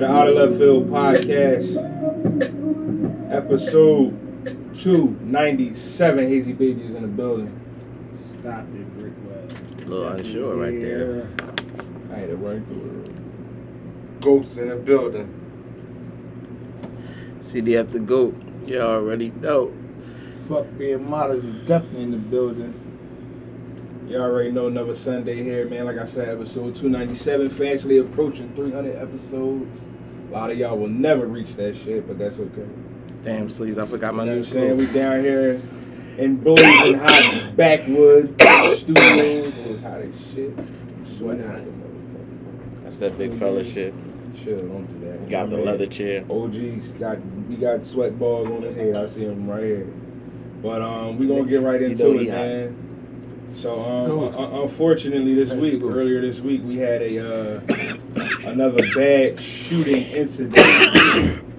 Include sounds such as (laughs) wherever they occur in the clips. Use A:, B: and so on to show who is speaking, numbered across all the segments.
A: to the Out of Left Field podcast, episode 297. Hazy Baby is in the building.
B: Stop it, Brick Web.
C: A little unsure right there.
A: I had to run through it.
D: Ghosts in the building.
C: CDF the GOAT. You already know.
B: Fuck being modest is definitely in the building.
A: You already know another Sunday here, man. Like I said, episode 297, fastly approaching 300 episodes. A lot of y'all will never reach that shit, but that's okay.
C: Damn, sleeves. I forgot my
A: You know
C: new
A: I'm saying? We down here in blazing hot backwoods (coughs) studios. It was hot as shit. Sweating like a motherfucker.
C: That's that big fella shit.
A: Chill, don't do that.
C: Got the
A: man
C: leather chair.
A: OG's got we got sweat balls on his head. I see him right here. But um, we gonna get right
C: You
A: into
C: know
A: it,
C: he hot.
A: man. So um,
B: Go.
A: un- unfortunately, this week, earlier this week, we had a uh, another bad shooting incident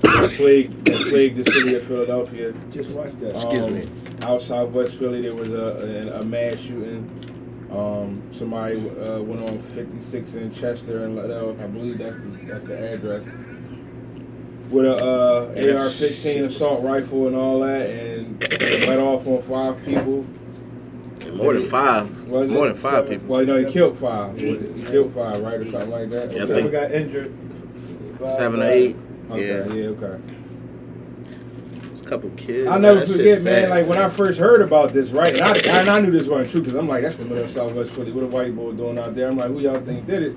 A: that plagued that plagued the city of Philadelphia.
B: Just watch that.
C: Excuse
A: Um,
C: me.
A: Out southwest Philly, there was a, a, a mass shooting. Um, somebody uh, went on 56 in Chester and Liddell. I believe that's the, that's the address. With a uh, AR-15 assault rifle and all that, and let off on five people.
C: More than five.
A: Was
C: More
A: it?
C: than five people.
A: Well, no, he killed five. He killed five, right, or something like that.
C: Yeah, I
A: Okay.
B: Seven
C: think-
B: got injured.
C: Seven or eight.
A: Okay,
C: Yeah.
A: yeah, okay.
C: There's a couple kids.
A: I'll never
C: That
A: forget, man.
C: sad,
A: Like when I first heard about this, right? And I, and I knew this wasn't true because I'm like, that's the middle of Southwest Philly. What a white boy doing out there? I'm like, who y'all think did it?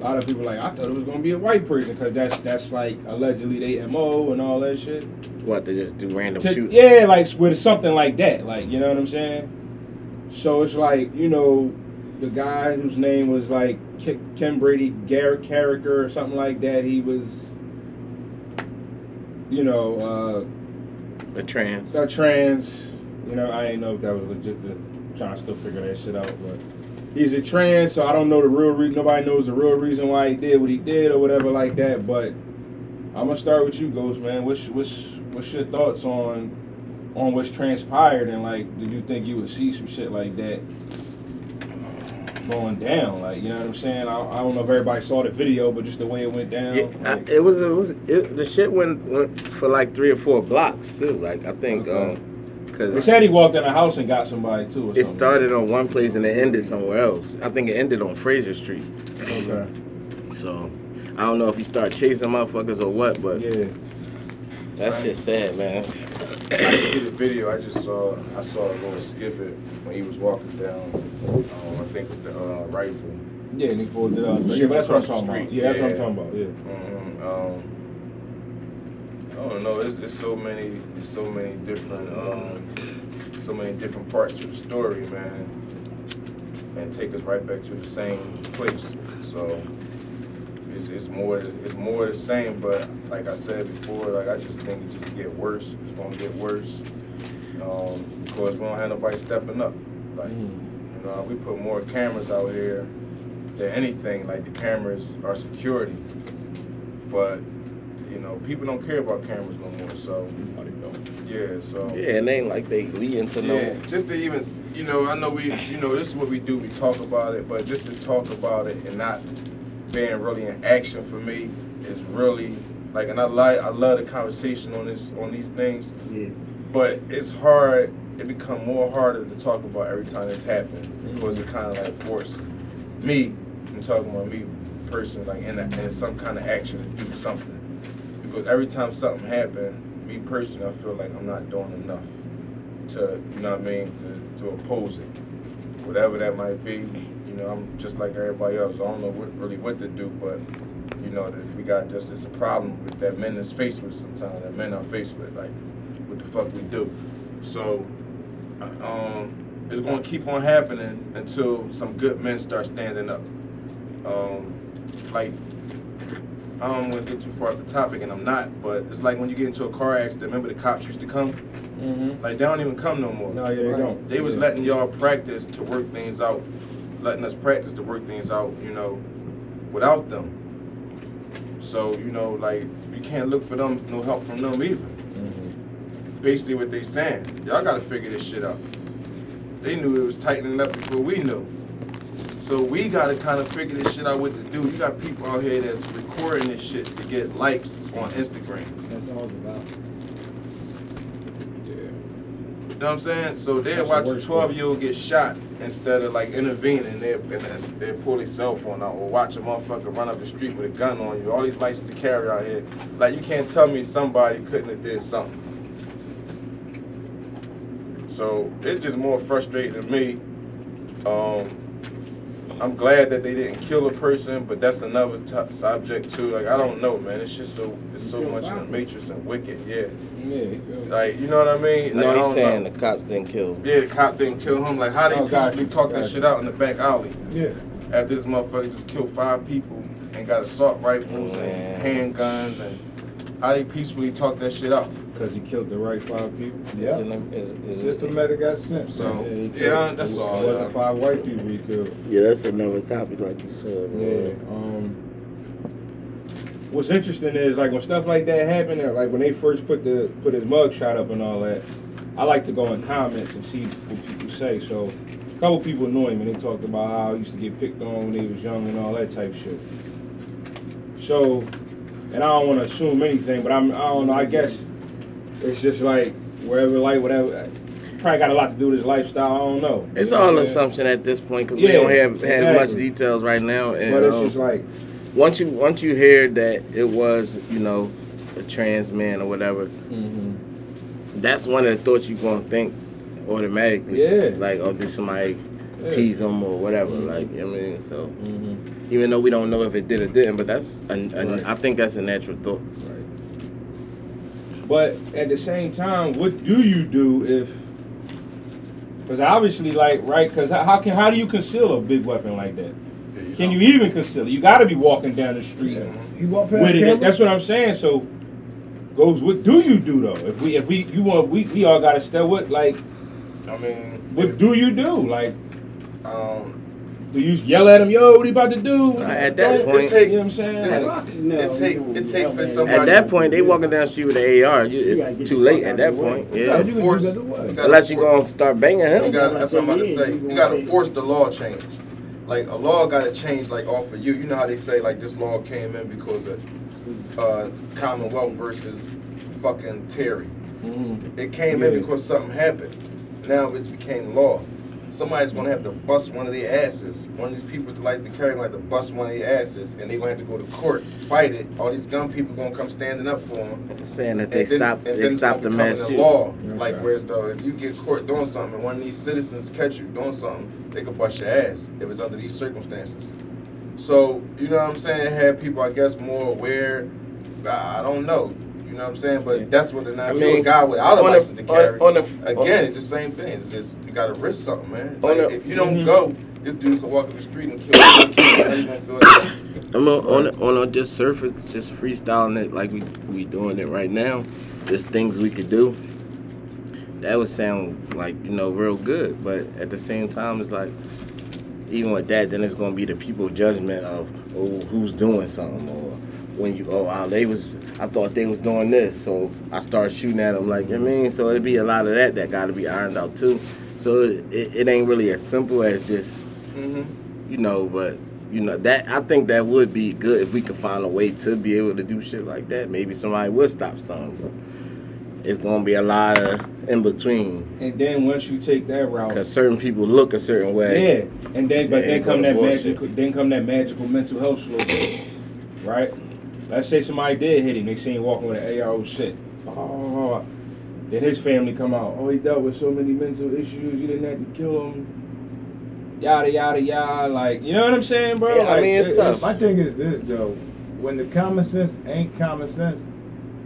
A: A lot of people like, I thought it was gonna be a white person because that's that's like allegedly they mo and all that shit.
C: What, they just do random
A: To-
C: shooting?
A: yeah, like with something like that, like you know what I'm saying. So it's like you know, the guy whose name was like Ke- Ken Brady Garrett Carriker or something like that. He was, you know. uh
C: The trans.
A: that trans, you know, I ain't know if that was legit. To, trying to still figure that shit out, but he's a trans, so I don't know the real reason. Nobody knows the real reason why he did what he did or whatever like that. But I'm gonna start with you, Ghost man. What's what's what's your thoughts on on what's transpired and like, did you think you would see some shit like that going down? Like, you know what I'm saying? I, I don't know if everybody saw the video, but just the way it went down.
C: Yeah, I, it was it was it, the shit went, went for like three or four blocks too. Like I think
A: Okay.
C: um
A: they
C: because
A: said he walked in a house and got somebody too. Or
C: it
A: something.
C: started on one place and it ended somewhere else. I think it ended on Frazier Street.
A: Okay.
C: So I don't know if he started chasing motherfuckers or what, but
A: Yeah.
C: That's just sad, man.
D: I didn't see the video. I just saw I saw a little skip it when he was walking down. Um, I think with the uh, rifle.
A: Yeah, and he pulled it out. Yeah, but that's what I'm talking about. Yeah, that's what I'm talking about. Yeah.
D: Mhm, Um, I don't know. It's, it's so many, it's so many different, um, so many different parts to the story, man, and take us right back to the same place. So it's, it's more, it's more the same. But like I said before, like I just think it just get worse. It's gonna get worse um, because we don't have nobody stepping up. Like you know, we put more cameras out here than anything. Like the cameras are security, but you know, people don't care about cameras no more. So yeah, so
C: Yeah, and ain't like they lead into
D: yeah,
C: no.
D: just to even, you know, I know we, you know, this is what we do. We talk about it, but just to talk about it and not being really in action for me is really like, and I like, I love the conversation on this, on these things.
B: Yeah.
D: But it's hard. It become more harder to talk about every time this happened because it mm-hmm. kind of like forced me. I'm talking about me personally, like in, a, in some kind of action to do something. Because every time something happened, me personally, I feel like I'm not doing enough to, you know what I mean, to, to oppose it. Whatever that might be, you know, I'm just like everybody else. I don't know what, really what to do, but you know that we got just it's a problem with that men is faced with sometimes. That men are faced with, like, what the fuck we do. So, um, it's gonna keep on happening until some good men start standing up. Um, like I don't want to get too far off the topic, and I'm not, but it's like when you get into a car accident. Remember the cops used to come?
A: Mm-hmm.
D: Like they don't even come no more.
A: No, yeah, they don't.
D: They was
A: Yeah.
D: letting y'all practice to work things out, letting us practice to work things out, you know, without them. So you know, like you can't look for them, no help from them either.
A: Mm-hmm.
D: Basically, what they saying, y'all got to figure this shit out. They knew it was tightening up before we knew. So we gotta kind of figure this shit out what to do. You got people out here that's recording this shit to get likes on Instagram.
B: That's all it's about.
A: Yeah.
D: You know what I'm saying? So they'll
A: the
D: watch a 12 year old get shot instead of like intervening. They and they pull their cell phone out or watch a motherfucker run up the street with a gun on you. All these license to carry out here. Like you can't tell me somebody couldn't have did something. So it's just more frustrating to me. Um, I'm glad that they didn't kill a person, but that's another t- subject too. Like I don't know, man. It's just so it's so much in the matrix and wicked. Yeah,
A: Yeah.
D: like you know what I mean? Like, I
C: No, he's saying
D: know.
C: the cops didn't kill him.
D: Yeah, the cop didn't kill him. Like, how they
A: Oh, gotcha,
D: peacefully talk that shit out in the back alley
B: Yeah.
D: after this motherfucker just killed five people and got assault rifles
C: Man.
D: and handguns and how they peacefully talk that shit out.
A: Cause he killed the right five people.
B: Yeah.
C: Is it- is- is it-
B: Systematic got sent.
D: So
A: Yeah,
D: yeah, that's all.
A: It wasn't
D: yeah.
A: five white people he killed.
C: Yeah, that's another topic, like you said.
A: Yeah. Um. What's interesting is like when stuff like that happened, or like when they first put the put his mug shot up and all that. I like to go in comments and see what people say. So, a couple people knew him and they talked about how he used to get picked on when he was young and all that type shit. So, and I don't want to assume anything, but I'm I don't know. I guess it's just like wherever, like whatever. Probably got a lot to do with his lifestyle. I don't know.
C: It's
A: You know
C: all
A: I'm
C: assumption at this point because
A: Yeah,
C: we don't have, have much details right now. And
A: But it's
C: um,
A: just like
C: once you once you hear that it was you know a trans man or whatever, that's one of the thoughts you're gonna think automatically.
A: Yeah.
C: Like oh, this somebody
A: Yeah.
C: tease him or whatever?
A: Mhm.
C: Like I mean, so
A: Mhm.
C: even though we don't know if it did or didn't, but that's an, an,
A: Right.
C: I think that's a natural thought.
A: Right. But at the same time, what do you do if? Because obviously, like, right? Because how can how do you conceal a big weapon like that?
D: Yeah,
A: Can
D: know.
A: you even conceal it? You got to be walking down the street
B: He walked past
A: with it.
B: camera.
A: That's what I'm saying. So, goes. What do you do though? If we if we you want we we all got to stay with like
D: I mean,
A: what do you do? Like,
D: um,
A: do you yell at him? Yo, what are you about to do?
C: Uh, at that
A: Don't-
C: point-
A: you know what I'm saying?
D: Listen,
A: Like,
D: it take it take for somebody.
C: At that point, they walking down the street with an AR. You,
E: You
C: it's
E: get
C: too late at that
E: of the way.
C: point.
D: You
C: Yeah.
D: gotta
B: You
D: force.
B: do that away.
D: you gotta
C: Unless you're gonna start banging
D: You
C: him.
D: got, that's what I'm about to say.
E: you
D: You got to force the law change. Like a law got to change, like off of you. You know how they say like this law came in because of uh, Commonwealth versus fucking Terry.
A: mhm.
D: It came in because something happened. Now it became law. Somebody's gonna have to bust one of their asses. One of these people that like to carry gonna have to bust one of their asses, and they're gonna have to go to court, fight it. All these gun people gonna come standing up for them.
C: Saying that they
D: then-
C: stopped, they stopped the mass shooting.
D: law.
A: Okay.
D: Like where's though, if you get caught doing something and one of these citizens catch you doing something, they could bust your ass if it's under these circumstances. So you know what I'm saying? Have people, I guess, more aware. I don't know. You know what I'm saying? But that's what the now
C: I
D: if you're a
C: mean,
D: guy without a
C: on the-
D: license to carry.
C: on the-
D: again,
C: on-
D: it's the same thing. It's just you got to risk something, man. Like,
C: the-
D: if you don't
A: Mhm.
D: go, this dude could walk up the street and kill you. (coughs) How you gonna feel? That?
C: I'm on, on, on on just surface, just freestyling it like we we doing it right now. Just things we could do. That would sound like you know real good, but at the same time, it's like even with that, then it's gonna be the people judgment of oh who's doing something or when you oh wow, they was I thought they was doing this, so I start shooting at them like I mean, so it'd be a lot of that that got to be ironed out too. So it, it, it ain't really as simple as just
D: Mm-hmm.
C: you know, but you know that I think that would be good if we could find a way to be able to do shit like that. Maybe somebody would stop something. But it's gonna be a lot of in between
A: And then once you take that route,
C: because certain people look a certain way.
A: Yeah, and then but then come that
C: bullshit.
A: magical, then come that magical mental health slogan, right? Let's say somebody did hit him, they seen him walking with an AR, oh shit. Oh, then his family come out. Oh, he dealt with so many mental issues, you didn't have to kill him. Yada yada yada, like you know what I'm saying, bro?
C: Yeah, I mean, it's
A: it-
C: tough.
B: My thing is this though, when the common sense ain't common sense,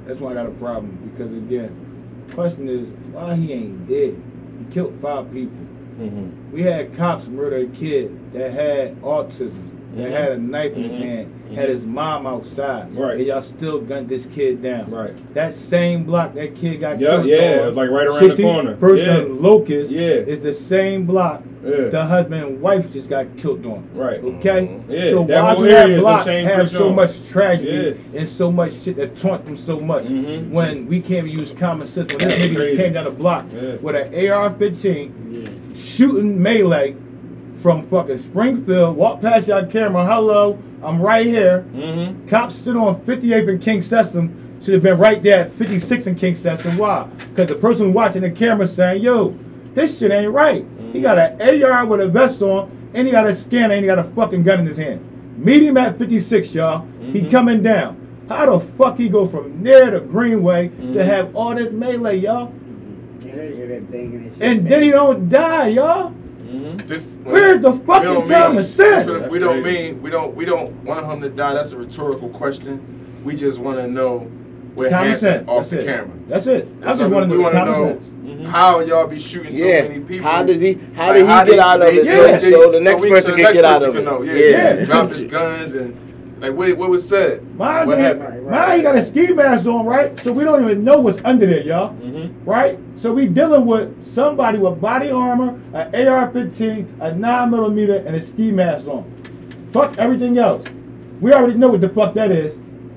B: that's when I got a problem. Because again, question is why he ain't dead. He killed five people.
A: Mhm.
B: We had cops murder a kid that had autism, that
A: Mhm.
B: had a knife in his hand, had his mom outside,
A: Right.
B: and y'all still gunned this kid down.
A: Right.
B: That same block that kid got
A: Yeah,
B: killed
A: yeah,
B: on,
A: like right around the
B: 60
A: corner.
B: First
A: Yeah.
B: Locust
A: Yeah.
B: is the same block
A: Yeah.
B: the husband and wife just got killed on.
A: Right.
B: Okay?
A: Yeah,
B: so
A: that
B: why do that block have so
A: on.
B: much tragedy
A: Yeah.
B: and so much shit that taunt them so much
A: Mhm.
B: when we can't use common sense? When this nigga came down the block with an AR-15
E: Yeah.
B: shooting melee from fucking Springfield, walk past y'all camera, hello, I'm right here.
A: Mm-hmm.
B: Cops sit on 58th and Kingsessing should have been right there at 56 and Kingsessing. Why? Because the person watching the camera saying, yo, this shit ain't right. He got an AR with a vest on, and he got a scanner, and he got a fucking gun in his hand. Meet him at 56, y'all. He
A: Mhm.
B: coming down. How the fuck he go from there to Greenway to have all this melee, y'all?
E: You heard, hear that banging and shit.
B: And then he don't die, y'all.
A: Mm-hmm.
D: This,
B: Where's the fucking
D: don't
B: common
D: mean,
B: sense?
D: We don't mean we don't we don't want him to die. That's a rhetorical question. We just want to know what
B: Common sense.
D: off
B: That's
D: the
B: it.
D: camera.
B: That's it. I
D: That's
B: just
D: all
B: want to
D: we
B: know
D: wanna
B: common
D: know.
B: sense.
A: Mm-hmm.
D: How y'all be shooting so
C: Yeah.
D: many people?
C: How did he? How
D: Like,
C: did he
D: how
C: get
D: they-
C: out of
D: they-
C: it?
B: yeah,
C: So, so the next
D: we-
C: person
D: so the
C: can
D: next
C: get out
D: person
C: of
D: can
C: it.
D: know. Yeah,
B: Yeah.
D: yeah. drop his (laughs) guns and like what what was said.
B: Mine,
D: what
B: he,
D: happened?
E: Right, right,
B: mine, he got a ski mask on, right? So we don't even know what's under there, y'all.
A: Mm-hmm.
B: Right? So we dealing with somebody with body armor, an AR-15, a 9 millimeter, and a ski mask on. Fuck everything else. We already know what the fuck that is.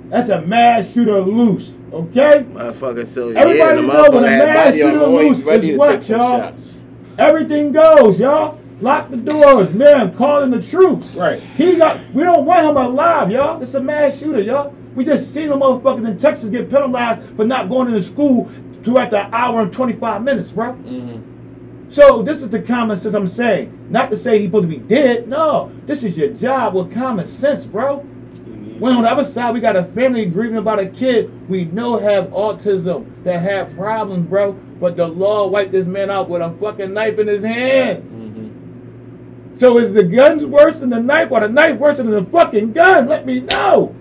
B: That's a mass shooter loose. Okay?
C: Motherfucker, so
B: Everybody
C: yeah,
B: know when a
C: motherfucker had
B: man
C: body
B: shoot
C: armor
B: a
C: on, he's
B: loose is what,
C: take
B: y'all?
C: shots.
B: Everything goes, y'all. Lock the doors, man. Calling the troops.
A: Right.
B: He got. We don't want him alive, y'all. It's a mass shooter, y'all. We just seen the motherfuckers in Texas get penalized for not going into school throughout the hour and 25 minutes, bro.
A: Mm-hmm.
B: So this is the common sense I'm saying. Not to say he's supposed to be dead. No, this is your job with common sense, bro. When on the other side we got a family grieving about a kid we know have autism that have problems, bro. But the law wiped this man out with a fucking knife in his hand.
A: Mm-hmm.
B: So is the gun worse than the knife or the knife worse than the fucking gun? Let me know.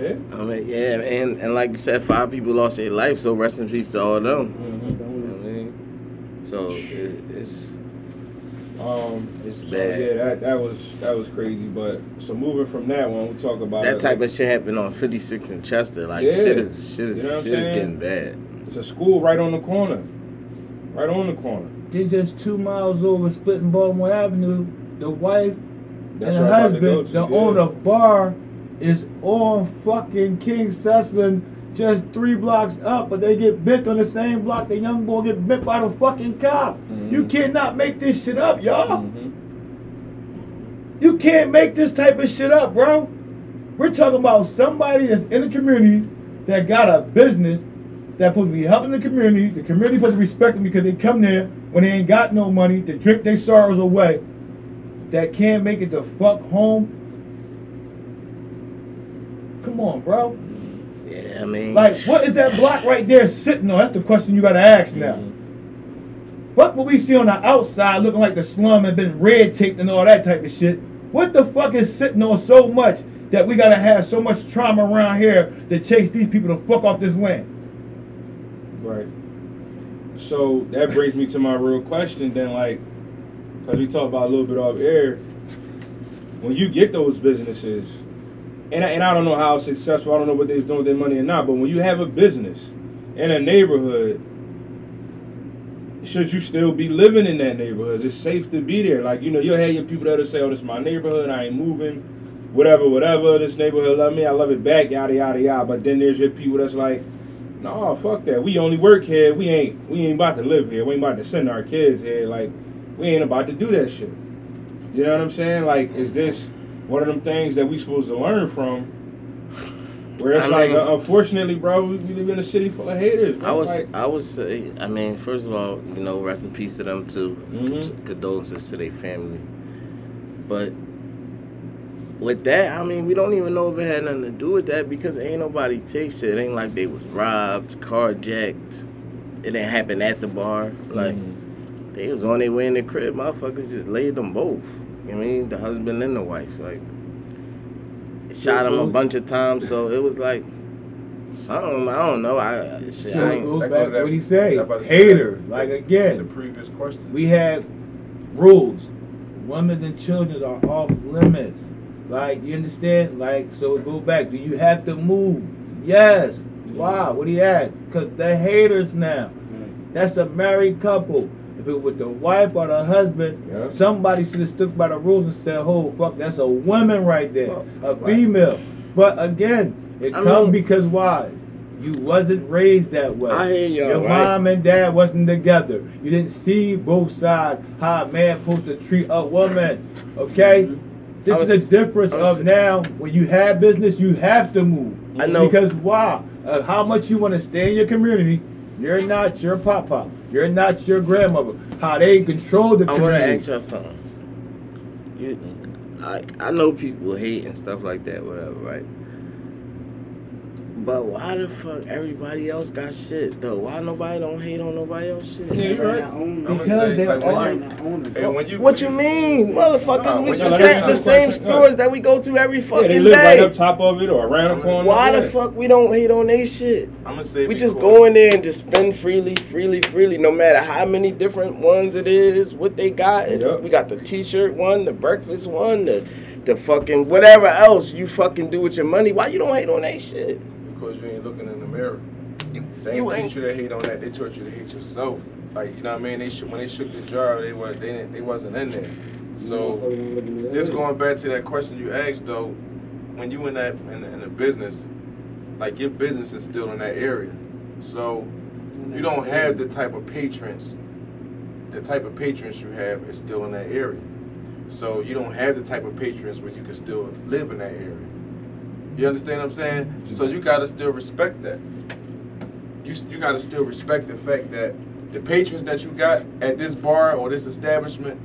A: Yeah.
C: I mean, yeah, and and like you said, five people lost their life, so rest in peace to all of them.
A: Mm-hmm.
C: You know what I mean? So it, it's
A: Um,
C: It's
A: so,
C: bad.
A: Yeah, that that was that was crazy. But so moving from that one, we talk about
C: that
A: it,
C: type
A: like,
C: of shit happened on 56 in Chester. Like
A: Yeah.
C: shit is shit is
A: You know what I'm
C: shit is getting bad.
A: It's a school right on the corner, right on the corner.
B: They're just two miles over splitting Baltimore Avenue. The wife
A: That's
B: and the
A: I'm to
B: husband,
A: to,
B: the
A: yeah.
B: owner bar, is on fucking Kingsessing, just three blocks up, but they get bit on the same block. The young boy get bit by the fucking cop.
A: Mhm.
B: You cannot make this shit up, y'all.
A: Mm-hmm.
B: You can't make this type of shit up, bro. We're talking about somebody that's in the community that got a business that supposed to be helping the community. The community supposed to respect them because they come there when they ain't got no money to drink their sorrows away. That can't make it the fuck home. Come on, bro.
C: Yeah, I mean,
B: Like, what is that block right there sitting on? That's the question you gotta ask now. Mm-hmm. Fuck what we see on the outside looking like the slum and been red taped and all that type of shit. What the fuck is sitting on so much that we gotta have so much trauma around here to chase these people to fuck off this land?
A: Right. So that brings me to my real question then, like, because we talked about a little bit off air. When you get those businesses, and I, and I don't know how successful, I don't know what they're doing with their money or not, but when you have a business in a neighborhood, should you still be living in that neighborhood? Is it safe to be there? Like, you know, you'll have your people that'll say, oh, this is my neighborhood, I ain't moving, whatever, whatever, this neighborhood love me, I love it back, yada, yada, yada. But then there's your people that's like, no, fuck that. We only work here. We ain't we ain't about to live here. We ain't about to send our kids here. Like, we ain't about to do that shit. You know what I'm saying? Like, is this one of them things that we supposed to learn from? Where it's
C: I
A: like,
C: mean-
A: uh, unfortunately, bro, we live in a city full of haters.
C: I was
A: like,
C: I would say I mean first of all you know rest in peace to them too
A: Mhm.
C: condolences to their family but with that I mean we don't even know if it had nothing to do with that because ain't nobody take shit it ain't like they was robbed carjacked it didn't happen at the bar like
A: Mhm.
C: they was on their way in the crib motherfuckers just laid them both you know I mean the husband and the wife like shot him a bunch of times so it was like something I don't know I shit,
B: So
C: I
B: it
C: ain't,
B: goes back
D: go that-
B: what he say.
D: that say
B: Hater.
D: that-
B: Like again, The
D: previous question.
B: we have rules. Women and children are off limits. Like you understand? Like so go back. Do you have to move? Yes. Why? What do you ask? Cause they're haters now. Mm-hmm. That's a married couple. If it was the wife or the husband,
A: Yeah.
B: somebody should have stuck by the rules and said, "Oh fuck, that's a woman right there,
C: Well,
B: a
C: right.
B: female." But again, it
C: I
B: comes
C: mean-
B: because why? You wasn't raised that way.
C: I hear y'all,
B: Your
C: right?
B: mom and dad wasn't together. You didn't see both sides how a man supposed to treat a woman. Okay? Mm-hmm. This
C: I
B: is
C: was-
B: the difference
C: was-
B: of now when you have business, you have to move.
C: I know.
B: Because why? Uh, how much you want to stay in your community? You're not your papa. You're not your grandmother. How they control the
C: I want to
B: community.
C: ask y'all something. You, I I know people hate and stuff like that, whatever, right? But why the fuck everybody else got shit though? Why nobody don't hate on nobody else shit?
A: Yeah, you're right.
D: I'ma
B: Because
D: say,
B: they
D: like, when
B: are
D: you-
E: not owners.
D: Hey, when you,
C: What you mean, motherfuckers?
D: Nah,
C: we
D: when
C: the
D: you
C: same, the same
A: question,
C: stores that we go to every
A: Yeah,
C: fucking
A: they live
C: day.
A: right up top of it or around the corner.
C: Why the fuck we don't hate on they shit?
D: I'm gonna say
C: We just
D: because-
C: go in there and just spend freely, freely, freely, no matter how many different ones it is, what they got.
A: Yep.
C: We got the t-shirt one, the breakfast one, the the fucking whatever else you fucking do with your money. Why you don't hate on that shit?
D: Because you ain't looking in the mirror. They
C: You
D: ain't teach you to hate on that. They taught you to hate yourself. Like you know what I mean? They sh- when they shook the jar, they was they didn't, they wasn't in there. So just going back to that question you asked though, when you in that in, in a business, like your business is still in that area, so you don't have the type of patrons. The type of patrons you have is still in that area, so you don't have the type of patrons where you can still live in that area. You understand what I'm saying? So you gotta still respect that. You you gotta still respect the fact that the patrons that you got at this bar or this establishment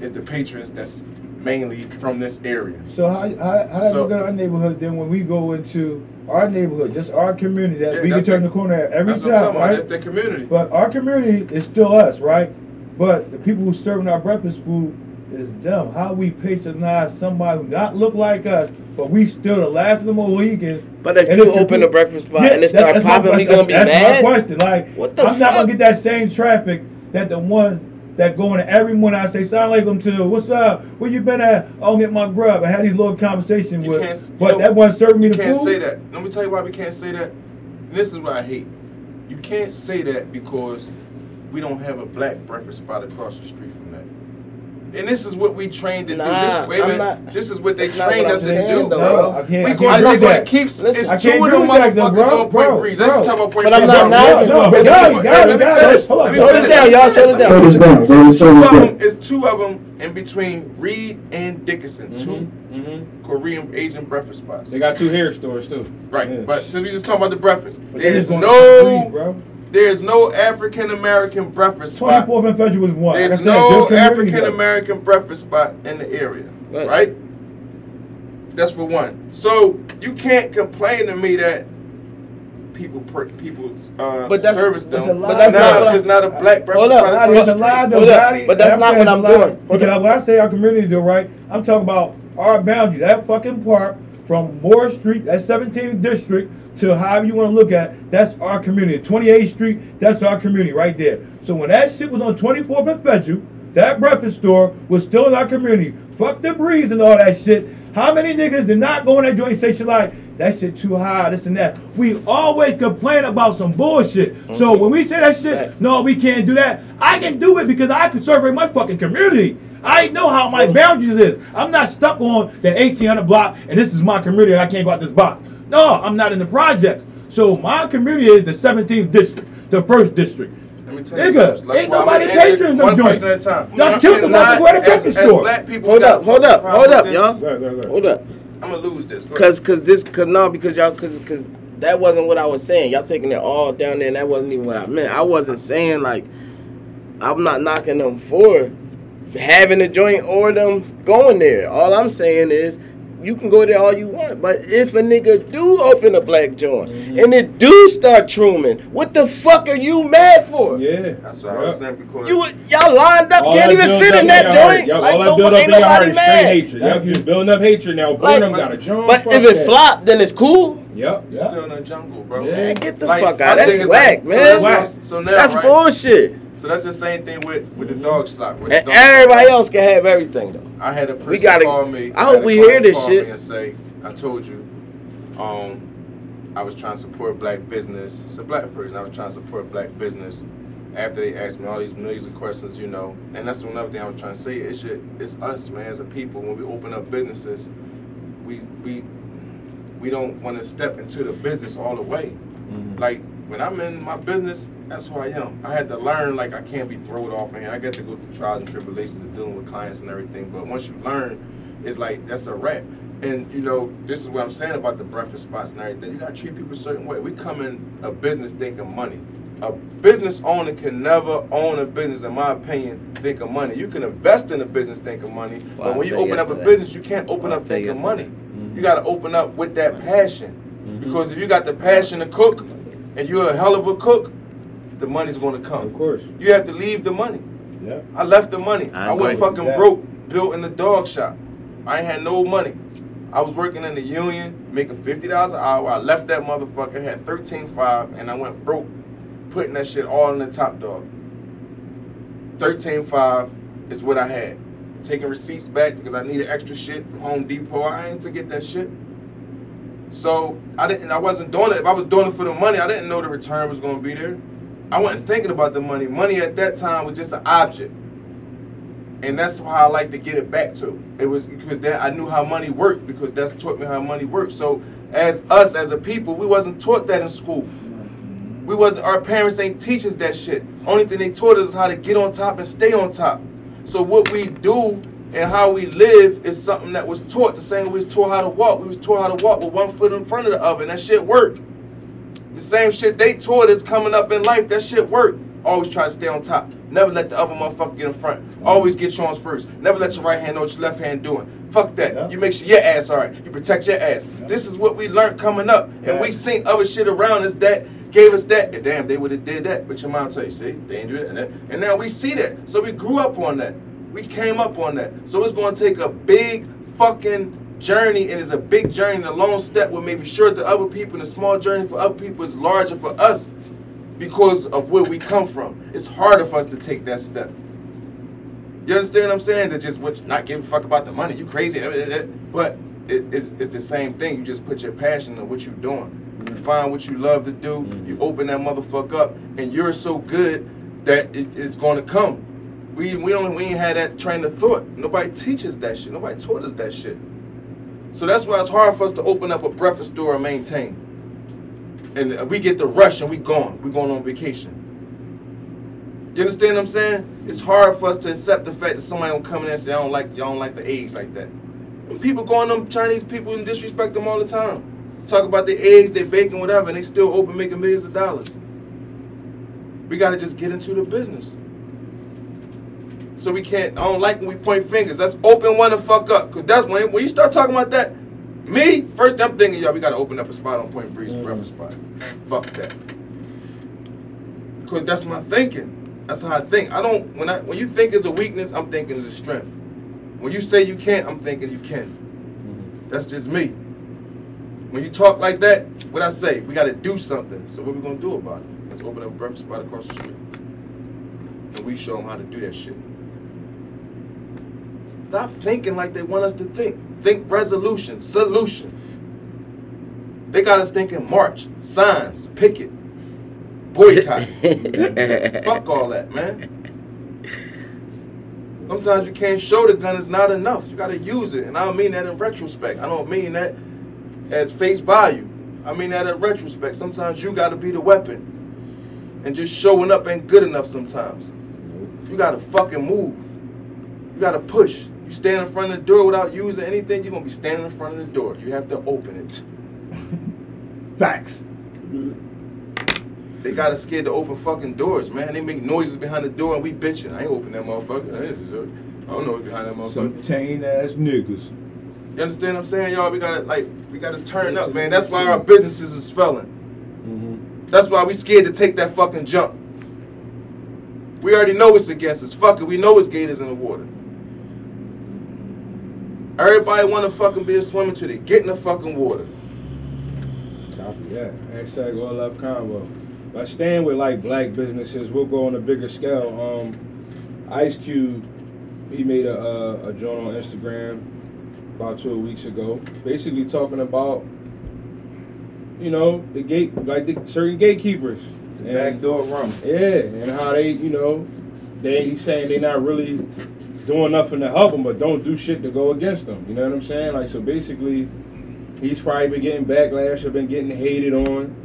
D: is the patrons that's mainly from this area.
B: So how how how
D: So-
B: look at our neighborhood then when we go into our neighborhood, just our community that
D: Yeah,
B: we can turn
D: the-
B: the corner at every
D: That's what I'm
B: time, right?
D: That's the community.
B: But our community is still us, right? But the people who serving our breakfast food is them. How we patronize somebody who not look like us, but we still the last of the Mohicans.
C: But if
B: and
C: you
B: it's the
C: open a breakfast spot
B: Yeah,
C: and it start popping, we gonna be
B: that's
C: mad.
B: my question. Like,
C: What the
B: I'm not gonna get that same traffic that the one that going to every morning I say salam alaikum to. What's up? Where you been at? I'll get my grub. I had these little conversations
D: You
B: with,
D: can't
B: but
D: yo,
B: that one serving me
D: You
B: the
D: can't
B: food.
D: say that. Let me tell you why we can't say that. This is what I hate. You can't say that because we don't have a black breakfast spot across the street from that. And this is what we trained to
C: Nah,
D: do. This, wait a
C: I'm
D: minute.
C: not-
D: this is what they trained
C: what
D: us
C: I'm
D: to do,
C: though,
D: bro.
C: bro.
B: I can't-
D: we
B: I
D: going,
B: can't
D: going to keep
C: Listen,
D: it's two of them
B: that, though, bro,
D: on Point
B: bro,
D: Breeze. Let's talk about Point
C: But I'm not
D: Hold
C: mad
D: on,
C: at
B: No,
C: you.
B: but
C: Listen,
B: y'all,
C: listen,
B: y'all, y'all,
D: finish.
B: hold on.
D: Let me
C: Slow this
D: finish.
C: down, y'all. Slow it down.
F: Slow this down, bro. Slow
D: Two of them is two of them in between Reed and Dickinson. Two
A: Mm-hmm.
D: Korean Asian breakfast spots.
A: They got two hair stores too.
D: Right,
A: Yeah.
D: but since we just talking about the breakfast,
B: But
D: there's no,
B: breathe, bro.
D: There's no African American breakfast spot.
B: 24th and Federal was one.
D: There's
B: said,
D: no African. American breakfast spot in the area,
C: Right.
D: right? That's for one. So you can't complain to me that people per, people uh,
C: But that's-
D: service
B: that's
D: them.
B: a lie.
C: But that's
D: now,
C: not what I-
D: it's not a black breakfast
C: Hold up.
D: spot.
B: Nah,
D: across
B: a lie though,
C: Hold up,
B: Gotti.
C: but that's not
B: That
C: what I'm
B: is a lie.
C: doing. Hold
B: Because when I say our community though, right, I'm talking about our boundary. That fucking park from Moore Street, that 17th district, to however you want to look at, that's our community. 28th Street, that's our community right there. So when that shit was on 24th and Federal, that breakfast store was still in our community. Fuck the breeze and all that shit. How many niggas did not go in that joint and say shit like, that shit too high, this and that. We always complain about some bullshit. So mm-hmm. when we say that shit, no, we can't do that. I can do it because I can serve my fucking community. I know how my boundaries is. I'm not stuck on the 1800 block and this is my community and I can't go out this box. No, I'm not in the projects. So my community is the 17th district, the first district.
D: Let me tell you
B: Nigga,
D: something.
B: Ain't nobody
D: gonna answer
B: patron them
D: one
B: joints.
D: at a time.
B: Y'all killed the
D: cannot,
B: motherfucker at the
D: as- as
B: store.
D: black people,
C: Hold up, hold up, hold up, y'all.
A: Go ahead, go ahead, go ahead.
C: Hold up.
D: I'm gonna lose this. Go.
C: Cause, cause this, cause no, because y'all, cause, cause that wasn't what I was saying. Y'all taking it all down there, and that wasn't even what I meant. I wasn't saying like, I'm not knocking them for having a joint or them going there. All I'm saying is, you can go there all you want, but if a nigga do open a black joint
A: Mm-hmm.
C: and it do start trooming, what the fuck are you mad for?
A: Yeah.
D: That's what I was
A: Yeah.
D: saying because
C: You y'all lined up,
A: All
C: can't
A: that
C: even fit in that
A: your heart,
C: joint.
A: y'all-
C: Like
A: all that
C: no,
A: build up
C: ain't
A: in your heart
C: nobody
A: is straight
C: mad.
A: hatred. Yep,
B: Thank you.
A: just building up hatred now.
C: Like,
A: Burnham got a joint.
C: But if it
A: that.
C: flop, then it's cool.
A: Yep.
D: you're still in the jungle, bro.
A: Yeah.
C: Man, get the
D: Like,
C: fuck out. That's whack,
D: like, so
C: man.
D: that's
B: Whack.
D: So now,
C: That's
D: right?
C: bullshit.
D: So that's the same thing with with the
A: Mm-hmm.
D: dog slot. with dog
C: everybody
D: slot.
C: else can have everything though.
D: I had a person
C: We gotta-
D: call me.
C: I hope we hear this shit.
D: And say, I told you, um, I was trying to support black business. It's a black person. I was trying to support black business. After they asked me all these millions of questions, you know, and that's another thing I was trying to say. It's shit. It's us, man, as a people. When we open up businesses, we we we don't want to step into the business all the way. like when I'm in my business, that's who I am. I had to learn like I can't be thrown off here. I get to go through trials and tribulations of dealing with clients and everything. But once you learn, it's like that's a wrap. And you know, this is what I'm saying about the breakfast spots and everything. You gotta treat people a certain way. We come in a business thinking money. A business owner can never own a business, in my opinion, think of money. You can invest in a business thinking money,
C: Well,
D: but when you open up a business, you can't open
C: Well,
D: up thinking money. You gotta open up with that passion. Because if you got the passion to cook and you're a hell of a cook, the money's gonna come.
A: Of course.
D: You have to leave the money.
B: Yeah.
D: I left the money.
C: I
D: I, went fucking
B: Yeah.
D: broke, built in the dog shop. I ain't had no money. I was working in the union, making fifty dollars an hour. I left that motherfucker, had thirteen five, and I went broke, putting that shit all in the top dog. Thirteen five is what I had. Taking receipts back because I needed extra shit from Home Depot. I ain't forget that shit. So I didn't. I wasn't doing it. If I was doing it for the money, I didn't know the return was gonna be there. I wasn't thinking about the money. Money at that time was just an object, and that's how I like to get it back to. It was because that I knew how money worked because that's taught me how money works. So as us as a people, we wasn't taught that in school. We wasn't. Our parents ain't teach us that shit. Only thing they taught us is how to get on top and stay on top. So what we do and how we live is something that was taught. The same way we was taught how to walk. We was taught how to walk with one foot in front of the other, and that shit worked. The same shit they taught us coming up in life, that shit worked. Always try to stay on top. Never let the other motherfucker get in front. Always get yours first. Never let your right hand know what your left hand doing. Fuck that.
B: Yeah.
D: You make sure your ass alright. You protect your ass. This is what we learned coming up. And we
B: Yeah.
D: seen other shit around us that gave us that. Damn, they would have did that. But your mom tell you, see, they ain't do it. And, that. and now we see that. So we grew up on that. We came up on that. So it's gonna take a big fucking journey and it's a big journey and a long step with maybe sure the other people and a small journey for other people is larger for us because of where we come from. It's harder for us to take that step. You understand what I'm saying? To just what, not give a fuck about the money. You crazy. But it, it's, it's the same thing. You just put your passion in what you're doing. You find what you love to do. You mm-hmm. open that motherfucker up, and you're so good that it, it's going to come. We we only we ain't had that train of thought. Nobody teaches that shit. Nobody taught us that shit. So that's why it's hard for us to open up a breakfast store and maintain. And we get the rush and we gone. We going on vacation. You understand what I'm saying? It's hard for us to accept the fact that somebody gonna come in and say, I don't like y'all don't like the eggs like that. And people go on them Chinese people and disrespect them all the time. Talk about the eggs, their bacon, whatever, and they still open making millions of dollars. We gotta just get into the business. So we can't I don't like when we point fingers. Let's open one and fuck up. Cause that's when when you start talking about that, me, first I'm thinking, yo, we gotta open up a spot on Point Breeze, breakfast mm. spot. Fuck that. Cause that's my thinking. That's how I think. I don't when I when you think it's a weakness, I'm thinking it's a strength. When you say you can't, I'm thinking you can. Mm-hmm. That's just me. When you talk like that, what I say, we gotta do something. So what we gonna do about it? Let's open up a breakfast spot across the street. And we show them how to do that shit. Stop thinking like they want us to think. Think resolution, solution. They got us thinking march, signs, picket, boycott. (laughs) Fuck all that, man. Sometimes you can't show the gun is not enough. You gotta use it. And I don't mean that in retrospect. I don't mean that as face value. I mean that in retrospect. Sometimes you gotta be the weapon. And just showing up ain't good enough sometimes. You gotta fucking move. You gotta push. You stand in front of the door without using anything, you're gonna be standing in front of the door. You have to open it. (laughs)
B: Facts.
D: They got us scared to open fucking doors, man. They make noises behind the door and we bitching. I ain't open that motherfucker. I deserve- uh, I don't know what's behind that motherfucker.
B: Some chain ass niggas.
D: You understand what I'm saying, y'all? We gotta like we gotta turn up, man. That's why our businesses is failing. Mm-hmm. That's why we scared to take that fucking jump. We already know it's against us. Fuck it, we know it's gators in the water. Everybody wanna fucking be a swimmer till they get in the fucking water.
A: Copy that. Hashtag all love combo. By staying with like black businesses, we'll go on a bigger scale. Um, Ice Cube, he made a a, a joint on Instagram about two weeks ago, basically talking about you know the gate like the certain gatekeepers.
B: The backdoor rum.
A: Yeah, and how they, you know, they he's saying they're not really doing nothing to help them, but don't do shit to go against them. You know what I'm saying? Like so, basically, he's probably been getting backlash or been getting hated on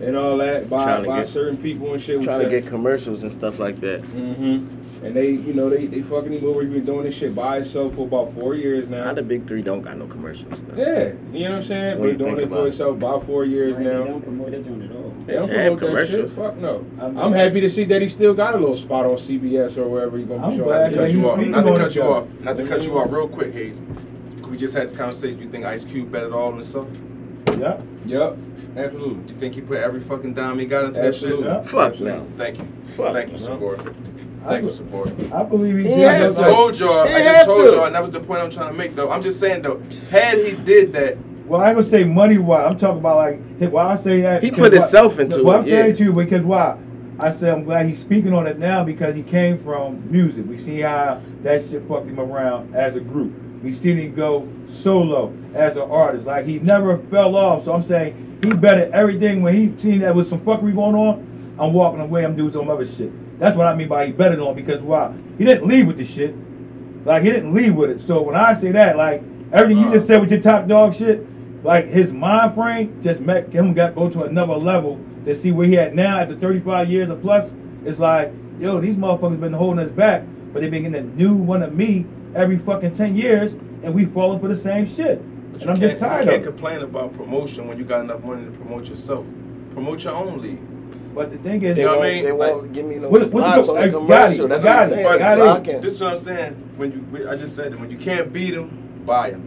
A: and all that by, by
C: get-
A: certain people and shit.
C: Trying to get commercials and stuff like that.
A: hmm And they, you know, they they fucking him over. He been doing this shit by himself for about four years now.
C: Now the big three don't got no commercials. Though.
A: Yeah, you know what I'm saying.
C: What do
A: Been
C: you
A: doing it for
C: about
A: himself about four years
E: Right, They
A: now.
E: don't promote that joint at all.
A: They
C: They
A: don't
C: have
A: promote that shit.
C: commercials.
A: Fuck no.
E: I'm-
A: I'm happy to see that he still got a little spot on CBS or wherever he's gonna be showing.
D: Not to cut you off. Not to cut you off. Not to cut you off real quick, Hayes. We just had this conversation. You think Ice Cube bet it all on himself?
B: Yeah.
A: Yep, absolutely.
D: You think he put every fucking dime he got into that shit?
A: Absolutely.
B: Yeah.
C: Fuck no.
D: Thank you.
C: Fuck.
D: Thank you, support. Thank you, support.
B: I believe he
C: He
B: did.
D: I just
B: just
C: to.
B: like-
D: told y'all.
C: He
D: I just told
C: to.
D: y'all, and that was the point I'm trying to make, though. I'm just saying, though, had he did that,
B: Well, I ain't gonna say money wise. I'm talking about like why I say that.
C: He put
B: why-
C: himself into
B: What
C: it,
B: I'm saying
C: yeah.
B: to you because why? I said I'm glad he's speaking on it now because he came from music. We see how that shit fucked him around as a group. We seen him go solo as an artist. Like he never fell off. So I'm saying he better everything when he seen that with some fuckery going on. I'm walking away. I'm doing some other shit. That's what I mean by he betted on because why? He didn't leave with the shit. Like he didn't leave with it. So when I say that, like everything you just said with your top dog shit, like his mind frame just met him got go to another level to see where he at now after 35 years or plus. It's like, yo, these motherfuckers been holding us back, but they been getting a new one of me every fucking 10 years, and we falling for the same shit.
D: but
B: And I'm
D: can't,
B: just tired
D: you can't
B: of it.
D: complain about promotion when you got enough money to promote yourself. Promote your own league.
B: But the thing is,
C: They
D: You know what I mean?
C: they
D: Like-
C: won't give me no
B: What- what's it
C: slots
B: go-
C: on
B: hey,
C: the
B: got
C: commercial.
B: it,
C: That's
B: got
C: what I'm saying.
D: But
B: got it.
D: This is what I'm saying. When you, I just said it. When you can't beat them, buy them.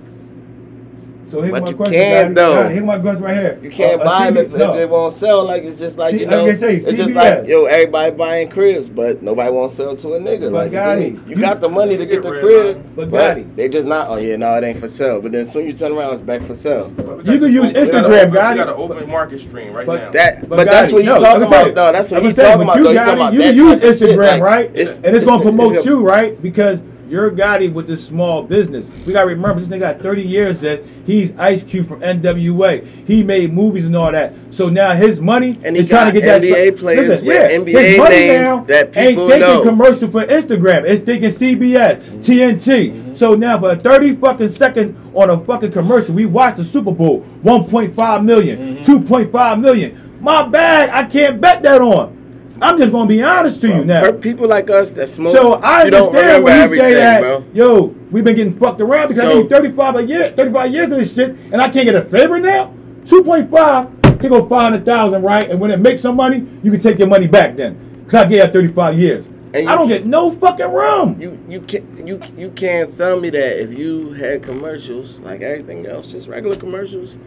B: So here's
C: But
B: my
C: you
B: question.
C: can, though.
B: Gotti, Here's my question right here.
C: You can't
B: Uh, a
C: buy them
B: CB
C: if,
B: no.
C: if it won't sell. Like it's just like
B: See,
C: you know,
B: they say,
C: it's just like yo, everybody buying cribs, but nobody won't sell to a nigga.
B: But
C: like
B: Gotti,
C: you, you
B: you-
C: got the money to get
D: get
C: the crib,
D: line.
B: But
C: but they just not. Oh yeah, no, it ain't for sale. But then soon you turn around, it's back for sale.
B: You can use
D: open- we got
B: Instagram,
D: an open-
B: got
D: We
B: it.
D: got an open market stream right
B: But
D: now.
C: That,
B: But
C: but, that's what you
B: no,
C: talking about. No, that's what he's
B: saying,
C: talking
B: but
C: about.
B: you got it. You can use
C: type of shit,
B: Instagram, right? and it's gonna promote you, right? Because you're Gotti with this small business. We gotta remember this nigga got 30 years that he's Ice Cube from NWA. He made movies and all that. So now his money
C: And he
B: is trying to
C: got
B: get that.
C: NBA players with NBA
B: his money
C: names
B: now
C: that
B: ain't
C: people
B: thinking
C: know.
B: commercial for Instagram. It's thinking CBS,
C: Mm-hmm.
B: TNT. So now for a 30 fucking second on a fucking commercial, we watched the Super Bowl, 1.5 million,
C: Mm-hmm.
B: 2.5 million. My bag, I can't bet that on. I'm just gonna be honest to you now.
C: People like us that smoke,
B: So I understand when you say that,
C: bro.
B: yo, we've been getting fucked around because I
C: So-
B: need 35 a year, 35 years of this shit, and I can't get a favor now. 2.5, here go 500,000, right? And when it makes some money, you can take your money back then. Cause I gave you 35 years.
C: And
B: I don't get no fucking room.
C: You you can't you you can't tell me that if you had commercials like everything else, just regular commercials,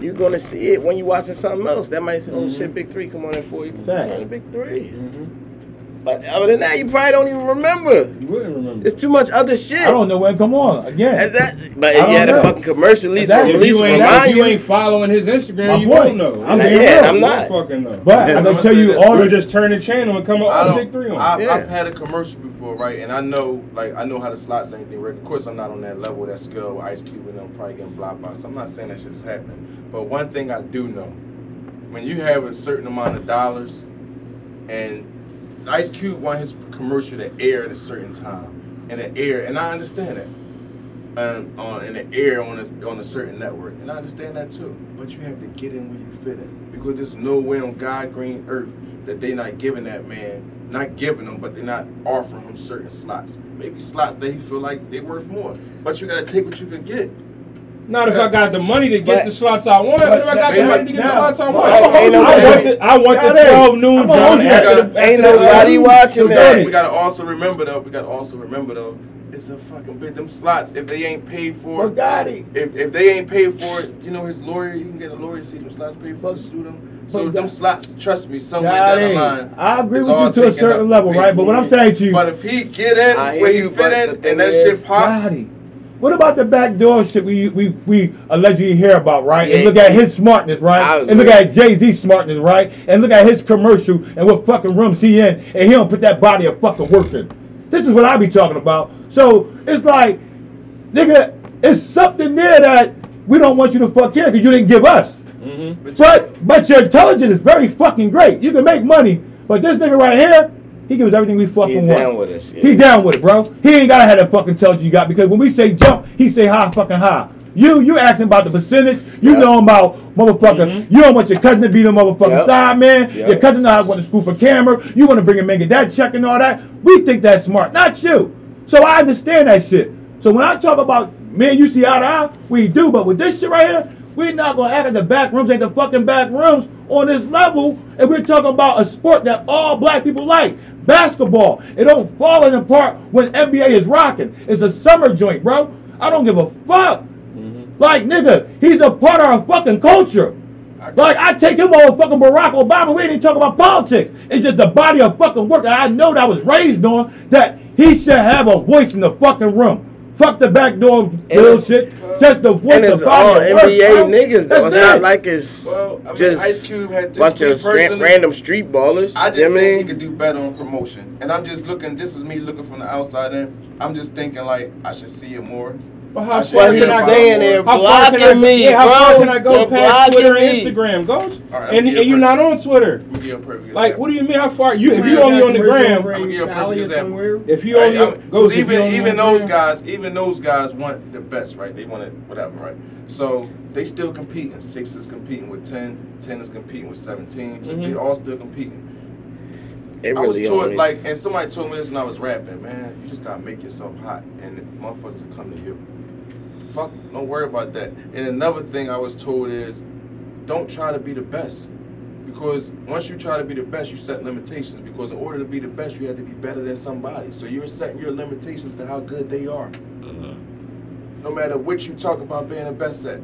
C: you're gonna see it when you watching something else. That might say, "Oh shit, Big Three, come on in for you."
B: Facts.
C: Big 3 mm-hmm. But other than that, you probably don't even remember.
A: You wouldn't remember.
C: It's too much other shit.
B: I don't know when. Come on, again.
C: As that, but
B: I
C: if you had
B: don't
C: a fucking commercial, at least,
B: Exactly.
C: at
A: if
C: least
A: you ain't,
C: remind
A: if
C: you.
A: you ain't following his Instagram,
B: My
A: you
B: point.
A: won't know.
B: I'm
C: Yeah,
B: being
C: yeah. I'm not.
A: fucking know.
B: But
D: I'm
B: I'm
D: gonna
B: gonna tell you all
A: We'll just turn the channel and come
D: I
A: up with
D: don't,
A: Big Three on.
D: I've,
C: Yeah.
D: I've had a commercial before, right? And I know, like, I know how the slots and everything work. Of course, I'm not on that level, that scale with Ice Cube and them probably getting blocked by. So I'm not saying that shit is happening. But one thing I do know, when you have a certain amount of dollars, and Ice Cube want his commercial to air at a certain time, and the air, and I understand that. Um, on in the air on a on a certain network, and I understand that too. But you have to get in where you fit in because there's no way on God green earth that they not giving that man, not giving him, but they're not offering him certain slots. Maybe slots that he feel like they worth more. But you gotta take what you can get.
A: Not if I got the money to get
C: But-
A: the slots I want. But if I got the money to get the slots I want,
B: Ain't
A: I want,
C: no-
A: I want the, I want the 12 noon
B: I'm
A: John after the
D: Ain't
A: the-
C: nobody watching that.
D: We gotta also remember though. We gotta also remember though. It's a fucking bit. Them slots, if they ain't paid for,
B: Bugatti.
D: if, if they ain't paid for it, you know his lawyer, you can get a lawyer to see them slots paid for
B: But-
D: to sue them. So
B: but
D: them slots, trust me, somewhere
B: Got
D: down the line.
B: I agree with you to a certain level, right? But what. I'm saying to you,
D: But if he get in where he fit
C: but
D: in
C: thing
D: and that
C: is-
D: shit pops,
B: Gotti. What about the backdoor shit we we we allegedly hear about, right? and look at his smartness, right? And look at Jay Z's smartness, right? And look at his commercial and what fucking rooms he in, and he don't put that body of fucking work in. This is what I be talking about. So it's like, nigga, it's something there that we don't want you to fuck here because you didn't give us. Mm-hmm. But but your intelligence is very fucking great. You can make money, but this nigga right here, he gives us everything we fucking
C: He
B: want.
C: down with us, yeah.
B: He down with it, bro. He ain't gotta have that fucking intelligence you got because when we say jump, he say high fucking high. You you asking about the percentage. You
C: Yep.
B: know about motherfucker. Mm-hmm. You don't want your cousin to be the motherfucking
C: Yep.
B: side man.
C: Yep.
B: Your cousin know how to school for camera. You want to bring him in, get that check and all that. We think that's smart, not you. So I understand that shit. So when I talk about me and you see eye to eye, we do. But with this shit right here, we're not gonna act in the back rooms ain't the fucking back rooms on this level. And we're talking about a sport that all black people like. Basketball. It don't fall in apart when NBA is rocking. It's a summer joint, bro. I don't give a fuck. Mm-hmm. Like, nigga, he's a part of our fucking culture. Like, I take him over fucking Barack Obama. We ain't even talking about politics. It's just the body of fucking work that I know that I was raised on that he should have a voice in the fucking room. Fuck the backdoor bullshit. Just the voice
C: And
B: of
C: it's all
B: of work,
C: NBA
B: bro.
C: niggas though.
B: That's
C: It's not like it's
D: Well, I mean,
C: just
D: Ice Cube has just
C: bunch of stra- random street ballers.
D: I just
C: you know what I
D: think
C: mean?
D: he could do better on promotion. And I'm just looking, this is me looking from the outside in. I'm just thinking like I should see it more.
A: But how
D: I
A: far
C: What
A: can
C: he's
A: I
C: saying
A: go? How far can I go?
C: me,
A: yeah, how far can I go
C: They're
A: past Twitter and
C: me.
A: Instagram, Ghost?
D: All right, I'm
A: and and you're not on Twitter.
D: Let me give a perfect
A: Like, what do you mean? How far you? If
E: Man,
A: you only on the
E: commercial
A: gram,
D: I'ma give you a perfect example.
A: if you only
D: I'm- 'cause
A: Ghost, if you
D: even even those guys, even those guys want the best, right? They want it, whatever, right? So they still competing. Six is competing with 10, 10 is competing with 17. So they
A: Mhm.
D: all still competing.
C: It
D: I was
C: told,
D: like, and somebody told me this when I was rapping, man. You just gotta make yourself hot, and the motherfuckers will come to you. Fuck, don't worry about that. And another thing I was told is, don't try to be the best, because once you try to be the best, you set limitations. Because in order to be the best, you have to be better than somebody. So you're setting your limitations to how good they are. Mm-hmm. No matter what you talk about being the best at.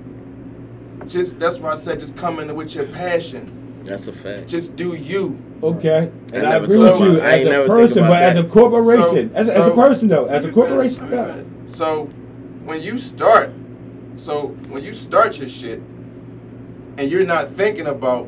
D: Just that's why I said, just come in with your passion.
C: That's a fact.
D: Just do you.
B: Okay,
C: I
B: and I,
C: never
B: agree with you
C: I
B: as a person, but as a corporation,
D: So-
B: as, a, as a person though, as a corporation, yeah.
D: So when you start, so when you start your shit, and you're not thinking about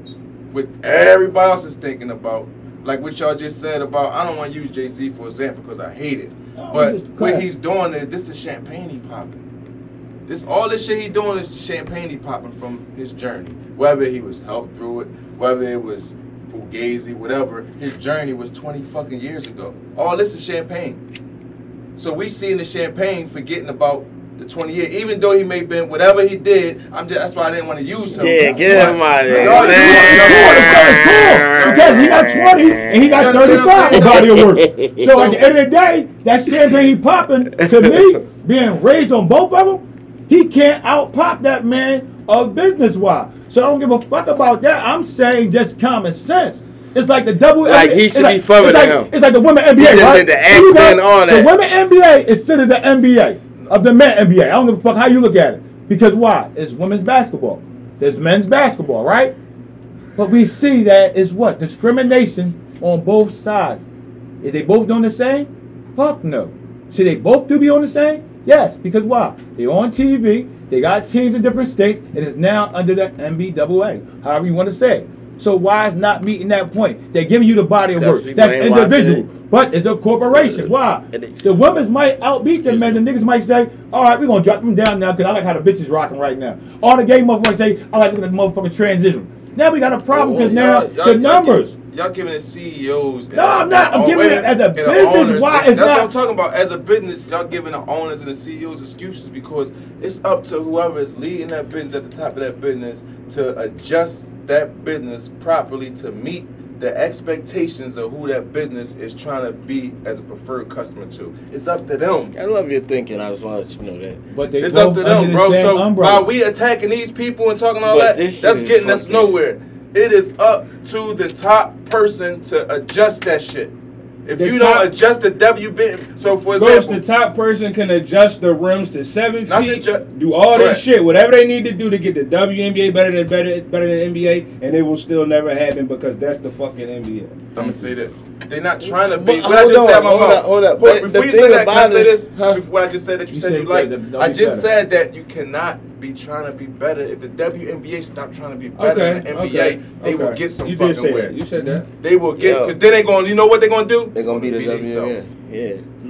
D: what everybody else is thinking about, like what y'all just said about, I don't want to use Jay Z for example because I hate it,
B: No,
D: but what he's doing is this is champagne he popping. This all this shit he doing is champagne he popping from his journey. Whether he was helped through it, whether it was fugazi, whatever, his journey was 20 fucking years ago. All this is champagne. So we seeing the champagne forgetting about the 20 years. Even though he may been whatever he did, I'm just that's why I didn't want to use him.
C: Yeah, get him out of there.
B: No. Because he got 20 and he got
D: You understand
B: 35 body of work. (laughs)
D: saying?
B: So at the end of the day, that champagne he popping, to me, being raised on both of them, he can't out pop that man of business wise. So I don't give a fuck about that. I'm saying just common sense. It's like the double.
C: Like, he should be further
B: like,
C: than him.
B: It's like the women NBA, right?
C: the
B: So you
C: acting, all
B: The women NBA is still the NBA of the men NBA. I don't give a fuck how you look at it. Because why? It's women's basketball. There's men's basketball, right? But we see that is what? Discrimination on both sides. Is they both doing the same? Fuck no. Should they both do be on the same? Yes, because why? They're on TV, they got teams in different states, and it's now under the NBAA, however you want to say it. So why is not meeting that point? They're giving you the body of work. That's individual.
C: it.
B: But it's a corporation. Why? The women's might outbeat them, man. The niggas might say, all right, we're going to drop them down now because I like how the bitches rocking right now. All the gay motherfuckers say, I like looking at the motherfucking transition. Now we got a problem because now
D: Y'all- y'all-
B: the
D: y'all
B: numbers.
D: Y'all giving it CEOs.
B: No, I'm not. I'm giving it as a business. Why
D: That's
B: it's
D: what I'm talking about. As a business, y'all giving the owners and the CEOs excuses because it's up to whoever is leading that business at the top of that business to adjust that business properly to meet the expectations of who that business is trying to be as a preferred customer to. It's up to them.
C: I love your thinking. I just want to let you know that.
B: But they
D: It's up to them, bro.
B: same
D: So
B: umbrella.
D: while we attacking these people and talking all
C: But
D: that
C: shit
D: that's getting us nowhere. It is up to the top person to adjust that shit. If
A: The
D: you
A: top-
D: don't adjust the WB, so for
A: Ghost,
D: example,
A: the top person can adjust the rims to seven
D: Not
A: feet,
D: ju-
A: do all
D: Correct.
A: this shit, whatever they need to do to get the WNBA better than better better than NBA, and it will still never happen because that's the fucking NBA.
D: I'm gonna say this: they're not trying to be.
C: But
D: What I
C: hold
D: just said, my
C: hold
D: mouth.
C: up, hold up.
D: Before, before you
C: thing
D: say that, can I
C: about
D: say this?
C: huh?
D: Before What I just said that you,
B: You
D: said,
B: said
D: you like.
B: that- that
D: I just
B: better.
D: said that you cannot be trying to be better. If the WNBA stop trying to be better
A: Okay,
D: than the NBA,
A: okay,
D: they will get some
A: You
D: fucking
A: did say
D: way.
A: You said that.
D: They will get
C: Yo.
D: because then they going. to You know what they're gonna do?
C: They're gonna be the. Yeah,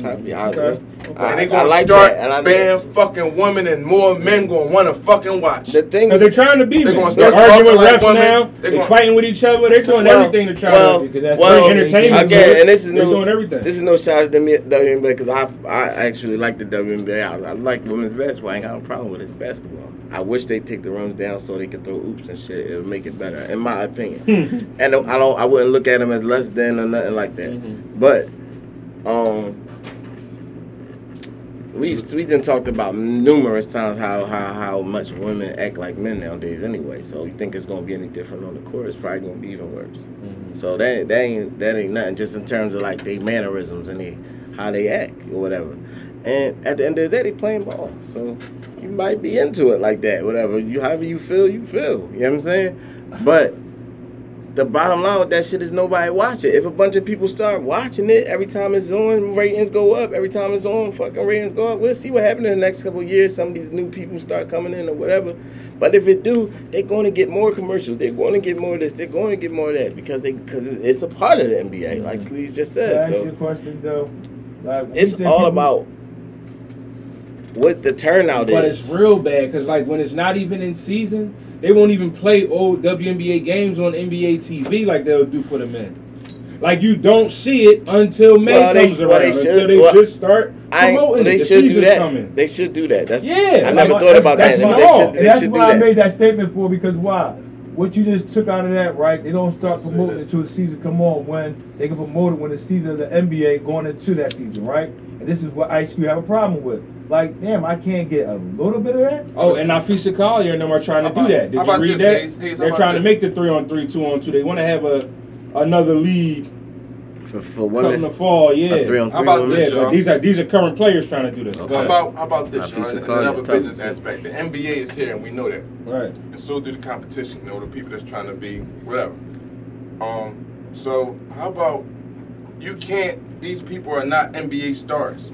C: copy. I,
A: Okay.
C: I,
D: and they
C: I
D: gonna
C: like
D: start
C: that. And I
D: banning fucking women, and more men gonna want to fucking watch.
C: the thing.
A: Cause they're trying to be
D: They're
A: men.
D: gonna
A: They're
D: start
A: arguing with
D: like
A: refs
D: women.
A: now.
D: They're
A: They're fighting with each other. They're doing
C: Well,
A: everything to try
C: well,
A: to
B: Because that's
C: well,
A: bring entertainment.
C: again,
A: to
C: and this is
A: they're
C: no,
A: doing everything.
C: This is no shot at the mi- WNBA because I I actually like the WNBA. I, I like women's basketball. I ain't got a problem with this basketball. I wish they take the rims down so they could throw oops and shit. It would make it better, in my opinion. and I don't. I wouldn't look at them as less than or nothing like that.
A: Mhm.
C: But um. We we done talked about numerous times how, how how much women act like men nowadays anyway. So you think it's gonna be any different on the court? It's probably gonna be even worse.
A: Mhm.
C: So that that ain't that ain't nothing. Just in terms of like they mannerisms and they how they act or whatever. And at the end of the day, they playing ball. So you might be into it like that. Whatever you however you feel, you feel. You know what I'm saying? But the bottom line with that shit is nobody watch it. If a bunch of people start watching it every time it's on, ratings go up. Every time it's on, fucking ratings go up. We'll see what happens in the next couple of years. Some of these new people start coming in or whatever. But if it do, they're going to get more commercials. They're going to get more of this. They're going to get more of that because they because it's a part of the NBA, mm-hmm. like Sleaze just
B: Can I
C: said.
B: ask you a
C: So
B: question though? Like,
C: it's all
B: people-
C: about what the turnout
A: But
C: is.
A: But it's real bad because like when it's not even in season, they won't even play old WNBA games on NBA TV like they'll do for the men. Like you don't see it until May
C: Well, they-
A: comes
C: well,
A: around.
C: they
A: until
C: should-
A: they
C: well,
A: just start
C: I ain't- they
A: it. The
C: should do that.
A: coming.
C: They should do that. That's
A: Yeah,
C: I
A: like,
C: never
A: what-
C: thought about
A: that's
C: that.
A: my
C: but
A: fault.
C: They should, they
B: that's why I
C: that.
B: made that statement for because why? What you just took out of that, right? They don't start
D: Say
B: promoting until the season come on when they can promote it when the season of the NBA going into that season, right? And this is what Ice Cube have a problem with. Like, damn, I can't get a little bit of that.
A: Oh, and Napheesa Collier and them are trying to
D: How
A: do that. Did
D: how
A: you read
D: this,
A: that?
D: Hayes? Hayes,
A: They're
D: about
A: trying to make the three on three, two on two. They want to have a another league
C: for, for
A: come
C: women.
A: the fall. Yeah,
C: A three on three How
D: about
C: on
D: this,
A: yeah.
D: y'all?
A: These are these are current players trying to do this.
C: Okay.
D: How about how about this, y'all?
C: Fisa
D: And
C: Carter,
D: Another
C: tough.
D: business aspect. The NBA is here, and we know that,
A: Right.
D: and so do the competition. You know, the people that's trying to be whatever. Um. So how about you can't? These people are not NBA stars,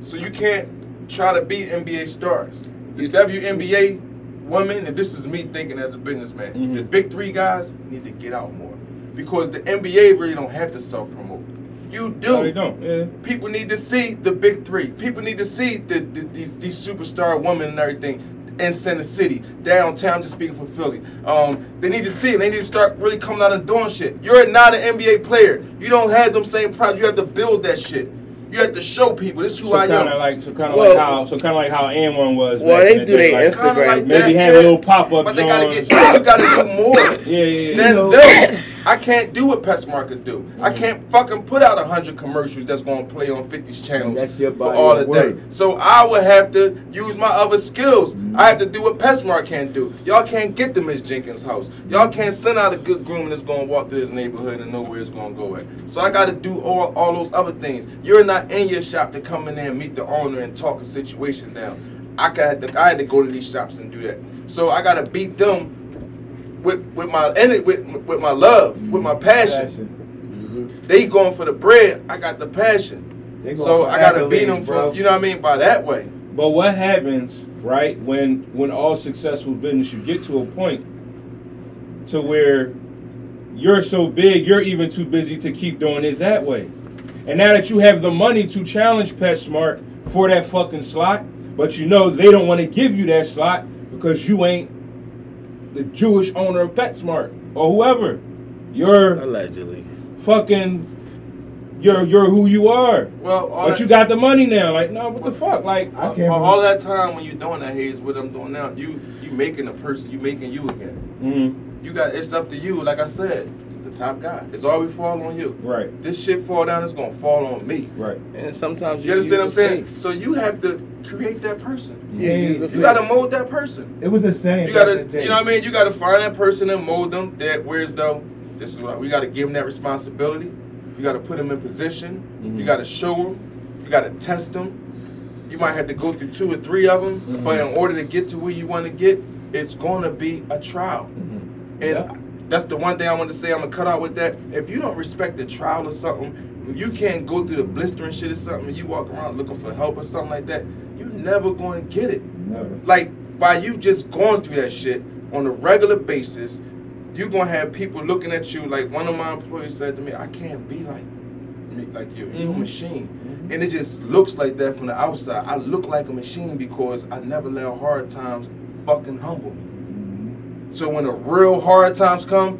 D: so you can't try to be NBA stars. The WNBA women, and this is me thinking as a businessman,
A: Mhm.
D: the big three guys need to get out more because the NBA really don't have to self promote. You do.
A: No, they don't. Yeah.
D: People need to see the big three. People need to see the, the these these superstar women and everything in Center City, downtown. Just speaking for Philly, um, they need to see it. They need to start really coming out and doing shit. You're not an NBA player. You don't have them same problems. You have to build that shit. You have to show people this is who
A: So
D: I
A: kind of
D: am.
A: like, so kind of
C: Well-
A: like how, so kind of like how N one was.
C: Well, they
A: in the
C: do
A: day,
C: their
A: like,
C: Instagram.
D: like
A: Maybe
D: that,
A: have
D: yeah.
A: little pop-up
D: But they gotta get. You gotta do more.
A: Yeah, yeah, yeah.
D: Then
B: know-
D: them. I can't do what PetSmart could do. I
A: Mhm.
D: can't fucking put out a hundred commercials that's gonna play on 50's channels for all the day. So I would have to use my other skills.
B: Mhm.
D: I have to do what PetSmart can't do. Y'all can't get to Miss Jenkins' house. Y'all can't send out a good groom that's gonna walk through this neighborhood and know where it's gonna go at. So I gotta do all, all those other things. You're not in your shop to come in there and meet the owner and talk a situation down. I had to, I had to go to these shops and do that. So I gotta beat them with with my and with with my love, with my passion. Mm-hmm. They going for the bread. I got the passion. So I gotta beat them
B: bro.
D: for you know what I mean by that way.
A: But what happens, right, when when all successful business you get to a point to where you're so big, you're even too busy to keep doing it that way. And now that you have the money to challenge PetSmart for that fucking slot, but you know they don't want to give you that slot because you ain't the Jewish owner of PetSmart or whoever. You're
C: Allegedly.
A: fucking you're you're who you are.
D: Well, all
A: But
D: that,
A: you got the money now. Like, no, what the fuck? Like,
B: I
D: all,
B: can't
D: all that time when you're doing that, Hayes, what I'm doing now, you you making a person, you making you again.
A: mhm,
D: You got it's up to you. Like I said, the top guy. It's always fall on you.
A: right,
D: This shit fall down, it's gonna fall on me.
A: right.
C: And sometimes you
D: You understand what I'm
C: use
D: saying? So you have to create that person.
C: Yeah,
B: Yeah,
C: use
D: You gotta mold that person.
B: It was the same.
D: You gotta,
B: back in the
D: you know what I mean? You gotta find that person and mold them. That where's though? This is what we gotta give them that responsibility. You gotta put them in position.
A: Mhm.
D: You gotta show them. You gotta test them. You might have to go through two or three of them,
A: Mhm.
D: but in order to get to where you want to get, it's gonna be a trial.
A: Mhm.
D: And
B: Yeah.
D: that's the one thing I want to say. I'm gonna cut out with that. If you don't respect the trial or something, you can't go through the blistering shit or something. And you walk around looking for help or something like that. You never gonna get it
B: Never.
D: like by you just going through that shit on a regular basis, you gonna have people looking at you like one of my employees said to me, I can't be like me like you. You a
A: Mhm.
D: machine, and it just looks like that from the outside. I look like a machine because I never let hard times fucking humble me. So when the real hard times come,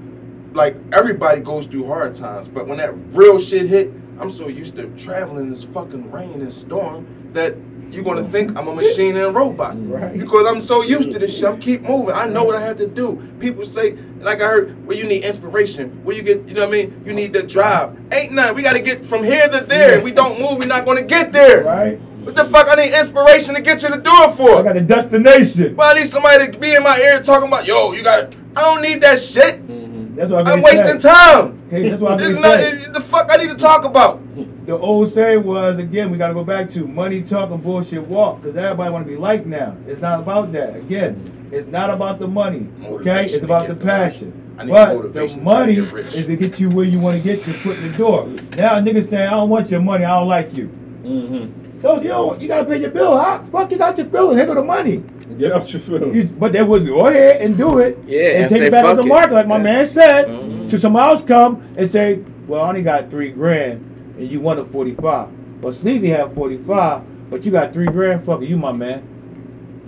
D: like everybody goes through hard times, but when that real shit hit, I'm so used to traveling this fucking rain and storm that you're gonna think I'm a machine and a robot.
B: Right.
D: Because I'm so used to this shit. I'm keep moving. I know what I have to do. People say, like I heard, well, you need inspiration. Where you get, you know what I mean? You need the drive. Ain't none. We gotta get from here to there. If we don't move, we're not gonna get there.
B: Right?
D: What the fuck I need inspiration to get you to the door for?
B: I got a destination.
D: But I need somebody to be in my ear talking about, yo, you gotta. I don't need that shit.
A: Mm-hmm.
B: That's what
D: I'm
B: I
D: wasting time.
B: Hey, that's what I
D: This is not the fuck I need to talk about.
B: The old saying was again, we gotta go back to money talk and bullshit walk, because everybody wanna be like now. It's not about that. Again, it's not about the money. Okay? It's about the passion.
D: I need
B: But the
D: motivation to
B: money is to get you where you wanna get to put in the door. Now niggas saying, I don't want your money, I don't like you.
A: Mm-hmm.
B: So you know you gotta pay your bill, huh? Fuck it out your bill and here go the money.
A: Get out your feelings.
B: You, but they would go ahead and do it.
C: Yeah,
B: and,
C: and
B: take it back on the market, like my
C: Yeah.
B: man said.
C: Mhm.
B: To someone else come and say, "Well, I only got three grand, and you wanted forty five. But Sleazy had forty five, but you got three grand. Fuck you my man.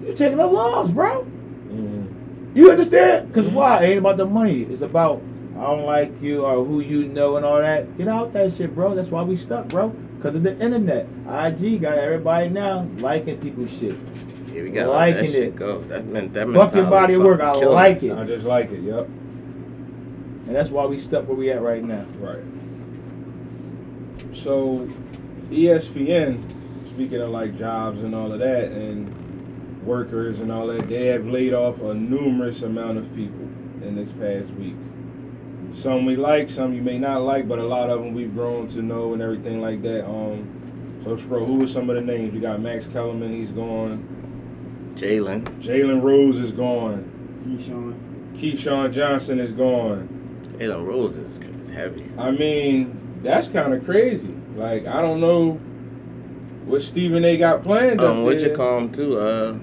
B: You taking the loss, bro.
A: Mm-hmm.
B: You understand? Because
A: Mhm.
B: why? It ain't about the money. It's about I don't like you or who you know and all that. Get out that shit, bro. That's why we stuck, bro. Because of the internet. IG got everybody now liking people's shit.
C: Yeah, we got
B: Liking
C: that shit
B: it.
C: go. That's meant that
B: Fuck your body of work,
C: fucking
B: I
C: killing
B: like
C: us.
B: it.
A: I just like it. Yep.
B: And that's why we stuck where we at right now.
A: Right. So, ESPN, speaking of like jobs and all of that, and workers and all that, they have laid off a numerous amount of people in this past week. Some we like, some you may not like, but a lot of them we've grown to know and everything like that. Um, so, Spro, who are some of the names? You got Max Kellerman, he's gone.
C: Jalen.
A: Jalen Rose is gone.
E: Keyshawn.
A: Keyshawn Johnson is gone.
C: Jalen Rose is, is heavy.
A: I mean, that's kind of crazy. Like, I don't know what Stephen A. got planned.
C: Um, what you call him too? Uh,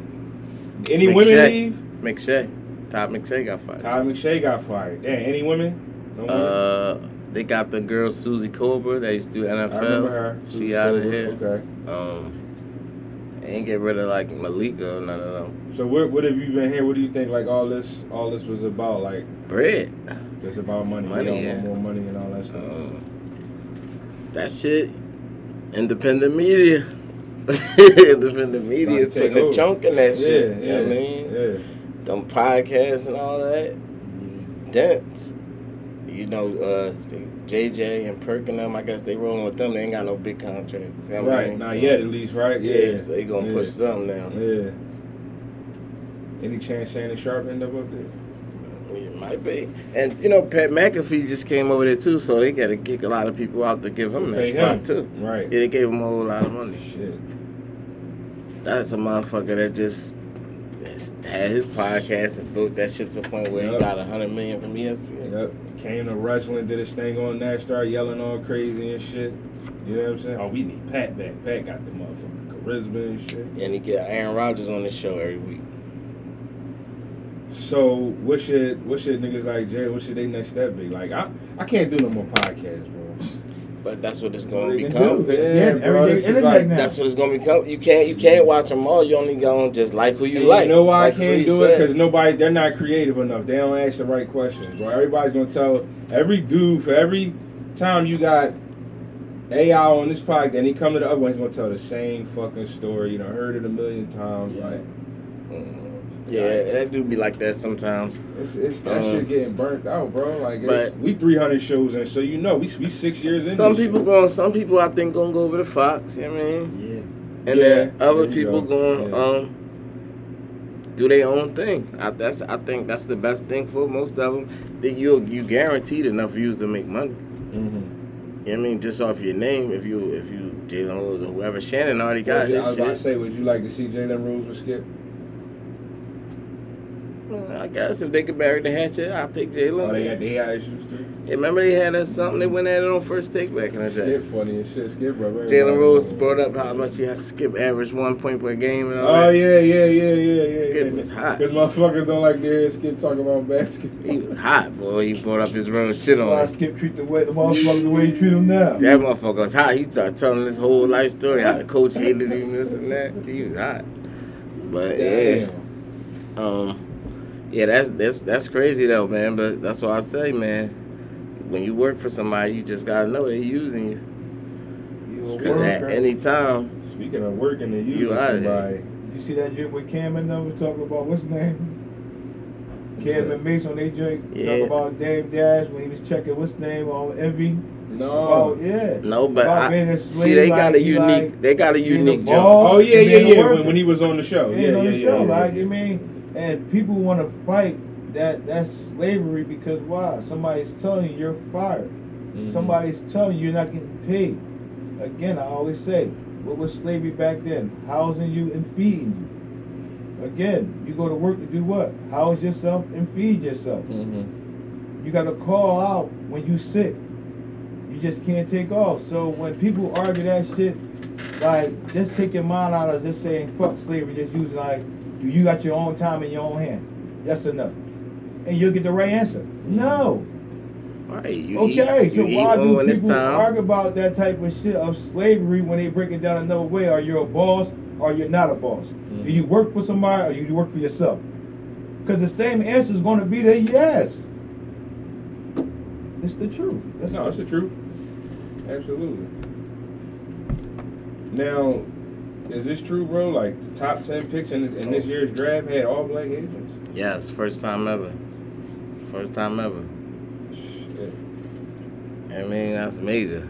A: Any
C: McShay.
A: women leave?
C: McShay. Todd McShay got fired.
A: Todd McShay got fired. Damn, any women? No women?
C: Uh, they got the girl Suzy Kolber that used to do NFL.
A: I remember her.
C: She out of here.
A: Okay.
C: Um, they ain't get rid of like Malika or none of them.
A: So what what have you been here? What do you think like all this all this was about? Like
C: Bread.
A: it's about money.
C: Money, yeah.
A: more money and all that stuff.
C: Um, that shit. Independent media. (laughs) Independent media
A: Trying to
C: is
A: take
C: putting a chunk in that
A: yeah,
C: shit.
A: yeah,
C: You know what I mean?
A: yeah.
C: Them podcasts and all that. Dents. You know, uh, JJ and Perk and them, I guess they rolling with them. They ain't got no big contracts. You know what I
A: Right,
C: mean?
A: not
C: So-
A: yet at least, right?
C: Yeah, so they gonna
A: yeah.
C: push something now.
A: Yeah. Any chance Shannon Sharpe end up up there?
C: Might be. And you know, Pat McAfee just came over there too, so they gotta kick a lot of people out to give him that spot
A: him.
C: too.
A: Right.
C: Yeah, they gave him a whole lot of money.
A: Shit.
C: That's a motherfucker that just had his podcast and built that shit to the point where
A: Yep.
C: he got a hundred million from ESPN.
A: Yep. Came to wrestling, did his thing on that, started yelling all crazy and shit. You know what I'm saying? Oh, we need Pat back. Pat got the motherfucking charisma and shit.
C: And he get Aaron Rodgers on the show every week.
A: So what should what should niggas like Jay? What should they next step be? Like I I can't do no more podcasts, bro.
C: But that's what it's gonna
B: they can
C: become.
A: Yeah,
B: Yeah,
A: bro,
B: everything internet
A: like-
B: now.
C: That's what it's gonna become. You can't you can't watch them all. You only gonna just like who you
A: And
C: like.
A: You know why
C: Like
A: I can't
C: Slee
A: do it? Because nobody, they're not creative enough. They don't ask the right questions, bro. Everybody's gonna tell every dude for every time you got AI on this podcast, and he come to the other one, he's gonna tell the same fucking story. You know, heard it a million times. Like
C: Mhm. Yeah, that do be like that sometimes.
A: it's, it's that
C: Um,
A: shit getting burnt out, bro. Like it's,
C: but-
A: we 300 shows in, so you know we we six years in.
C: Some people
A: shit.
C: going. Some people I think gonna go over to Fox. You know what I mean?
E: Yeah.
C: And
A: Yeah,
C: then other people
A: go.
C: going
A: Yeah.
C: um do their own thing. I, that's I think that's the best thing for most of them. That you you guaranteed enough views to make money.
A: Mhm.
C: You know what I mean? Just off your name, if you if you Jalen Rose or whoever, Shannon already
A: Would
C: got
A: you- I
C: his
A: was about to say, would you like to see Jalen Rose with Skip?
C: Well, I guess if they could bury the hatchet, I'll take Jalen.
A: Oh, they got they got issues too.
C: Yeah, remember they had us something they went at it on first take back in the day.
A: Skip funny and shit. Skip, bro.
C: Jalen Rose brought up how much you have to skip average one point per game and all
A: Oh
C: that.
A: Oh yeah, yeah, yeah, yeah, yeah.
C: Skip Skip was hot.
A: Because motherfuckers don't like to hear Skip talk about basketball.
C: He was hot, boy. He brought up his real shit on us.
B: Skip treat the way the motherfucker the way he treat him now.
C: That motherfucker was hot. He started telling his whole life story, how the coach hated him, this and that. He was hot. But yeah. Um, yeah, that's that's that's crazy though, man. But that's what I say, man. When you work for somebody, you just gotta know they're using you.
B: You
C: Cause at any time,
A: Speaking of working and
C: You
A: using
C: outta here.
A: somebody,
B: You see that joint with Cam and them was talking about what's his name? Cam and Mase on they joint
C: Yeah.
B: talking about Dame Dash when he was checking what's his name on Envy.
A: no.
B: Oh yeah.
C: no, but I,
B: being
C: see,
B: slave,
C: they got a unique,
B: like
C: they got a unique
B: a
C: job.
A: Oh yeah, yeah, yeah. When, when he was on the show.
B: Yeah,
A: Yeah,
B: on
A: yeah,
B: the
A: yeah,
B: show,
A: yeah,
B: like
A: yeah.
B: I mean, and people want to fight that that's slavery because why? Somebody's telling you you're fired.
A: Mhm.
B: Somebody's telling you you're not getting paid. Again, I always say, what was slavery back then? Housing you and feeding you. Again, you go to work to do what? House yourself and feed yourself.
A: Mhm.
B: You got to call out when you sick. You just can't take off. So when people argue that shit, like just take your mind out of just saying fuck slavery. Just use like, do you got your own time in your own hand? Yes or no? And you'll get the right answer. No.
C: Right, you
B: Okay,
C: eat,
B: so
C: you eat
B: why do people
C: time.
B: argue about that type of shit of slavery when they break it down another way? Are you a boss or you're not a boss?
A: Mm-hmm.
B: Do you work for somebody or you work for yourself? Because the same answer is going to be the yes. It's the truth. That's
A: No, it's the truth. Absolutely. Now, is this true, bro? Like the top ten picks in, in this oh. year's draft had all black agents.
C: Yes, first time ever. First time ever.
A: Shit.
C: I mean, that's major.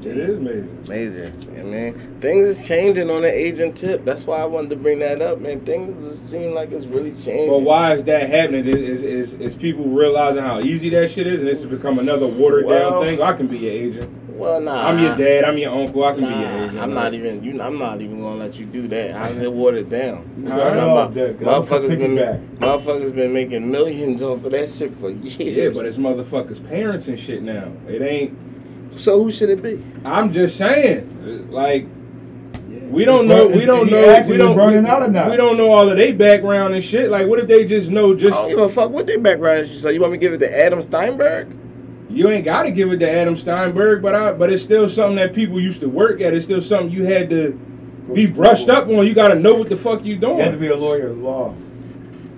A: It is major.
C: Major. I mean, things is changing on the agent tip. That's why I wanted to bring that up, man. Things just seem like it's really changing.
A: But why is that happening? Is, is, is, is people realizing how easy that shit is, and this has become another watered
C: Well-
A: down thing? I can be your agent.
C: Well, nah.
A: I'm your dad. I'm your uncle. I can be your
C: Nah,
A: agent.
C: I'm not even. You, I'm not even gonna let you do that. How's it watered down?
A: You
C: I'm
A: got
C: talking
A: it
B: all
C: about-
B: there, 'cause I'm
C: Motherfuckers been,
B: piggyback.
C: motherfuckers been making millions off of that shit for years.
A: Yeah, but it's motherfuckers' parents and shit now. It ain't.
C: so who should it be?
A: I'm just saying, like. We don't know. We don't
B: He
A: know. We don't.
B: burning
A: we,
B: out or not?
A: we don't know all of their background and shit. Like, what if they just know? Just
C: I don't give a fuck what their background is. So you want me to give it to Adam Steinberg?
A: You ain't got to give it to Adam Steinberg, but I. But it's still something that people used to work at. It's still something you had to be brushed up on. You got to know what the fuck you doing.
B: You have to be a lawyer of law.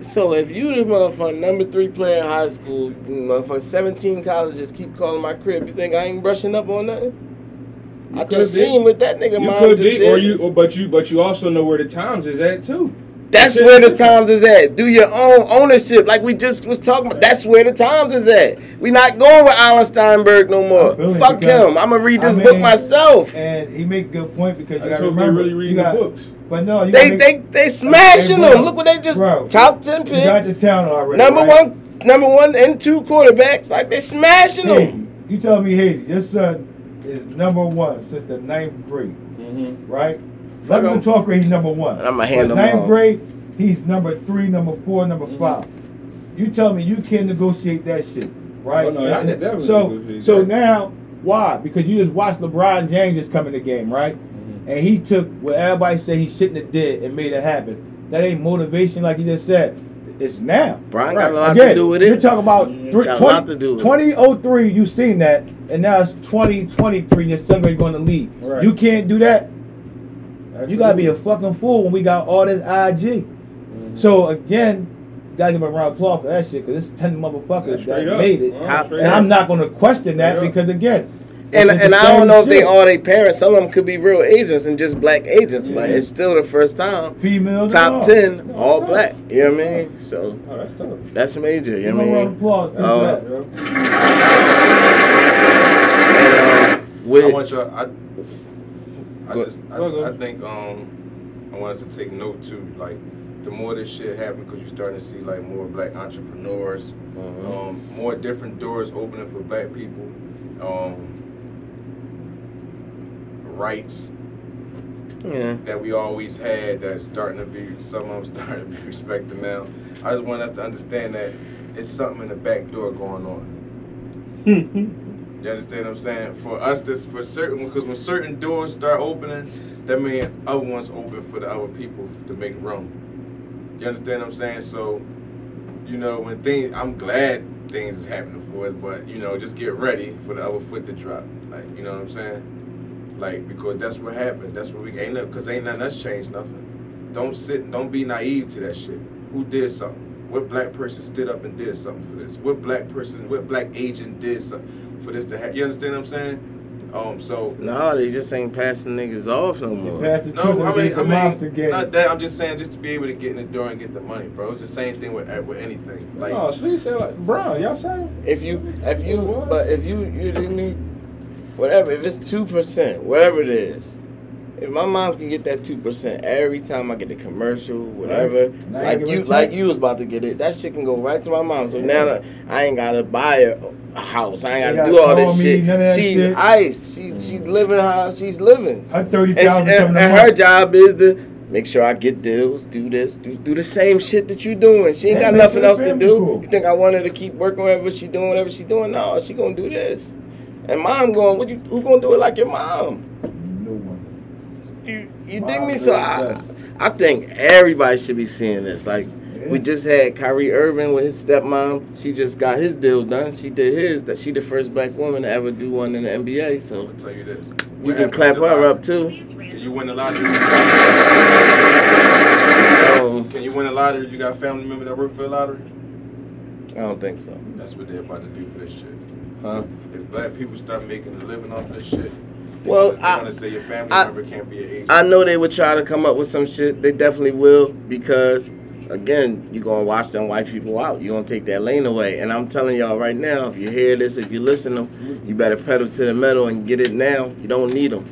C: So if you the motherfucker number three player in high school, motherfucker 17 colleges keep calling my crib, you think I ain't brushing up on nothing?
A: You
C: I
A: could
C: just
A: be.
C: seen what that nigga
A: You
C: mom
A: could
C: just
A: be,
C: did.
A: or you, or, but you, but you also know where the times is at too.
C: That's where the times is at. Do your own ownership, like we just was talking about. That's where the times is at. We not going with Alan Steinberg no more. Fuck him. I'ma read
B: I
C: this book myself.
B: And he make a good point because you
A: I
B: got to
A: hope
B: remember.
A: really reading
B: you
A: the
B: got-
A: books.
B: But no, you
C: They
B: gotta
C: they
B: make-
C: they smashing
B: Hey, bro.
C: them. Look what they just
B: Bro,
C: top ten
B: You got the
C: picks.
B: talent already.
C: Number
B: right?
C: one, number one and two quarterbacks. Like they smashing
B: Haiti,
C: them.
B: you tell me Haiti, your son is number one since the ninth grade,
A: Mm-hmm.
B: right?
C: Fuck
B: Let me
C: him.
B: talk grade, he's number one.
C: I'ma hand him
B: ninth
C: off.
B: grade, he's number three, number four, number
A: Mhm.
B: five. You tell me you can't negotiate that shit, right?
A: Oh, no, I
B: And-
A: can definitely
B: so, so
A: that.
B: now, why? Because you just watched LeBron James just come in the game, right?
A: Mm-hmm.
B: And he took what everybody said he shouldn't have did and made it happen. That ain't motivation, like he just said. It's now.
C: Brian
A: Right.
C: got a lot
B: Again,
C: to do with it.
B: You're talking about three,
C: Got a lot to do with it.
B: 2003, you seen that, and now it's 2023, your son going to lead.
A: Right.
B: You can't do that. You gotta be a fucking fool when we got all this IG.
A: Mhm.
B: So again, you gotta give him a round of applause for that shit, because it's 10 motherfuckers
A: Straight
B: that
A: up.
B: made it.
A: Uh,
C: Top
B: And
A: up.
B: I'm not gonna question that
A: Straight
B: because again,
C: And and I don't
B: same
C: know if they
B: shit.
C: are their parents. Some of them could be real agents and just black agents, but it's still the first time.
B: female
C: Top ten, all
A: tough.
C: black. You know what I mean? So
A: Oh, that's tough.
C: that's major. You
B: Give
C: know what I
B: round of
C: mean?
B: applause. to
C: Oh.
B: that.
C: And, um,
D: I
C: with,
D: want y'all. I, I
C: Go-
D: just. I,
A: go, go.
D: I think. Um, I want us to take note too. Like, the more this shit happen, because you're starting to see like more black entrepreneurs,
C: uh,
D: um, more different doors opening for black people, um, rights
C: yeah.
D: that we always had that's starting to be some of them (laughs) starting to be respected now. I just want us to understand that it's something in the back door going on. (laughs) You understand what I'm saying? For us, this for certain because when certain doors start opening, that means other ones open for the other people to make room. You understand what I'm saying? So, you know, when things, I'm glad things is happening for us, but you know, just get ready for the other foot to drop. Like, you know what I'm saying? Like, because that's what happened. That's what we ain't. Cause ain't nothing else changed. Nothing. Don't sit. Don't be naive to that shit. Who did something? What black person stood up and did something for this? What black person? What black agent did something for this to happen? You understand what I'm saying? Um. So.
C: No, they just ain't passing niggas off no more.
D: No, I mean,
B: get
D: I
B: the mouth to
D: mean,
B: get
D: not that. I'm just saying, just to be able to get in the door and get the money, bro. It's the same thing with with anything. Like,
A: oh, Sleep said like, Brown, y'all say?
C: If you, if you, but if you, you didn't need, whatever. If it's two percent, whatever it is. If my mom can get that two percent every time I get a commercial, whatever,
B: Right.
C: Like
B: you give
C: you,
B: her a
C: like you was about to get it, that shit can go right to my mom. So now I ain't gotta buy a, house. I ain't gotta
B: gotta
C: do all this
B: me,
C: shit. She's
B: shit.
C: ice. She she's living how she's living.
B: her thirty
C: And,
B: thousand
C: and, and her job is to make sure I get deals, do this, do, do the same shit that you doing. She ain't got nothing else to do.
B: cool.
C: You think I want her to keep working whatever she doing, whatever she doing? No, she gonna do this. And mom going, what you who gonna do it like your mom?
B: No one.
C: You you
B: Mom
C: dig me? So I. I think everybody should be seeing this. Like we just had Kyrie Irving with his stepmom. She just got his deal done. She did his. That she the first black woman to ever do one in the NBA. So
D: I'm gonna tell you this.
C: you
D: What
C: can clap her up too.
D: Can you win the lottery?
C: Um,
D: Can you win the lottery if you got a family member that work for the lottery?
C: I don't think so.
D: That's what they're about to do for this shit.
C: Huh?
D: If black people start making a living off this shit, they
C: Well,
D: gonna, they
C: I-
D: gonna say your family
C: I-
D: member can't be an agent.
C: I know they would try to come up with some shit. They definitely will because, again, you're gonna watch them white people out. You're gonna take that lane away. And I'm telling y'all right now, if you hear this, if you listen to them, you better pedal to the metal and get it now. You don't need them.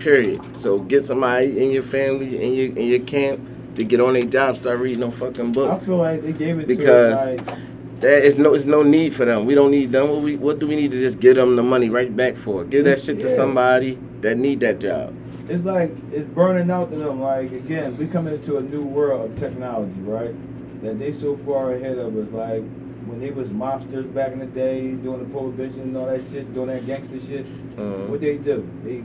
C: Period. So get somebody in your family, in your in your camp, to get on their job, start reading them fucking books.
B: I feel like they gave it
C: Because-
B: to us like
C: There is no, it's no need for them. We don't need them. What we, what do we need to just give them the money right back for? Give that shit to somebody that need that job.
B: it's like it's burning out to them. Like again, we coming into a new world of technology, right? That they so far ahead of us. Like when they was mobsters back in the day, doing the prohibition and all that shit, doing that gangster shit.
C: Mhm.
B: What they do? They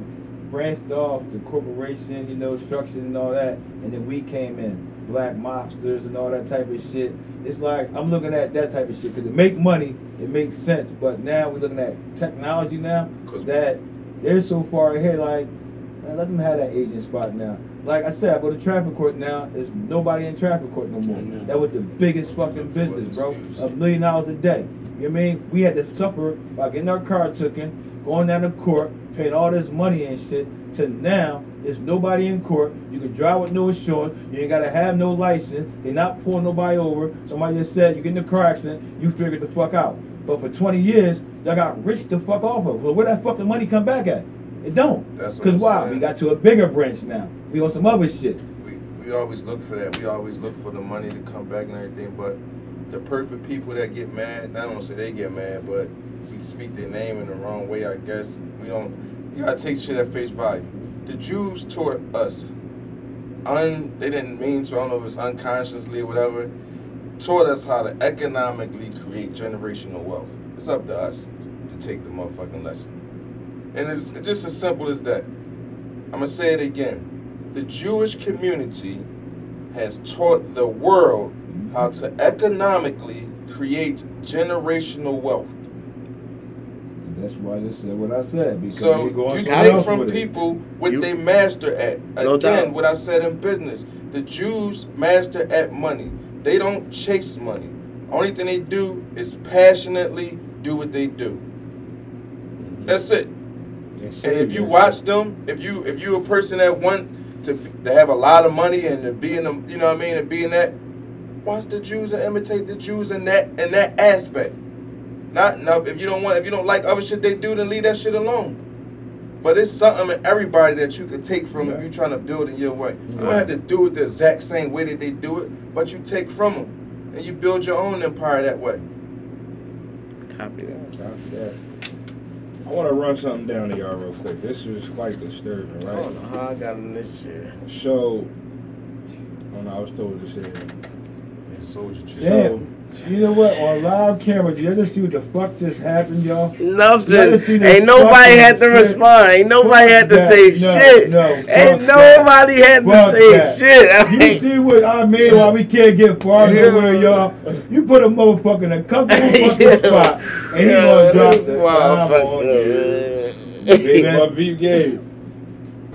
B: branched off the corporation, you know, structure and all that, and then we came in, black mobsters and all that type of shit. It's like I'm looking at that type of shit because it make money, it makes sense. But now we're looking at technology now that they're so far ahead. Like, man, let them have that agent spot now. Like I said, I go to traffic court now. There's nobody in traffic court no more. That was the biggest fucking business, bro. A million dollars a day. You know I mean? We had to suffer by getting our car taken, going down to court, paying all this money and shit. To now, there's nobody in court. You can drive with no insurance. You ain't gotta have no license. They're not pulling nobody over. Somebody just said you get in a car accident, you figured the fuck out. But for 20 years, y'all got rich the fuck off of. Well, where that fucking money come back at? It don't.
D: That's
B: Cause why?
D: saying.
B: We got to a bigger branch now. We on some other shit.
D: we, we always look for that. We always look for the money to come back and everything. But the perfect people that get mad, I don't say they get mad, but we speak their name in the wrong way. I guess we don't. You gotta take shit at face value. The Jews taught us. Un, they didn't mean to. I don't know if it's unconsciously or whatever. Taught us how to economically create generational wealth. It's up to us to take the motherfucking lesson. And it's just as simple as that. I'm gonna say it again the Jewish community has taught the world how to economically create generational wealth.
B: And that's why I said what I said. Because
D: So
B: they go
D: you
B: somewhere
D: take from
B: with it.
D: people what
C: You-
D: they master at.
C: No
D: Again,
C: doubt.
D: what I said in business, the Jews master at money. They don't chase money. Only thing they do is passionately do what they do. Mm-hmm. That's it. And if you watch them, if you if you a person that want to to have a lot of money and to be in them, you know what I mean, and be in that, watch the Jews and imitate the Jews in that in that aspect. Not enough. If you don't want, if you don't like other shit they do, then leave that shit alone. But it's something in everybody that you could take from if you're trying to build in your way. You don't have to do it the exact same way that they do it, but you take from them and you build your own empire that way.
C: Copy that.
A: I want to run something down to y'all real quick. This is quite disturbing, right?
C: I
A: right?
C: don't know how I got in this shit.
A: So, I don't know, I was told to say,
D: soldier chick.
B: Damn. You know what? On live camera, do you ever see what the fuck just happened, y'all?
C: Nothing.
B: You ever seen this
C: Ain't nobody had to
B: shit?
C: respond. Ain't nobody had to
B: Fuck
C: say.
B: No,
C: shit.
B: no,
C: Ain't
B: fuck that.
C: nobody had to
B: Fuck
C: say
B: that.
C: shit. I
B: You (laughs) see what I mean? Why we can't get far
C: Yeah.
B: nowhere, y'all? You put a motherfucker in a comfortable (laughs) fucking spot, and he
C: Yeah,
B: gonna drop
C: this
B: the
C: wild
B: bomb on you.
C: man.
B: Big
A: But
B: man.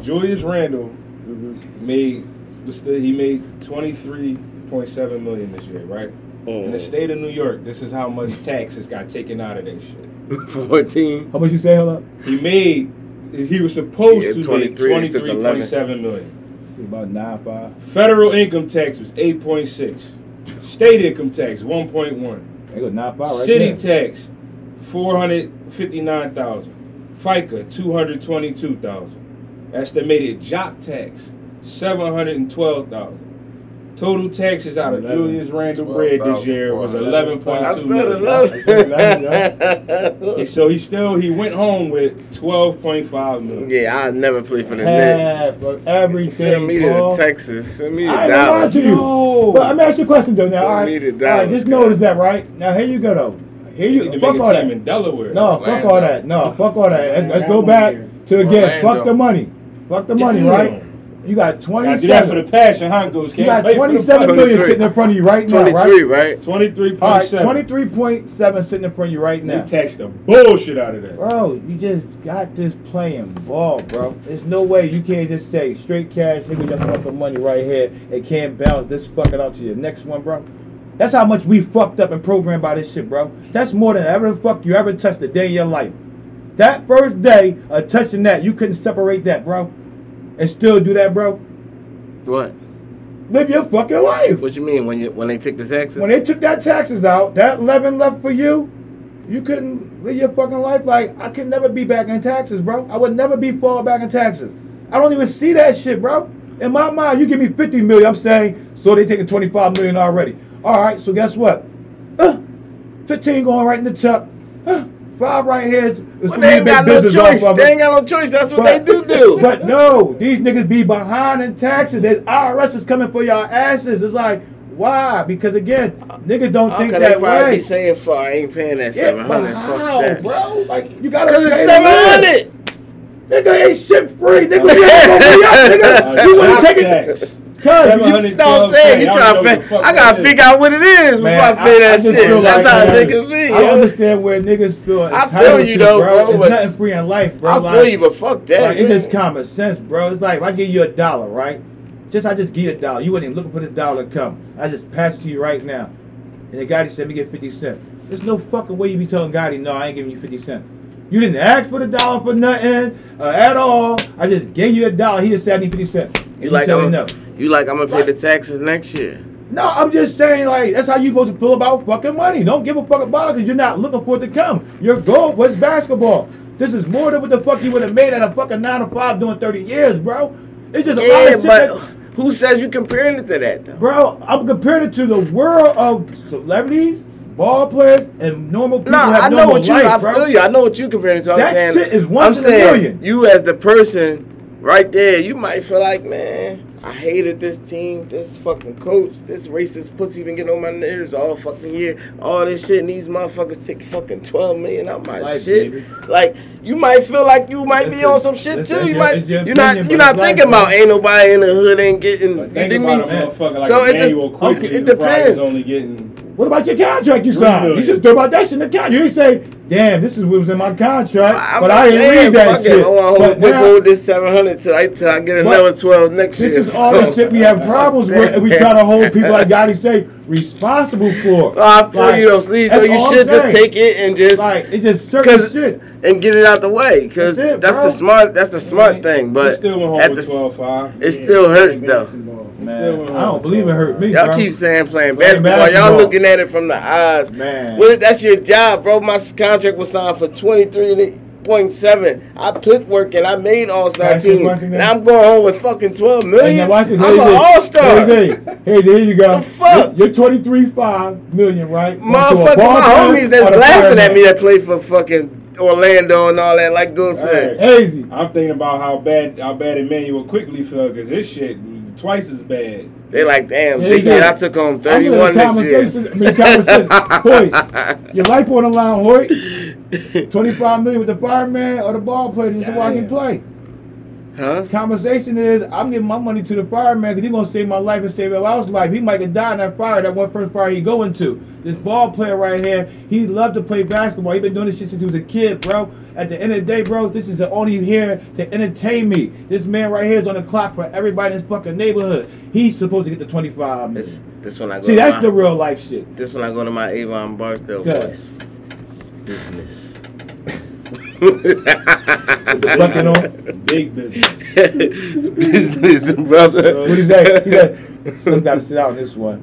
A: Julius Randle
C: Mm-hmm.
A: made what's the- he made twenty three Point seven million this year, right? Mm. In the state of New York, this is how much taxes got taken out of that shit. (laughs)
C: 14.
B: How much you say, hello?
A: He made, he was supposed
C: yeah,
A: to make 23.7 million.
B: About 9 5.
A: Federal income tax was 8.6. State income tax, 1.1.
B: They go 9 5 right
A: City
B: there.
A: tax, 459,000. FICA, 222,000. Estimated job tax, 712,000. Total taxes out of
B: Eleven.
A: Julius Randle bread this year was eleven point
C: I
A: two
C: said
A: million.
C: 11.
A: So he still he went home with twelve point five million.
C: yeah, I'll never play for the Knicks.
B: Half of everything.
C: Send me to
B: Paul.
C: Texas. Send me to
B: I ain't gonna
C: Dallas.
B: to you. But let me ask you a question though. Now,
C: Send
B: all right,
C: me to
B: all right, just
C: guy.
B: notice that, right? Now here you go though. Here
A: He
B: you
A: need
B: fuck all that.
A: in Delaware.
B: No, fuck all that. No, fuck all that. Let's, let's go back to again. Fuck the money. Fuck the money,
A: Damn.
B: right? You got
A: Gotta do that for the
B: 27.
A: passion, huh, Goose?
B: You got
A: play for the
B: 27 million sitting in front of you right now,
C: 23,
B: right?
C: right?
A: Twenty-three
B: right,
A: seven.
B: 23.7 sitting in front of you right
A: They
B: You
A: taxed the bullshit out of that.
B: Bro, you just got this playing ball, bro. There's no way you can't just say straight cash, nigga, just fucking money right here and can't balance this fucking out to your next one, bro. That's how much we fucked up and programmed by this shit, bro. That's more than ever fuck you ever touched a day in your life. That first day of touching that, you couldn't separate that, bro. And still do that, bro.
C: What?
B: Live your fucking life.
C: What you mean when you when they took the taxes?
B: When they took that taxes out, that 11 left for you, you couldn't live your fucking life like I could never be back in taxes, bro. I would never be fall back in taxes. I don't even see that shit, bro. In my mind, you give me 50 million, I'm saying, so they taking 25 million already. All right, so guess what? Uh, 15 going right in the top. Uh, five right here. is-
C: Well, they ain't got no choice. They ain't got no choice. That's what
B: But-
C: they do do. (laughs)
B: But no, these niggas be behind in taxes. The IRS is coming for y'all asses. It's like, why? Because again, niggas don't
C: How
B: think
C: they
B: that
C: probably
B: way.
C: be saying for I ain't paying that
B: Yeah,
C: seven hundred? Fuck that.
B: bro? Like you gotta
C: Cause it's
B: pay
C: seven hundred.
B: Rent. Nigga ain't shit free. Nigga, we ain't gonna be up, nigga. (laughs) You wanna take it? Cause you,
C: know what I'm saying? You
A: I
C: trying to
A: what the
C: fi-
A: fuck
C: I gotta
A: that is.
C: figure out what it is before
B: man,
C: I pay that
B: just
C: shit.
B: feel
C: That's
B: like,
C: how
B: man,
C: niggas be.
B: I
C: yo.
B: understand where niggas feel
C: I feel
B: entitled
C: you
B: to,
C: though,
B: bro.
C: bro,
B: It's nothing free in life, bro.
C: I
B: Like-
C: feel you, but fuck that.
B: Like, it's just common sense, bro. It's like if I give you a dollar, right? Just I just give you a dollar. You wasn't even looking for this dollar to come. I just pass it to you right now. And the guy just said, "Let me get fifty cents." There's no fucking way you be telling Gotti, "No, I ain't giving you fifty cents." You didn't ask for the dollar for nothing uh, at all. I just gave you a dollar. Here's just said, "I need fifty cents." And
C: You like I'm,
B: no.
C: you like I'm gonna pay the taxes next year.
B: No, I'm just saying, like, that's how you supposed to feel about fucking money. Don't give a fuck about it because you're not looking for it to come. Your goal was basketball. This is more than what the fuck you would have made at a fucking 9 to 5 doing 30 years, bro. It's just a lot
C: Yeah,
B: of shit
C: but
B: that,
C: who says you comparing it to that though?
B: Bro, I'm comparing it to the world of celebrities, ball players, and normal people
C: No,
B: who have
C: I know what you.
B: life,
C: I
B: bro.
C: feel you. I know what you comparing it to. I'm
B: That
C: saying,
B: shit is once
C: I'm
B: in a
C: saying,
B: million.
C: You as the person right there, you might feel like, man, I hated this team, this fucking coach, this racist pussy been getting on my nerves all fucking year. All this shit, and these motherfuckers take fucking twelve million out my
B: Life,
C: shit.
B: baby.
C: Like you might feel like you might
B: That's
C: be
B: your-
C: on some shit
B: that's-
C: too.
B: that's
C: You
B: your-
C: might,
B: it's your
C: you're not, you're not
B: life,
C: thinking about ain't nobody in the hood ain't getting.
A: But
C: You
A: think
C: dig
A: about
C: me?
A: a motherfucker like
C: So it just-
A: Immanuel
C: okay, it depends.
A: is only getting.
B: What about your contract you signed? You should throw about that shit in the contract. You ain't say, damn, this is what was in my contract,
C: I'm
B: but I didn't
C: saying,
B: read that
C: fuck
B: shit.
C: It. I want
B: But
C: to
B: now,
C: withhold this seven hundred till I till I get another twelve next year.
B: This is all the (laughs) shit we have problems with, and we try to hold people like Gotti say responsible for. (laughs)
C: No, I feel
B: Like,
C: you though, Sleaze. Though
B: that's
C: you should just take it and just
B: Like it's just certain shit.
C: and get it out the way, cause
B: That's it,
C: that's the smart. That's the smart thing. But
A: still
C: at the,
A: 12 5.
C: it still hurts though.
B: Man, I don't believe it hurt me.
C: Y'all
B: bro.
C: keep saying playing
B: Playing
C: basketball. Y'all looking at it from the eyes.
B: Man.
C: Well, that's your job, bro. My contract was signed for twenty three point seven. I put work and I made All Star
B: Can I ask you a
C: team.
B: question?
C: Now I'm going home with fucking twelve million.
B: Hey, now watch this.
C: I'm an All Star.
B: Hey, hey, hey, here you go.
C: The fuck?
B: You're, you're 23 5 million, right? Going to a
C: Motherfucker, my homies that's laughing at me that play for fucking Orlando and all that, like Go said.
B: Easy.
A: I'm thinking about how bad how bad Immanuel Quickley felt because this shit twice as bad.
C: They like, damn,
B: Yeah,
C: big
B: yeah.
C: kid, I took home
B: I'm
C: 31 this year.
B: I mean. (laughs) Hoyt, your life on the line, Hoyt. 25 million with the fireman or the ball player just to watch him play.
C: Huh?
B: Conversation is, I'm giving my money to the fireman because he's gonna save my life and save everybody else's life. He might get died in that fire, that one first fire he go into. This ball player right here, he loved to play basketball. He been doing this shit since he was a kid, bro. At the end of the day, bro, this is the only here to entertain me. This man right here is on the clock for everybody in this fucking neighborhood. He's supposed to get the 25
C: This, this when I go
B: See,
C: to
B: that's
C: my,
B: the real life shit.
C: This when I go to my Avon
B: Barksdale
C: voice. Business.
B: Bucking on.
A: Big business.
C: it's business, brother.
B: What is that? He said, got to sit out in this one.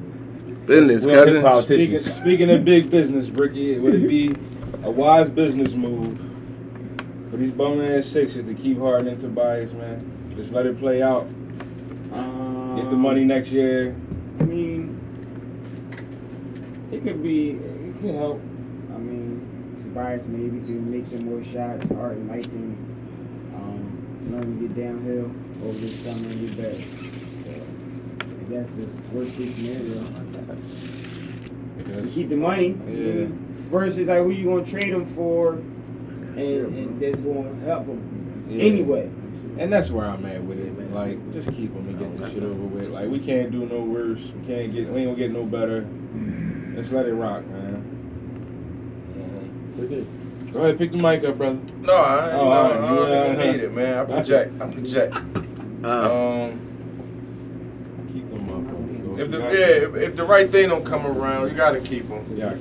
C: Business,
B: We don't
C: cousin.
B: politicians.
A: Speaking, speaking of big business, Bricky, would it be a wise business move for these bum ass sixes to keep Harden and Tobias, man? Just let it play out.
E: Um,
A: Get the money next year.
E: I mean, it could be, it could help. Tobias maybe could make some more shots. Art and Mike can um, learn to get downhill over this summer and get better. So, I guess this worst case scenario. You keep the money.
A: Yeah.
E: Versus like who you gonna trade them for, and, and that's gonna help them
A: Yeah.
E: anyway.
A: And that's where I'm at with it. Like, just keep them and get this shit over with. Like, we can't do no worse. We can't get. We ain't gonna get no better. Let's let it rock, man. Go ahead, pick the mic up, brother.
D: No, I, ain't,
A: Oh,
D: no,
A: alright,
D: I don't
A: yeah,
D: even need it, man. I project. I project.
C: Uh,
D: Um,
A: Keep them up.
D: if the yeah, if, if the right thing don't come around, you gotta keep them.
A: Yeah.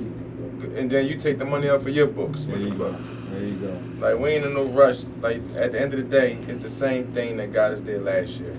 D: And then you take the money off of your books.
A: There
D: What the
A: you go. There you go.
D: Like we ain't in no rush. Like at the end of the day, it's the same thing that got us there last year.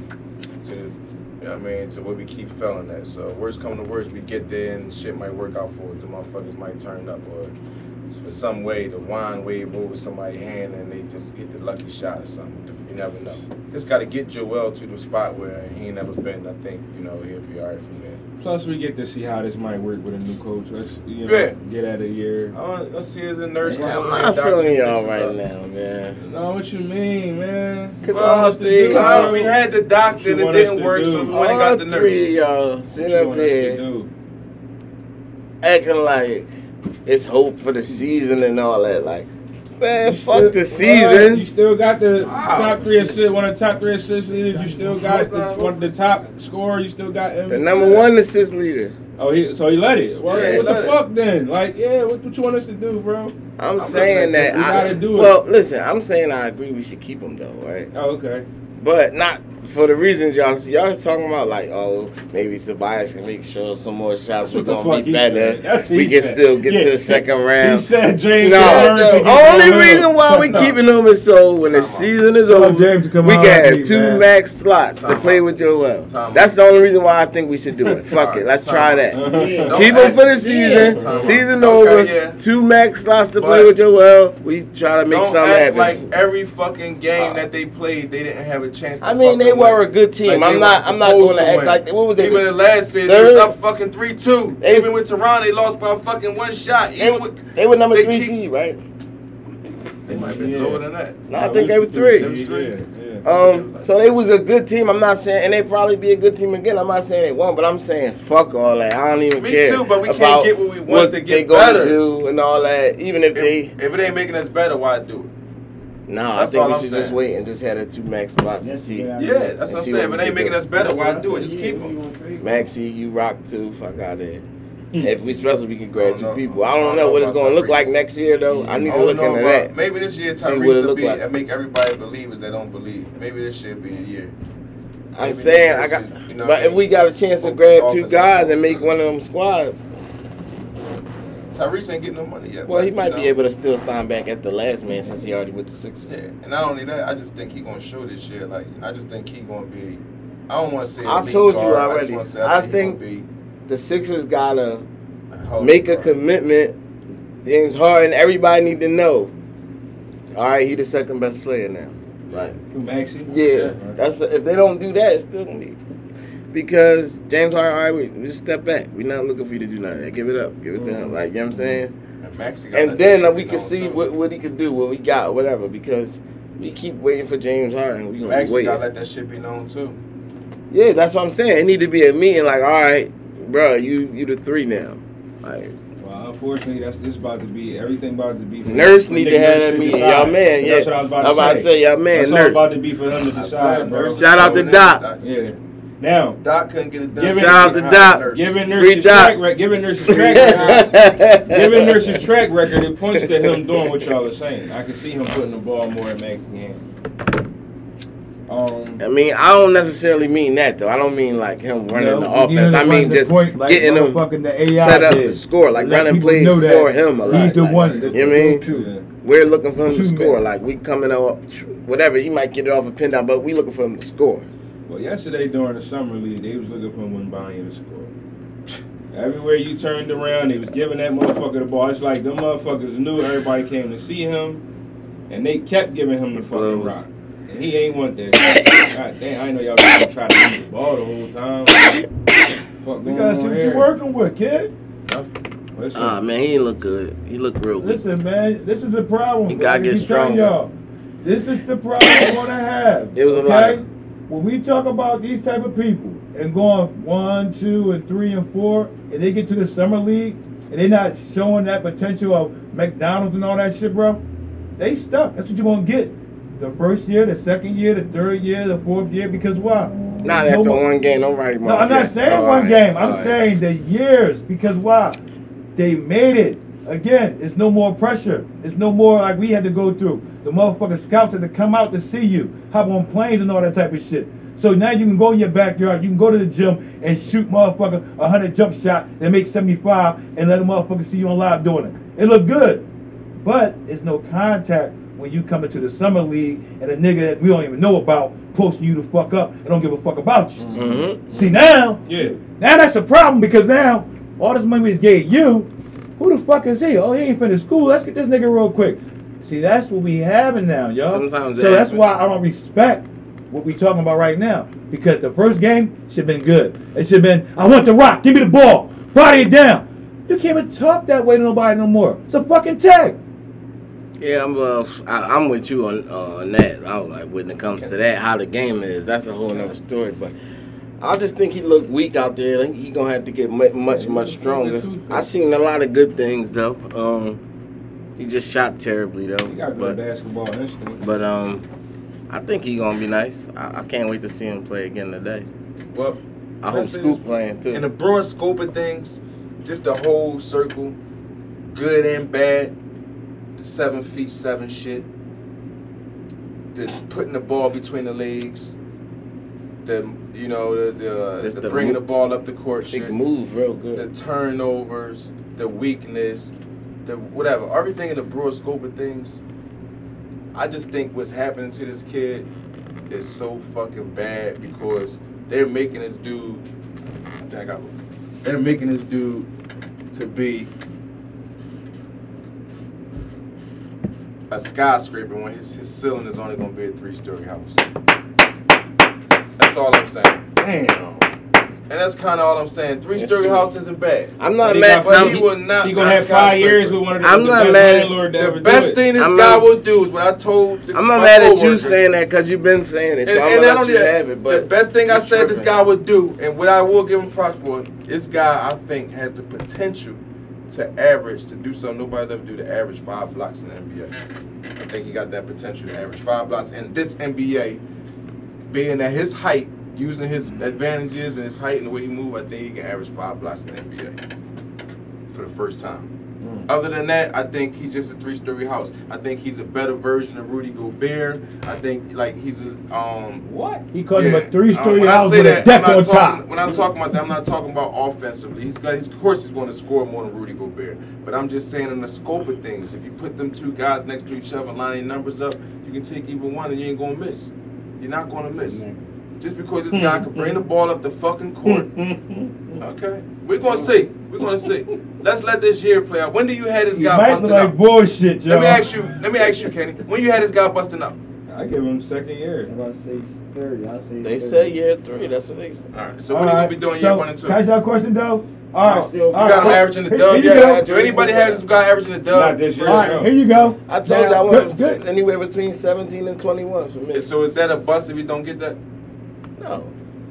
D: To you know what I mean, to where we keep failing at. So worst come to worst, we get there and shit might work out for us. The motherfuckers might turn up or it's for some way the wine wave over somebody's hand and they just hit the lucky shot or something. You never know. Just gotta get Joel to the spot where he ain't never been. I think, you know, he'll be alright from there.
A: Plus, we get to see how this might work with a new coach. Let's you know,
D: Yeah.
A: get at a year.
D: Uh, let's see as a nurse
C: I'm not feeling y'all right
D: up.
C: now, man.
A: No, what you mean, man?
C: Cause
D: Well,
C: all three,
D: uh, we had the doctor and it
A: you want us
D: didn't work,
A: do?
D: so we went and got the
C: three
D: nurse.
C: of y'all sitting up
A: want us to
C: here acting like it's hope for the season and all that. Like, man, fuck the season.
A: You still got the
D: Wow.
A: top three assist, one of the top three assist leaders. You still got the, one of the top scorer. You still got him.
C: The number one assist leader.
A: Oh, he so he let it. Well,
D: Yeah,
A: what the
D: let it.
A: fuck then? Like, yeah, what, what you want us to do, bro?
C: I'm,
D: I'm
C: saying that.
A: We
C: I
A: gotta do it.
C: well, listen. I'm saying I agree we should keep him though, right?
A: Oh, okay.
C: But not for the reasons y'all see. Y'all was talking about like, oh, maybe Tobias can make sure some more shots. We're
A: What the
C: gonna
A: fuck
C: be
A: he said.
C: better.
A: That's
C: We
A: he
C: can
A: said.
C: still get
A: Yeah.
C: to the second round.
A: He
C: round.
A: said James.
C: No,
A: Harden to
C: the only reason why we
A: No.
C: keeping him is so when the
D: Time
C: season is
B: Tell
C: over,
B: James
C: we
B: out
C: can have two
B: man.
C: max slots to play
D: out.
C: with Joel.
D: Time
C: That's the only reason why I think we should do it. Fuck it, let's try that.
E: Yeah.
C: Keep him for the season.
D: Time.
C: Season
D: Okay,
C: over.
D: yeah.
C: Two max slots to play
D: But-
C: with Joel. We try to make something happen.
D: like every fucking game uh, that they played, they didn't have a chance.
C: I mean, they
D: fucking
C: were a good team.
D: Like
C: I'm not. I'm not going to
D: to
C: act
D: win.
C: like what was they?
D: Even the last series, they was up fucking three two.
C: They-
D: Even with Toronto, they lost by fucking one shot.
C: They,
D: Even
C: were-
D: with,
C: they were number
D: they
C: three
D: keep-
C: seed, right?
D: they might be
A: Yeah.
D: lower than that.
C: No, I think they were three.
D: They was three.
A: Yeah, yeah.
C: Um, so they was a good team. I'm not saying, and they probably be a good team again. I'm not saying they won't, but I'm saying fuck all that. I don't even
D: Me
C: care.
D: too, but we can't get what we want
C: what
D: to get
C: they gonna
D: better.
C: do and all that. Even if they,
D: If, if it ain't making us better, why do it?
C: No, I think
D: all
C: we
D: I'm
C: should just wait and just have the two max spots to see.
D: Yeah, that's what I'm
C: see
D: saying.
C: what
D: If it ain't making us better, why do it? Just keep them.
C: Maxey, you rock too. Fuck out there. (laughs) if we special, we can grab
D: I don't
C: two people. I
D: I
C: don't
D: don't
C: know
D: know
C: what it's gonna look like next year though. I need
D: I
C: to
D: don't
C: look
D: know
C: into that.
D: Maybe this year
C: See what
D: Tyrese will be
C: like.
D: and make everybody believers that don't believe. Maybe this should be a year.
C: I'm
D: Maybe
C: saying I got,
D: is- you know
C: but
D: what I
C: if we got a chance to grab two guys and make one of them squads,
D: Tyrese ain't getting no money yet.
C: well,
D: but,
C: he
D: you
C: might be able to still sign back as the last man since he already went to Sixers.
D: Yeah, and not only that, I just think he gonna show this year. Like, I just think he gonna be. I don't want to say.
C: I
D: elite
C: told you
D: guard, I,
C: already.
D: just say
C: I
D: I think,
C: think-
D: he
C: The Sixers gotta
D: be
C: make a commitment. James Harden, everybody need to know. All right, he the second best player now. Right.
A: Who, Maxey?
C: Yeah, that's if they don't do that, it's still gonna be because James Harden. All right, we, we just step back. We're not looking for you to do none of that. Give it up. Give it to him. Like you know what I'm saying.
D: And, Maxey
C: And then
D: shit
C: we can see
D: too.
C: what, what he could do, what we got, whatever. Because we keep waiting for James Harden. We gonna
D: Maxey
C: wait.
D: gotta let that shit be known too.
C: Yeah, that's what I'm saying. It need to be a meeting. Like, all right, bro, you you the three now. Like,
A: Well, unfortunately, that's this about to be everything about to be. For
C: nurse
A: for
C: need to have
A: Nurse
C: that meeting. Y'all man, yeah.
A: That's what I was about to
C: I'm about
A: say.
C: to say, y'all man,
A: That's all
C: nurse.
A: about to be for him to decide,
D: said
A: bro.
C: Shout out to
D: told
C: Doc.
A: Yeah. Now,
D: Doc couldn't get it done.
A: Give it-
D: so
C: Shout out
D: he
C: to Doc.
D: a nurse.
A: giving
C: Free
A: nurses
C: Doc.
A: track record, giving nurses track record, (laughs) giving nurses track record, it points to him doing what y'all are saying. I can see him putting the ball more in Max's hands. Um,
C: I mean, I don't necessarily mean that though. I don't mean like him running
B: You know,
C: the offense. I mean just
B: point like
C: getting him
B: the AI
C: set up
B: did.
C: the score, like
B: Let
C: running plays
B: know that
C: for him a lot.
B: He's the
C: like,
B: one.
C: You know what I mean?
A: yeah.
C: We're looking for him to score.
B: men.
C: Like we coming up, whatever. He might get it off a pin down, but we looking for him to score.
A: Well, yesterday during the summer league, they was looking for him when buying you to score. Everywhere you turned around, they was giving that motherfucker the ball. It's like them motherfuckers knew everybody came to see him, and they kept giving him the fucking
C: Blows.
A: rock. And he ain't want that. (coughs) God damn, I know y'all was gonna try to use the ball the whole time. (coughs) Fuck going
B: gotta see
A: on
B: what you're working with, kid.
A: Listen,
C: Ah man, he didn't look good. He look real good.
B: Listen, man, this is a problem.
C: You gotta
B: bro.
C: get
B: I keep telling
C: stronger.
B: Y'all, this is the problem we're gonna have.
C: It was a
B: okay?
C: lot of-
B: When we talk about these type of people and going one, two, and three and four, and they get to the summer league and they're not showing that potential of McDonald's and all that shit, bro, they stuck. That's what you're gonna get. The first year, the second year, the third year, the fourth year, because why?
C: Not
B: No
C: after
B: more-
C: one game. Don't write
B: no, I'm not saying
C: All
B: one
C: right,
B: game. I'm
C: all right.
B: saying the years. Because why? They made it. Again, it's no more pressure. It's no more like we had to go through. The motherfucking scouts had to come out to see you, hop on planes and all that type of shit. So now you can go in your backyard, you can go to the gym and shoot motherfucker a hundred jump shot and make 75 and let a motherfucker see you on live doing it. It look good. But it's no contact when you come into the summer league and a nigga that we don't even know about posting you to fuck up and don't give a fuck about you.
C: Mhm.
B: See now,
A: yeah.
B: now that's a problem because now all this money we just gave you, who the fuck is he? Oh, he ain't finished school. Let's get this nigga real quick. See, that's what we having now, y'all.
C: Sometimes
B: so that's why I don't respect what we talking about right now because the first game should have been good. It should have been, I want the rock, give me the ball, body it down. You can't even talk that way to nobody no more. It's a fucking tag.
C: Yeah, I'm uh, I, I'm with you on uh, on that. I was like, when it comes to that, how the game is, that's a whole nother story. But I just think he looked weak out there. I think he gonna have to get mu- much much stronger. I seen a lot of good things though. Um, he just shot terribly though.
A: He got good
C: But
A: basketball instinct.
C: but um, I think he gonna be nice. I, I can't wait to see him play again today.
D: Well,
C: I hope
D: Scoot
C: playing too.
D: in the broad scope of things, just the whole circle, good and bad, the seven feet seven shit, the putting the ball between the legs, the you know the the, uh, the
C: the
D: bringing
C: move-
D: the ball up the court shit,
C: move real good, the
D: turnovers, the weakness, the whatever, everything in the broad scope of things. I just think what's happening to this kid is so fucking bad because they're making this dude. I think I got. They're making this dude to be a skyscraper when his, his ceiling is only gonna be a three story house. That's all I'm saying.
A: Damn.
D: And that's kind of all I'm saying. Three story house isn't bad.
C: I'm not
A: He
C: mad.
D: But
C: I'm-
D: he will not.
A: He gonna have five years
D: skyscraper.
A: with one of the,
C: I'm
A: the
C: not
A: best
C: mad.
A: landlord
D: The
A: ever do
D: best
A: it.
D: thing this
C: I'm
D: guy
C: not-
D: will do is what I told. The,
C: I'm not
D: my
C: mad at you saying that because you've been saying it. So
D: And,
C: I'm
D: and
C: gonna
D: not
C: let you
D: that,
C: have it. But
D: the best thing I
C: you're
D: said this guy would do, and what I will give him props for, this guy I think has the potential to average to do something nobody's ever do to average five blocks in the NBA. I think he got that potential to average five blocks in this NBA, being at his height, using his advantages and his height and the way he move. I think he can average five blocks in the NBA for the first time.
A: Mm.
D: Other than that, I think he's just a three-story house. I think he's a better version of Rudy Gobert. I think like he's a um
A: What?
B: He called him a three-story
D: um, when I
B: house
D: say
B: with a
D: that,
B: deck
D: I'm not
B: on
D: talking,
B: top.
D: When I'm talking about that, I'm not talking about offensively. He's got, he's, of course, he's going to score more than Rudy Gobert. But I'm just saying in the scope of things, if you put them two guys next to each other, lining numbers up, you can take even one and you ain't gonna miss. You're not gonna mm-hmm. miss. Just because this guy can bring the ball up the fucking court. Mm-hmm. Okay, we're gonna see. We're gonna see. Let's let this year play out. When do you have this
B: He
D: guy busting
B: like
D: up?
B: bullshit, y'all.
D: Let me ask you. Let me ask you, Kenny. When you had this guy busting up?
A: I give him second year.
E: I'm about to say it's 30. I'll say
C: They
E: 30.
C: say year three. That's what they say.
D: All right. So when are you gonna be doing
B: so,
D: year one and two?
B: Can I ask you a question though? All right,
E: You
B: all
D: You
B: right.
D: got him averaging the
B: Here-
D: dub.
B: Here you
D: Yeah.
B: go.
D: Do anybody have this guy averaging the dub?
A: Not this year.
B: All right, here you go.
C: I told you I
B: Now,
C: want
B: good,
C: anywhere between 17 and 21 for me.
D: So is that a bust if you don't get that?
C: No.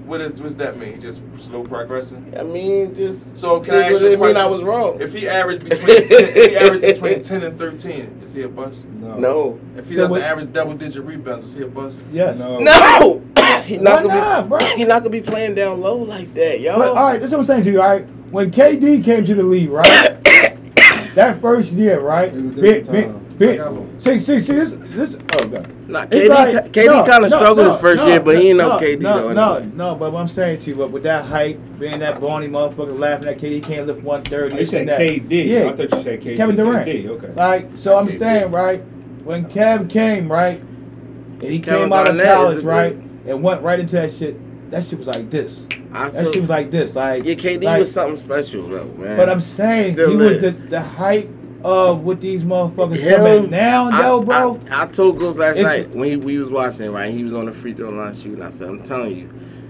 D: what is what's that mean? He just slow progressing.
C: I mean, just
D: So can I ask you
C: mean
D: question?
C: I was wrong.
D: If he averaged between 10, if he averaged between (laughs) ten and thirteen, is he a bust?
A: No.
C: no,
D: If he
B: So
D: doesn't
B: what-
D: average double digit rebounds, is he a bust?
B: Yes.
A: No.
C: no. (coughs) he not
B: Why
C: gonna
B: not,
C: be,
B: bro? (coughs)
C: He not gonna be playing down low like that, yo.
B: But, all right, this is what I'm saying to you. All right, when KD came to the league, right? (coughs) that first year, right?
A: It was a
B: Big,
A: different
B: big, big.
A: I got one.
B: See, see, see, this, this. Oh god.
C: Nah, KD,
B: like-
C: KD
B: no,
C: kind of
B: no,
C: struggled
B: no,
C: his first
B: no,
C: year, but he ain't no,
B: no,
C: KD
B: no,
C: though.
B: No,
C: anyway.
B: no, but what I'm saying to you, but with that height, being that bony motherfucker laughing at KD, he can't lift 130.
A: Oh, You said
B: that.
A: KD.
B: Yeah.
A: I thought you said KD.
B: Kevin Durant.
A: KD, okay.
B: Like, so I'm
D: KD.
B: saying, right, when Kev came, right, and he
C: Kevin
B: came out of
C: Garnett is
B: college, right, and went right into that shit, that shit was like this.
C: I
B: That
C: feel-
B: shit was like this. Like,
C: yeah, KD
B: like-
C: was something special, though, man.
B: But I'm saying,
C: Still
B: he was the, the height of what these motherfuckers
C: Him,
B: coming now,
C: I,
B: yo, bro.
C: I, I told Ghost last
B: It's-
C: night when he, we was watching it, right? He was on the free throw line shooting. I said, I'm telling you,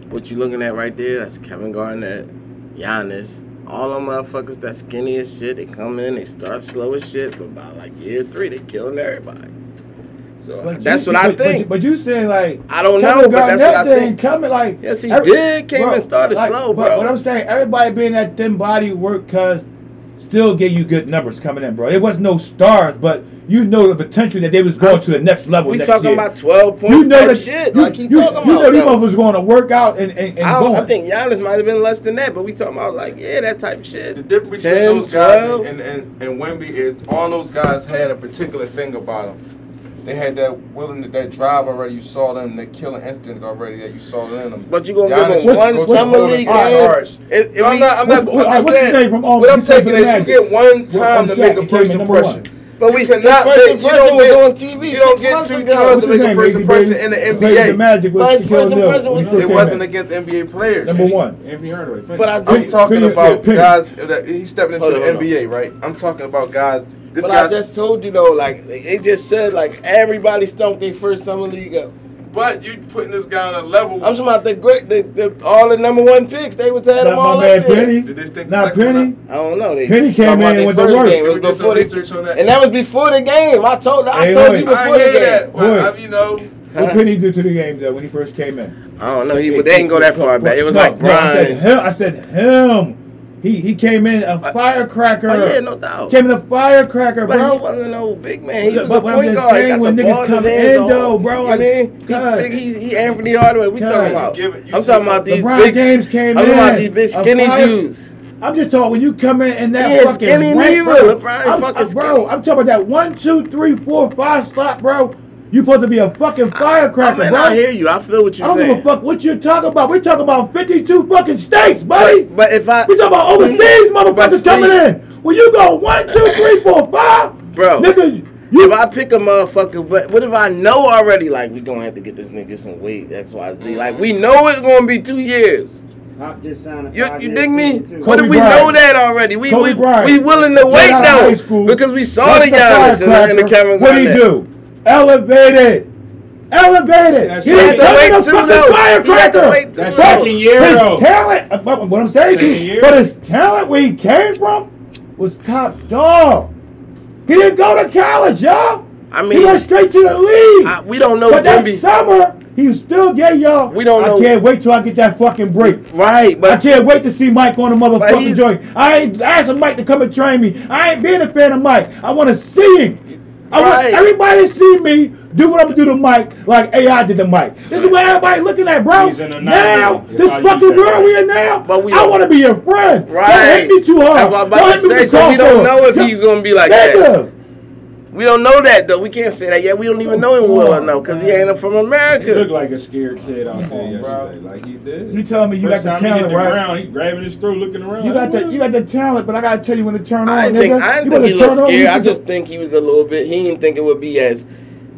C: what you looking at right there, that's Kevin Garnett, Giannis, all them motherfuckers that skinny as shit. They come in, they start slow as shit, but by like year three, they killing everybody. So
B: But
C: that's
B: you-
C: what I
B: but- but-
C: think.
B: But, you saying like
C: I don't
B: Kevin
C: know, but that's what I
B: Garnett
C: think.
B: Coming like
C: Yes, he did. Came and started
B: like,
C: slow,
B: but,
C: bro.
B: But I'm saying everybody being that thin body work, cause still gave you good numbers coming in, bro. It was no stars, but you know the potential that they was going
C: I'm
B: to the next level.
C: we
B: next
C: talking
B: year.
C: about 12 points
B: you know
C: type
B: that
C: shit.
B: You,
C: like he
B: you,
C: talking
B: you
C: about.
B: know these
C: though.
B: motherfuckers going to work out and and, and
C: I, don't,
B: going.
C: I think Giannis might have been less than that, but we talking about like yeah, that type of shit.
D: The difference between
C: 10,
D: those guys
C: 12.
D: and, and, and Wemby is all those guys had a particular thing about them. They had that willing that drive already. You saw them, that killing instinct already that you saw in them.
C: But you gonna
D: Giannis
C: give him one summer league game?
D: State.
C: It- it
D: No, I'm not. I'm not.
B: What- what-
D: I'm just saying.
B: name
D: What I'm taking is you get one time to make a first impression.
C: But we
D: cannot
C: first
D: make- you
C: impression
D: don't
C: was
D: get-
C: on TV.
D: you don't get two times to make a first impression in the NBA.
B: The Magic with
C: But first impression was
D: It wasn't against NBA players.
B: number one.
A: Anthony Hardaway.
C: But I
D: I'm talking about guys that he's stepping into the. NBA, right? I'm talking about guys. This
C: But I just told you though, like it just said, like everybody stumped their first summer league up.
D: But you putting this guy on a level.
C: I'm talking about the great, the, the all the number one picks. They was had
B: Not
C: them all
B: my man
C: up there.
B: Penny.
D: Did they stick the
B: Not
D: one
B: Penny.
C: I don't know. They
B: Penny
C: just
B: came
C: talking
B: in with the
C: first
B: work.
C: game. It was
D: we some
C: before the,
D: research on that?
C: and that was before the game. I told, I
B: Hey,
C: told
B: wait.
C: you before
D: I
C: the
D: hear
C: game.
D: that. But,
B: Boy.
D: I, you know,
B: What Penny do to the game though when he first came in?
C: I don't know. He, they didn't go that far back. It was
B: No,
C: like
B: no, I said
C: Brian.
B: him. I said him. He he came in a uh, firecracker.
C: Oh yeah, no doubt.
B: Came in a firecracker,
C: But he wasn't no big man. He
B: Yeah,
C: was
B: but
C: a
B: what I'm just saying, when niggas
C: ball in his
B: come in, though, bro, like,
C: I mean? He,
B: God.
C: he, he Anthony Hardaway. We
B: God.
C: talking about.
D: You it- you
C: I'm talking about these
B: LeBron
C: big.
B: James came in.
C: I'm talking about these big skinny
B: fire-
C: dudes.
B: I'm just talking when you come in and that
C: He ain't
B: fucking
C: skinny
B: rank, bro.
C: LeBron
B: I'm,
C: fucking
B: I'm- bro,
C: skinny.
B: I'm talking about that one, two, three, four, five slot, bro. You supposed to be a fucking
C: I,
B: firecracker,
C: man,
B: bro.
C: I hear you. I feel what you're
B: don't give a fuck what you're talking about. We're talking about 52 fucking states, buddy.
C: But, but if I,
B: we talking about overseas
C: But
B: motherfuckers
C: Steve-
B: coming in. When you go one, two, three, four, five,
C: Bro.
B: nigga, you
C: if I pick a motherfucker, but what if I know already? Like we gonna have to get this nigga some weight, X, Y, Z. Like we know it's gonna be two years.
E: Pop just signed
C: You,
E: five
C: you
E: year
C: dig me?
E: extension, too.
C: What if we
B: Bryant.
C: know that already? We
B: Kobe
C: we,
B: Bryant.
C: we willing to wait
B: out of high
C: though because we saw
B: That's
C: the
B: the
C: Giannis and the, and the
B: firecracker.
C: Kevin
B: What do
C: you
B: do? Elevated. Elevated.
A: That's
B: he
A: right.
B: didn't
A: He had
C: to
B: turn
C: wait
B: a fucking
C: though. He had to
B: firecracker.
A: That's
B: Bro,
A: second year,
B: his
A: though.
B: talent, uh, but what I'm saying, but his talent where he came from was top dog. He didn't go to college, y'all.
C: I mean, he
B: went straight to the league.
C: I, we don't know
B: but that
C: Wemby.
B: summer, he still gave y'all.
C: We don't
B: I
C: know-
B: can't wait till I get that fucking break.
C: Right, but I
B: can't wait to see Mike on the motherfucking joint. I ain't asking Mike to come and train me. I ain't being a fan of Mike. I want to see him. I
C: Right.
B: want everybody to see me do what I'm gonna do to Mike, like AI did to Mike. This is what everybody looking at, bro.
A: He's an.
B: Now, this fucking world
A: it.
B: we in now,
C: But we
B: I want to be your friend.
C: Right.
B: Don't hate me too hard.
C: That's what I'm about
B: Don't
C: to say, so we don't know if he's gonna be like that.
B: Nigga,
C: we don't know that though. We can't say that yet. We don't even know him well enough because he ain't from America.
A: He looked like a scared kid out there
B: on, bro.
A: yesterday. Like he did.
B: You telling me you
A: First
B: got the
A: time he
B: talent, right?
A: ground, he grabbing his throat, looking around.
B: You got
A: like,
B: the you got the talent, but I gotta tell you when to turn on,
C: I didn't
B: nigga.
C: think, I didn't
B: wanna
C: think he looked scared. I just think he was a little bit. He didn't think it would be as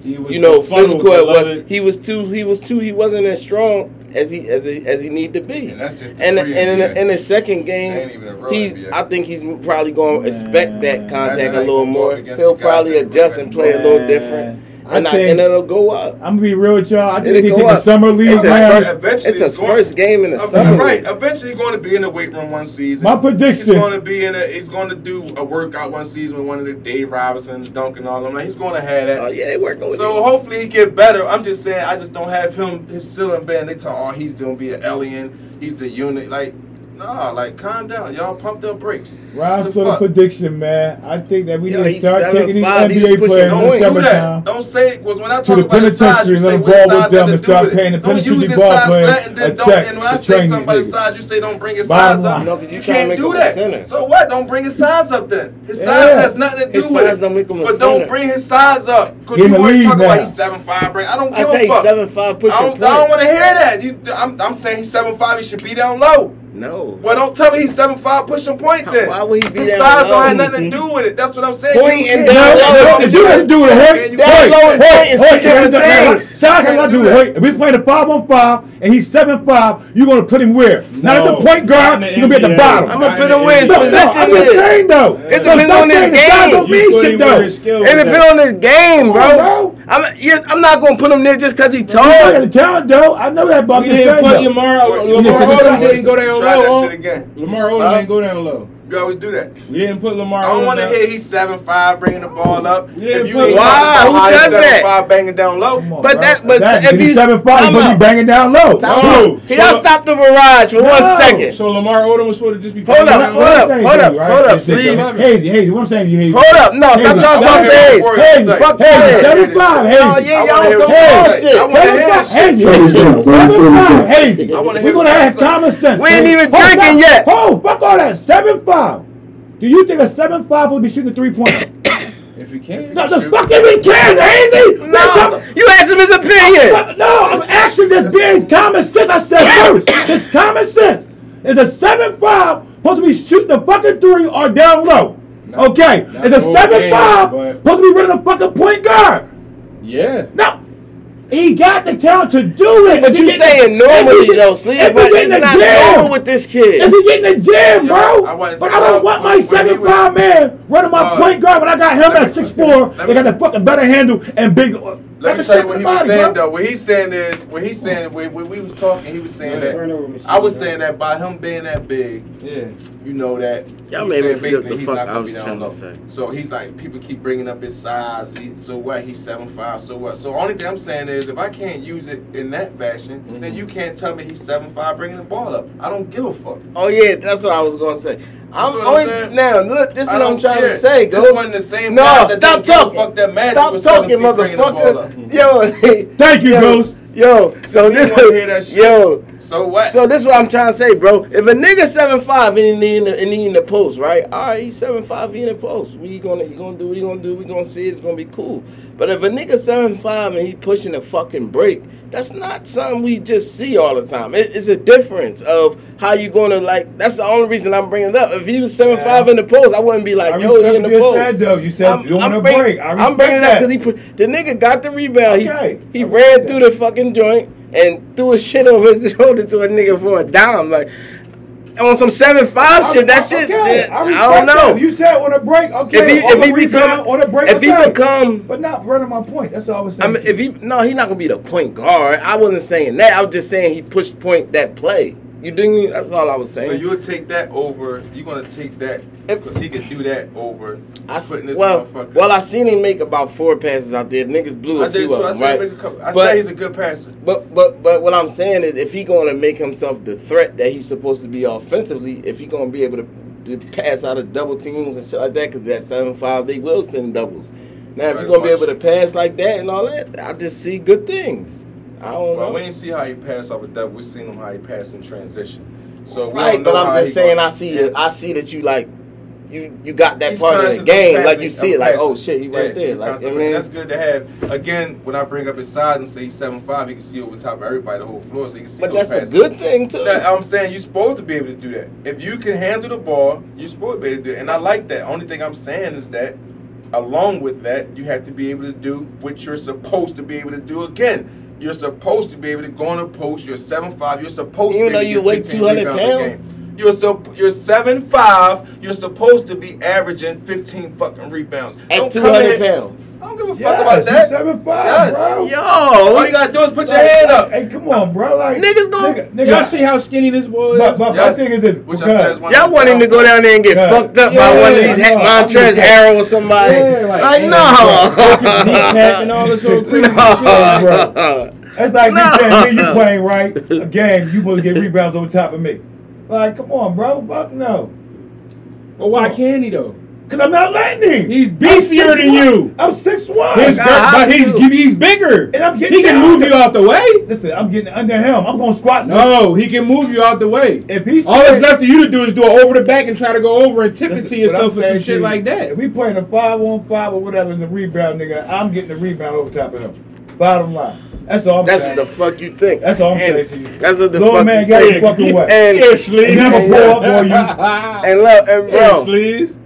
A: He was
C: you know physical. It was he was too he was too he wasn't as strong as he as he, as he need to be.
D: And that's just the
C: and and in,
D: NBA.
C: the, in the second game,
D: even
C: he's I think he's probably going to expect that contact a little more. He'll probably adjust and play a little
B: Man.
C: different.
B: I
C: and, I,
B: think-
C: and it'll go up.
B: I'm gonna be real with y'all. I think
C: It'll
B: they take the summer league
C: It's a first- It's his
D: it's going-
C: first game in the summer.
D: right. Eventually, he's going to be in the weight room one season.
B: My prediction-
D: He's going to be in a. He's going to do a workout one season with one of the Dave Robinsons, Duncan, all them. Like, he's going to have that.
C: Oh yeah, they working with
D: So
C: him.
D: hopefully he get better. I'm just saying I just don't have him his ceiling band. They talk, oh he's gonna be an alien. He's the unit. Like, nah, like calm down. Y'all pump their brakes.
B: Ron's
D: The
B: for the prediction, man. I think that we
C: Yo,
B: need to start taking these
C: 7'5",
B: NBA players in
C: point.
B: the
D: Don't do that.
B: summertime.
D: Don't say it because when I talk
B: the
D: about the size, you say
B: and
D: what
B: ball
D: his
B: with
D: size
B: them
D: got to
B: and
D: do
B: start
D: with
B: paying
D: it.
B: the
D: Don't use
B: penitentiary
D: his
B: ball
D: size for
B: players
D: that, and then don't.
B: check
D: And when I say
B: train these
D: somebody's size, you say don't bring his size up.
B: line.
C: You
D: you
C: trying to
D: can't do that. So what? Don't bring his size up then. His size has nothing to do with
C: size
D: it.
C: don't make him a
D: but don't bring his size up because you
B: the
D: want to talk about
B: now.
D: he's seven five. Bring. I don't give a fuck. I
C: pushing
D: don't. I don't want to hear that. I'm, I'm saying he's seven five. He should be down low.
C: No.
D: Well, don't tell me he's seven five pushing point then.
C: Why would he be
D: His
C: down
D: size
C: low?
D: don't have nothing to do with it. That's what I'm saying.
C: And down
B: No,
C: low
B: no, it do have to do with it. Hey,
D: You
C: Down
B: hey,
C: low is
B: hey,
C: point is
B: hey,
C: two different
B: hey,
C: things.
B: Size has
D: Can't
B: nothing to
D: do
B: do with it. If we playing a five on five and he's seven five, you're gonna put him where? Not at the point guard. You're gonna be at the bottom.
C: I'm gonna put him where his
A: the
B: No,
A: NBA.
B: no,
C: position
B: I'm just
C: is.
B: saying though.
C: It
B: Stop
C: depends on his
B: saying the size
C: game.
B: don't
A: You
B: mean
A: put
B: shit
A: him where
B: though.
A: his skills
C: It
A: at.
C: depends on his game,
B: Come
C: bro.
B: on, bro.
C: I'm, yes, I'm not gonna put him there just because he
B: You got the
C: tall.
B: talent though. I know that, but I'm
A: We
B: just
A: didn't
B: saying
A: put
B: though.
A: Lamar.
B: You
A: Lamar
B: just-
A: Odom didn't go down
D: Try that
A: low.
D: shit
A: huh?
D: again.
A: Lamar Odom
C: Huh?
A: didn't go down low.
D: You always do that.
A: We didn't put Lamar.
D: I don't want to hear he's seven five bringing the ball up.
A: You didn't
D: If you
A: put-
D: ain't
C: Why? Who
D: about how
C: does
D: seven
C: that?
D: five banging down low.
B: On,
C: But
B: bro.
C: that- but
B: That-
C: if
B: he's
C: he's-
B: seven five,
C: time
B: but he
C: out.
B: banging down low.
C: Time
A: No.
C: out. Can
A: So-
C: y'all stop the barrage for one
B: No.
C: second?
A: So Lamar Odom was supposed to just be.
C: Hold up,
A: down
C: hold up, hold up,
B: right?
C: hold up,
B: It's just-
C: please.
B: Hazy, Hazy, what I'm saying, you Hazy.
C: Hold up, no, stop
B: Hazy,
C: trying to talk
B: Hazy. Hazy,
C: Fuck
B: Hazy, seven five, Hazy.
C: Oh yeah,
D: I
C: y'all some bullshit.
D: say. I wanna
B: Seven five,
D: this.
B: Hazy, Hazy, seven five, Hazy. We're gonna have common sense.
C: We ain't even drinking yet.
B: Oh, fuck all that. Seven five. Do you think a seven five would be shooting a three point? (coughs)
A: If he can.
B: No, the
D: Shoot.
B: fuck if he can, Hazy.
C: No, you asked him his opinion.
B: No, I'm asking this being common sense. I said first. It's common sense. Is a seven five supposed to be shooting the fucking three or down low? Okay.
A: not
B: Is a seven
A: game,
B: five supposed to be running a fucking point guard?
A: Yeah.
B: No. He got the talent to do it.
C: But you saying
B: if
C: normally
B: he-
C: though, sleep, but
B: he get
C: it's
B: in the
C: not
B: gym.
C: normal with this kid.
B: If he get in the gym,
D: Yo,
B: bro.
D: I wasn't-
B: but I don't want my
D: when he
B: seven five man running my
D: Uh,
B: point guard when I got him at six four. They got the fucking better handle and big.
D: Let me tell you what he was saying though. What he's saying is, what he's saying when, when we was talking, he was saying that. I was saying that by him being that big,
A: Yeah.
D: you know that
C: Y'all
D: he's
C: made me
D: saying
C: forget
D: basically
C: the
D: he's
C: fuck
D: not
C: I
D: gonna
C: was
D: be down
C: trying to
D: low.
C: say.
D: So he's like people keep bringing up his size. He, so what? He's seven five. So what? So only thing I'm saying is if I can't use it in that fashion, then you can't tell me he's seven five bringing the ball up. I don't give a fuck.
C: Oh yeah, that's what I was gonna say. I'm
D: You what I'm
C: only
D: saying?
C: now. Look, this is what I'm trying
D: care.
C: to say.
D: This
C: Ghost.
D: wasn't the same
C: No,
D: guys that
C: stop
D: didn't give a
C: talking.
D: fuck that Magic
C: Stop
D: was
C: talking,
D: feet bringing the ball up.
C: motherfucker. (laughs) Yo,
B: Thank you,
C: yo,
B: Ghost.
C: Yo, so
D: He
C: this,
D: wanna hear that
C: yo,
D: So what?
C: so this is what I'm trying to say, bro. If a nigga seven five and he in the, and he in the post, right? All right, he's seven five, he in the post. We gonna he gonna do what he gonna do. We gonna see it's gonna be cool. But if a nigga seven five and he pushing a fucking break, that's not something we just see all the time. It, it's a difference of how you gonna like. That's the only reason I'm bringing it up. If he was seven five in the post, I wouldn't be like,
B: I
C: yo, he in the post.
B: said, though. You said you want
C: bringing,
B: break. I
C: I'm bringing up because he put the nigga got the rebound.
B: Okay.
C: He he ran
B: that.
C: the fucking joint and threw a shit (laughs) over his shoulder to a nigga for a dime. Like on some seven five shit. That shit.
B: Okay,
C: I,
B: respect
C: don't know.
B: that. You said on a break. Okay.
C: if he if he become
B: on a break.
C: if he become
B: But not running my point. That's all I was
C: I
B: saying.
C: mean, if he no, he's not gonna be the point guard. I wasn't saying that. I was just saying he pushed point that play. You dig me? That's all I was saying.
D: So you'll take that over. You're gonna take that because he could do that over
C: I
D: putting this
C: well,
D: motherfucker.
C: well, I seen him make about four passes out there. Niggas blew a
D: I did
C: few
D: too. I
C: of them,
D: said
C: right?
D: make a couple. I
C: But-
D: said he's a good passer.
C: But but but what I'm saying is, if he going to make himself the threat that he's supposed to be offensively, if he going to be able to, to pass out of double teams and shit like that, because that seven five they will send doubles. Now, if you're going to be able to pass like that and all that, I just see good things. I don't
D: Well,
C: know.
D: we ain't see how he passed off with that. We seen him how he passed in transition. So
C: right, but I'm just saying,
D: gonna-
C: I see it. I see that you like. You, you got that
D: He's
C: part of the game,
D: passing-
C: like you see it, like oh shit, he
D: Yeah,
C: right there, like I mean,
D: that's good to have. Again, when I bring up his size and say he's seven five, he can see over top of everybody, the whole floor, so he can see
C: but
D: those
C: that's a good thing too.
D: That, I'm saying you're supposed to be able to do that. If you can handle the ball, you're supposed to be able to do it. And I like that. Only thing I'm saying is that, along with that, you have to be able to do what you're supposed to be able to do again. You're supposed to be able to go on a post. You're seven five. You're supposed
C: Even
D: to
C: though
D: be
C: you weigh
D: get 15
C: 200
D: a
C: pounds?
D: You're so you're seven five. You're supposed to be averaging fifteen fucking rebounds.
C: At two hundred pounds.
D: I don't give a fuck
B: Yes,
D: about
B: you
D: that.
B: seven five,
D: Yes.
B: bro.
C: Yo,
D: All you gotta do is put your
B: Like,
D: hand
B: like,
D: up.
B: Hey, come on, bro. Like
C: Niggas gon-
B: nigga, nigga,
A: Y'all see how skinny this boy is?
B: But, but
D: Yes.
B: my thing is this.
D: Which I said is one
C: Y'all want him to go down there and get
B: Yeah.
C: fucked up by
A: Yeah,
C: one of these
B: I know.
C: ha-
B: I'm Montrezl
C: Harrell or somebody?
A: Yeah,
C: like,
A: like,
C: no.
A: kneecap and all this old (laughs) crazy shit.
B: bro. That's like
C: No.
B: me saying me, you playing right a (laughs) game, you supposed to get rebounds over top of me. Like, come on, bro. Fuck no.
A: But why can't he though?
B: Cause I'm not letting him.
A: He's beefier
B: 6'1".
A: than you.
B: I'm six one.
A: His girl,
C: have
A: but he's
C: to.
A: he's bigger.
B: And I'm getting
A: He can
B: down.
A: move you out the way.
B: Listen, I'm getting under him. I'm gonna squat.
A: No, he can move you out the way.
B: If he's
A: All that's left for you to do is do it over the back and try to go over and tip it to yourself
B: what
A: or some shit
B: you,
A: like
B: If
A: that.
B: we playing a five on five or whatever in the rebound, nigga, I'm getting the rebound over top of him. Bottom line. That's all I'm
C: That's
B: saying.
C: what the fuck you think.
B: That's all I'm
C: And
B: saying to you.
C: That's what the
B: Little
C: fuck
B: man
C: you
B: got
C: think.
B: fucking way.
C: And,
A: Yeah, Sleaze.
B: And I'm a pull up on you. (laughs)
C: and look, and
A: Yeah,
C: bro,
A: Sleaze.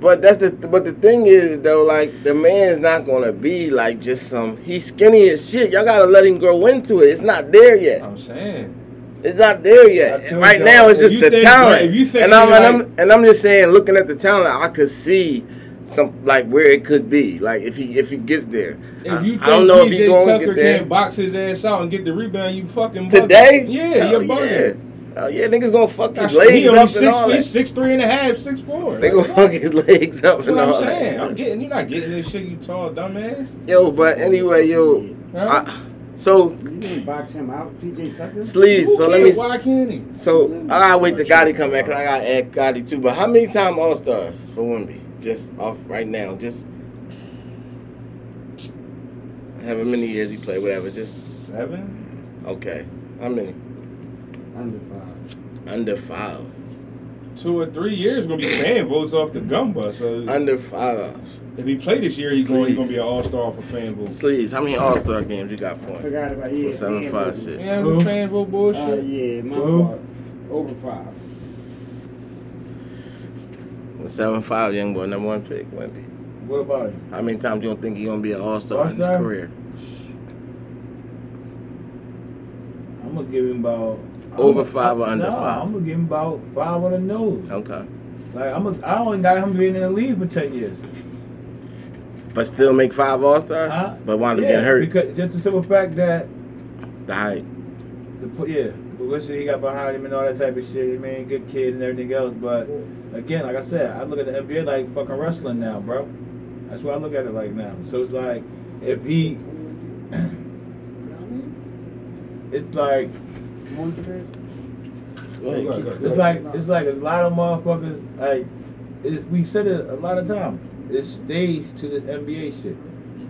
C: But that's the but the thing is though, like the man's not gonna be like just some he's skinny as shit. Y'all gotta let him grow into it. It's not there yet.
A: I'm saying.
C: It's not there yet.
B: told
C: Right
B: y'all,
C: now it's just the
A: think-
C: talent.
A: if you think
C: and I'm
A: he
C: and
A: like-
C: I'm and I'm just saying, looking at the talent, I could see some like where it could be. Like if he if he gets there.
A: If
C: I,
A: think
C: I don't know if he going to
A: Tucker
C: get there.
A: can't box his ass out and get the rebound, you fucking bugging.
C: Today?
A: Yeah,
C: Hell
A: you're
C: yeah.
A: Bugging.
C: Oh yeah, niggas gonna fuck his
A: Gosh,
C: legs
A: he only
C: up
A: six
C: and all
A: feet,
C: that.
A: six three and a half, six four.
C: They gonna fuck his legs up
A: That's
C: and
A: what
C: all
A: I'm saying.
C: that.
A: I'm getting, you're not getting this shit, you tall dumbass.
C: Yo, but anyway, yo,
A: Huh?
C: I, so
E: You didn't box him out, PJ Tucker.
C: sleeves.
A: Who
C: So let me.
A: Why can't he?
C: So I gotta wait till Gotti come back, cause I gotta add Gotti too. But how many time All Stars for Wemby? Just off right now, just however many years he played, whatever. Just
A: Seven,
C: okay. How many?
E: Under five.
C: Under five.
A: two or three years gonna be fan votes off the gum bus. So
C: Under five.
A: if he play this year, he's going, he's gonna be an all star for fan vote.
C: Sleeves. How many All Star games you got for
E: I
C: him?
E: forgot about yeah.
C: For seven
E: fan
C: five
E: vote.
C: shit.
A: Yeah,
B: Who?
A: fan vote
E: Uh,
A: bullshit.
E: yeah, my
B: Who?
E: fault. Over five.
C: Seven five, young boy, number one pick. Wemby.
B: What about it?
C: How many times you don't think he gonna be an All Star in his career?
B: I'm gonna give him about
C: Over
B: I'm
C: five or under
B: nah,
C: five?
B: I'm gonna give him about five on the nose.
C: Okay.
B: Like I'm, a, I only got him being in the league for ten years.
C: But still make five All Stars?
B: Huh?
C: But up
B: yeah,
C: getting hurt.
B: because just the simple fact that
C: The height.
B: the yeah, the publicity he got behind him and all that type of shit. I mean, good kid and everything else. But again, like I said, I look at the NBA like fucking wrestling now, bro. That's what I look at it like now. So it's like if he, (clears throat) it's like
E: Come on, Chris.
B: It's like it's like a lot of motherfuckers like it, we said it a lot of times. It's staged to this NBA shit.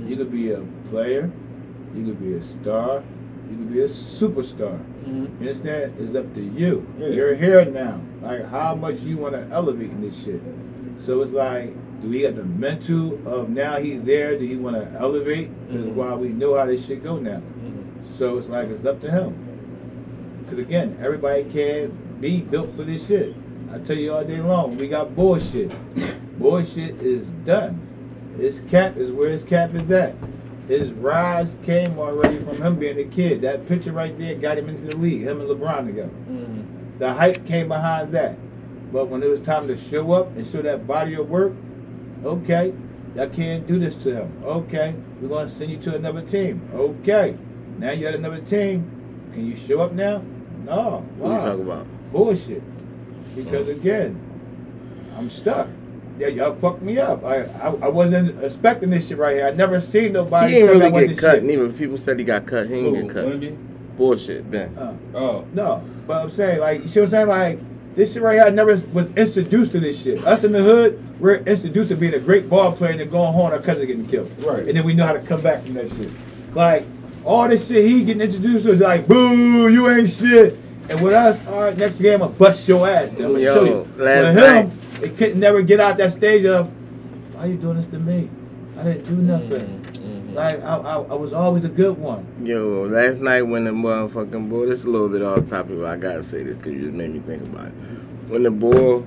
B: You could be a player, you could be a star, you could be a superstar.
A: Mhm.
B: You understand? It's up to you.
A: Yeah.
B: You're here now. Like how much you want to elevate in this shit. So it's like, do he have the mental of now he's there? Do he want to elevate? Because
A: Mhm.
B: why we know how this shit go now.
A: Mhm.
B: So it's like it's up to him. Cause again, everybody can't be built for this shit. I tell you all day long, we got bullshit. bullshit is done. His cap is where his cap is at. His rise came already from him being a kid. That picture right there got him into the league. Him and LeBron together.
A: Mhm.
B: The hype came behind that. But when it was time to show up and show that body of work, okay, I can't do this to him. Okay, we're gonna send you to another team. Okay, now you're at another team. Can you show up now? No.
C: What are you
B: Why?
C: talking about?
B: Bullshit. Because again, I'm stuck. Yeah, y'all fucked me up. I, I I wasn't expecting this shit right here. I never seen nobody.
C: He didn't
B: tell me I
C: really get cut.
B: shit.
C: Neither people said he got cut. He didn't
A: Who,
C: get cut.
A: Wemby?
C: Bullshit, Ben.
B: Uh,
A: Oh.
B: No, but I'm saying like you see what I'm saying like this shit right here. I never was introduced to this shit. Us in the hood, we're introduced to being a great ball player and then going home, our cousin getting killed.
A: Right.
B: And then we know how to come back from that shit. Like all this shit he getting introduced to is like, boo, you ain't shit. And with us, all right, next game I'ma bust your ass. Then I'm gonna
C: Yo,
B: show you.
C: last
B: with him,
C: night-
B: he couldn't never get out that stage of, why you doing this to me? I didn't do nothing.
A: Mhm.
B: Like I, I, I was always the good one.
C: Yo, last night when the motherfucking boy, this is a little bit off topic, but I gotta say this because you just made me think about it. When the boy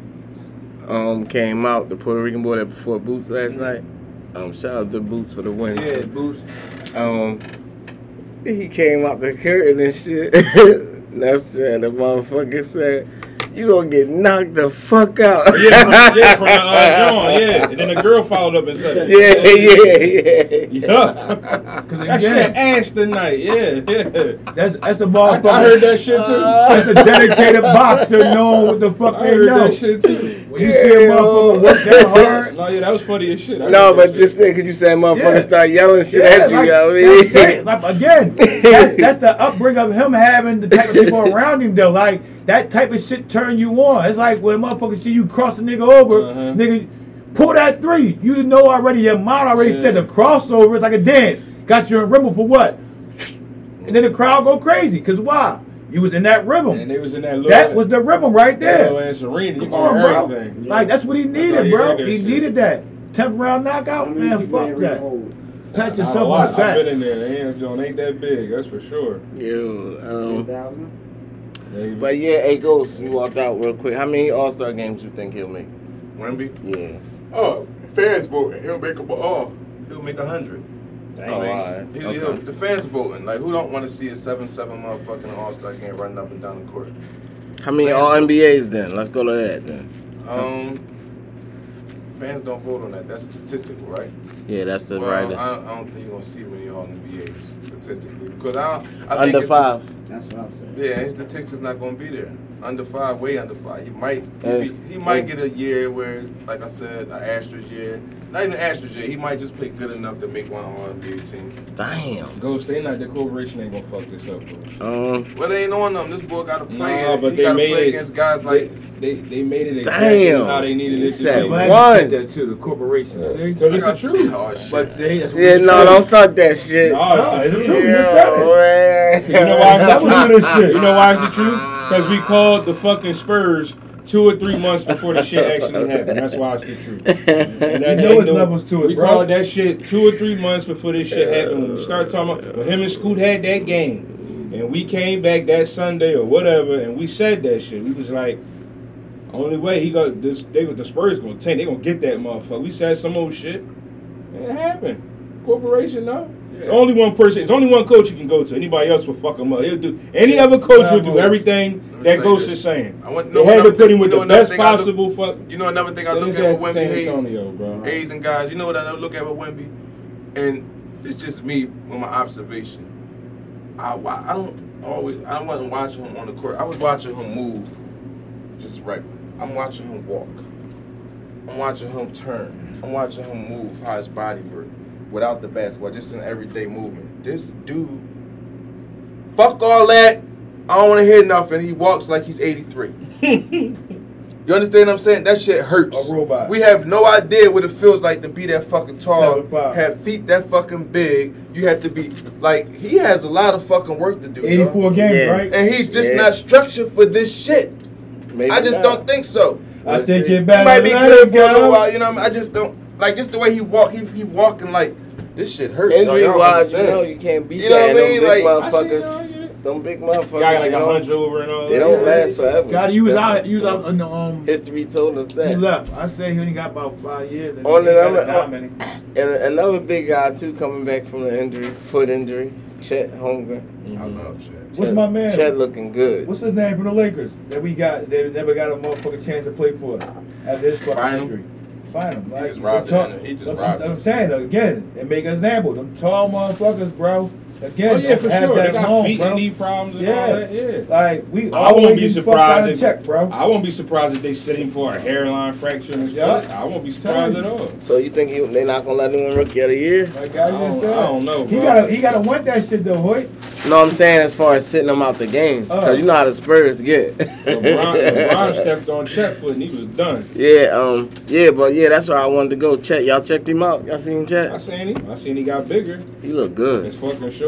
C: um came out, the Puerto Rican boy that before Boots last night, um, shout out to Boots for the win.
B: Yeah, boost.
C: Um, he came out the curtain and shit. (laughs) That's said the motherfucker said, You gonna get knocked the fuck out.
A: Yeah, from, yeah, from the uh, (laughs) John, yeah. And then the girl followed up and said,
C: yeah, yeah, yeah.
A: Yeah.
B: Cause (laughs)
A: That shit ass tonight, yeah, yeah.
B: that's that's a
A: I,
B: motherfucker.
A: I heard that shit too.
B: That's a dedicated boxer knowing what the fuck
A: I
B: they
A: heard
B: know.
A: that shit too.
B: When you see a motherfucker work that hard,
A: No, yeah, that was funny as shit. I
C: No, but just
A: shit.
C: say, cause you said motherfuckers
B: Yeah.
C: start yelling shit
B: yeah,
C: at you.
B: like,
C: you know what I mean?
B: great. Like, again, (laughs) that's, that's the upbringing of him having the type of people around him though. Like that type of shit turn you on. It's like when motherfuckers see you cross a nigga over,
A: Uh-huh.
B: nigga, pull that three. You know already. Your mind already
A: Yeah.
B: said the crossover is like a dance. Got you in rhythm for what? And then the crowd go crazy. Cause why? You was in that rhythm.
A: And they was in that little.
B: That was the rhythm right there.
A: Little ass arena.
B: Come on, bro.
A: everything.
B: Like that's what he needed, bro. He
A: shit.
B: needed that. Tenth round knockout,
E: How many
B: man. Fuck that.
E: hold?
B: Pat yourself on the back.
A: I've been in there. Hands ain't, John ain't that big. That's for sure.
C: Yeah. um,
A: Maybe.
C: but yeah, hey, Ghost, you walked out real quick. How many All Star games you think he'll make?
D: Wemby.
C: Yeah.
D: Oh, fans voting. He'll make a all. He'll make a hundred.
C: Oh, alright.
D: He-
C: Okay.
D: he'll- The fans voting. Like, who don't want to see a seven-seven motherfucking All Star game running up and down the court?
C: How many All NBAs then? Let's go to that then.
D: Um, fans don't vote on that. That's statistical, right?
C: Yeah, that's the
D: well,
C: brightest.
D: I, I don't think you're gonna see many All NBAs statistically because I, don't, I think
C: Under
D: it's-
C: five.
E: That's what I'm saying.
D: Yeah, his statistics not gonna be there. Under five, way under five. He might, he, be- he might get a year where, like I said, an Astros year. Not even an Astros year. He might just play good enough to make one on NBA team.
C: Damn.
A: Ghost, they not the corporation ain't gonna fuck this up. Bro.
C: Um,
D: Well, they ain't on them. This boy got to play.
A: Nah,
D: it.
A: but
D: he
A: they
D: gotta
A: made
D: play
A: it.
D: against guys like.
A: they, they they made it exactly
C: Damn.
A: how they needed
C: He
A: it to
C: said
A: be.
C: One.
B: you said that too, the corporation. See?
A: Because it's
D: Like
A: the
D: I
A: truth.
D: Oh, shit.
B: But see, that's what
C: yeah, no,
B: said.
C: don't start that shit.
A: No,
B: No,
A: it's the truth.
C: Yeah,
B: said it.
C: man. (laughs)
A: You know why it's
B: That
A: the
B: was
A: truth?
B: shit.
A: You know why it's the truth? Because we called the fucking Spurs two or three months before the shit (laughs) actually happened. That's why it's the truth. (laughs) And that
B: You know it's levels to it,
A: We
B: bro.
A: called that shit two or three months before this shit happened. When we started talking about when him and Scoot had that game, and we came back that Sunday or whatever, and we said that shit. We was like, only way he got this, they the Spurs gonna tank. They gonna get that motherfucker. We said some old shit, and it happened. Corporation, no. It's
D: Yeah.
A: only one person. It's only one coach you can go to. Anybody else will fuck him up. He'll do any other coach will do everything that Ghost is saying.
D: I want-
A: They
D: know
A: had to put him with
D: you know
A: the best
D: I look-
A: possible fuck.
D: You know another thing I look at with Wemby Hayes.
A: Antonio, bro.
D: Hayes and guys, you know what I look at with Wemby? And it's just me with my observation. I, I don't always, I wasn't watching him on the court. I was watching him move just regular. I'm watching him walk. I'm watching him turn. I'm watching him move, how his body work without the basketball, just an everyday movement. This dude, fuck all that. I don't want to hear nothing. He walks like he's 83. (laughs) You understand what I'm saying? That shit hurts.
B: A robot.
D: We have no idea what it feels like to be that fucking tall, have feet that fucking big. You have to be like he has a lot of fucking work to do.
B: 84 games,
C: Yeah.
B: right?
D: and he's just
C: Yeah.
D: not structured for this shit.
C: Maybe
D: I just
C: not.
D: don't think so.
B: I think
C: see.
B: it
D: might be good for a little while, you know. I, mean? I just don't like just the way he walk. He he walking like this shit hurt. yo.
C: Injury
D: Y'all
C: wise, you know, you can't beat
D: You know
C: that.
D: what I mean?
C: them big
D: Like,
C: motherfuckers,
A: you know,
C: them big motherfuckers,
A: Guy got like a
C: don't,
A: hundred over and all.
C: they
A: that.
C: don't
D: Yeah,
C: last forever.
B: Scotty, you was out. You was out on the um.
C: History told us
B: He
C: that.
B: left. I say he only got about five years. And
C: On
B: he
C: the
B: got
C: other- (clears throat) And another big guy too coming back from the injury, foot injury. Chet Holmgren.
D: I love Chet.
B: What's my man?
C: Chet looking good.
B: What's his name from the Lakers that we got? They never got a motherfucking chance to play for after his fucking
D: Find
B: injury. Find him. Like,
D: just robbed
B: them
D: he just
B: I'm-
D: robbed
B: I'm, saying again, and make an example. Them tall motherfuckers, bro. Again,
A: Oh yeah, for
B: have
A: sure.
B: that
A: They got
B: long,
A: feet
B: bro.
A: and knee problems and all that. Yeah.
B: Like we
A: I won't
B: always
A: be
B: get fucked out
A: surprised.
B: of
A: If,
B: check, bro.
A: I won't be surprised if they sit him for a hairline fracture and
B: Yeah.
A: shit. I won't be surprised at all.
C: So you think he, they not gonna let him win Rookie of the Year?
B: Like I
A: I
B: just
A: don't-
B: said,
A: I don't know,
B: He gotta, he gotta want that shit though, Hoyt.
C: No, I'm saying as far as sitting him out the games,
B: Oh.
C: cause you know how the Spurs get. (laughs)
A: LeBron, LeBron stepped on Chet foot and he was done.
C: yeah, um, yeah, but yeah, that's where I wanted to go. Check, y'all checked him out. Y'all seen
A: I seen him. I seen he got bigger.
C: He looked look
A: His
C: good.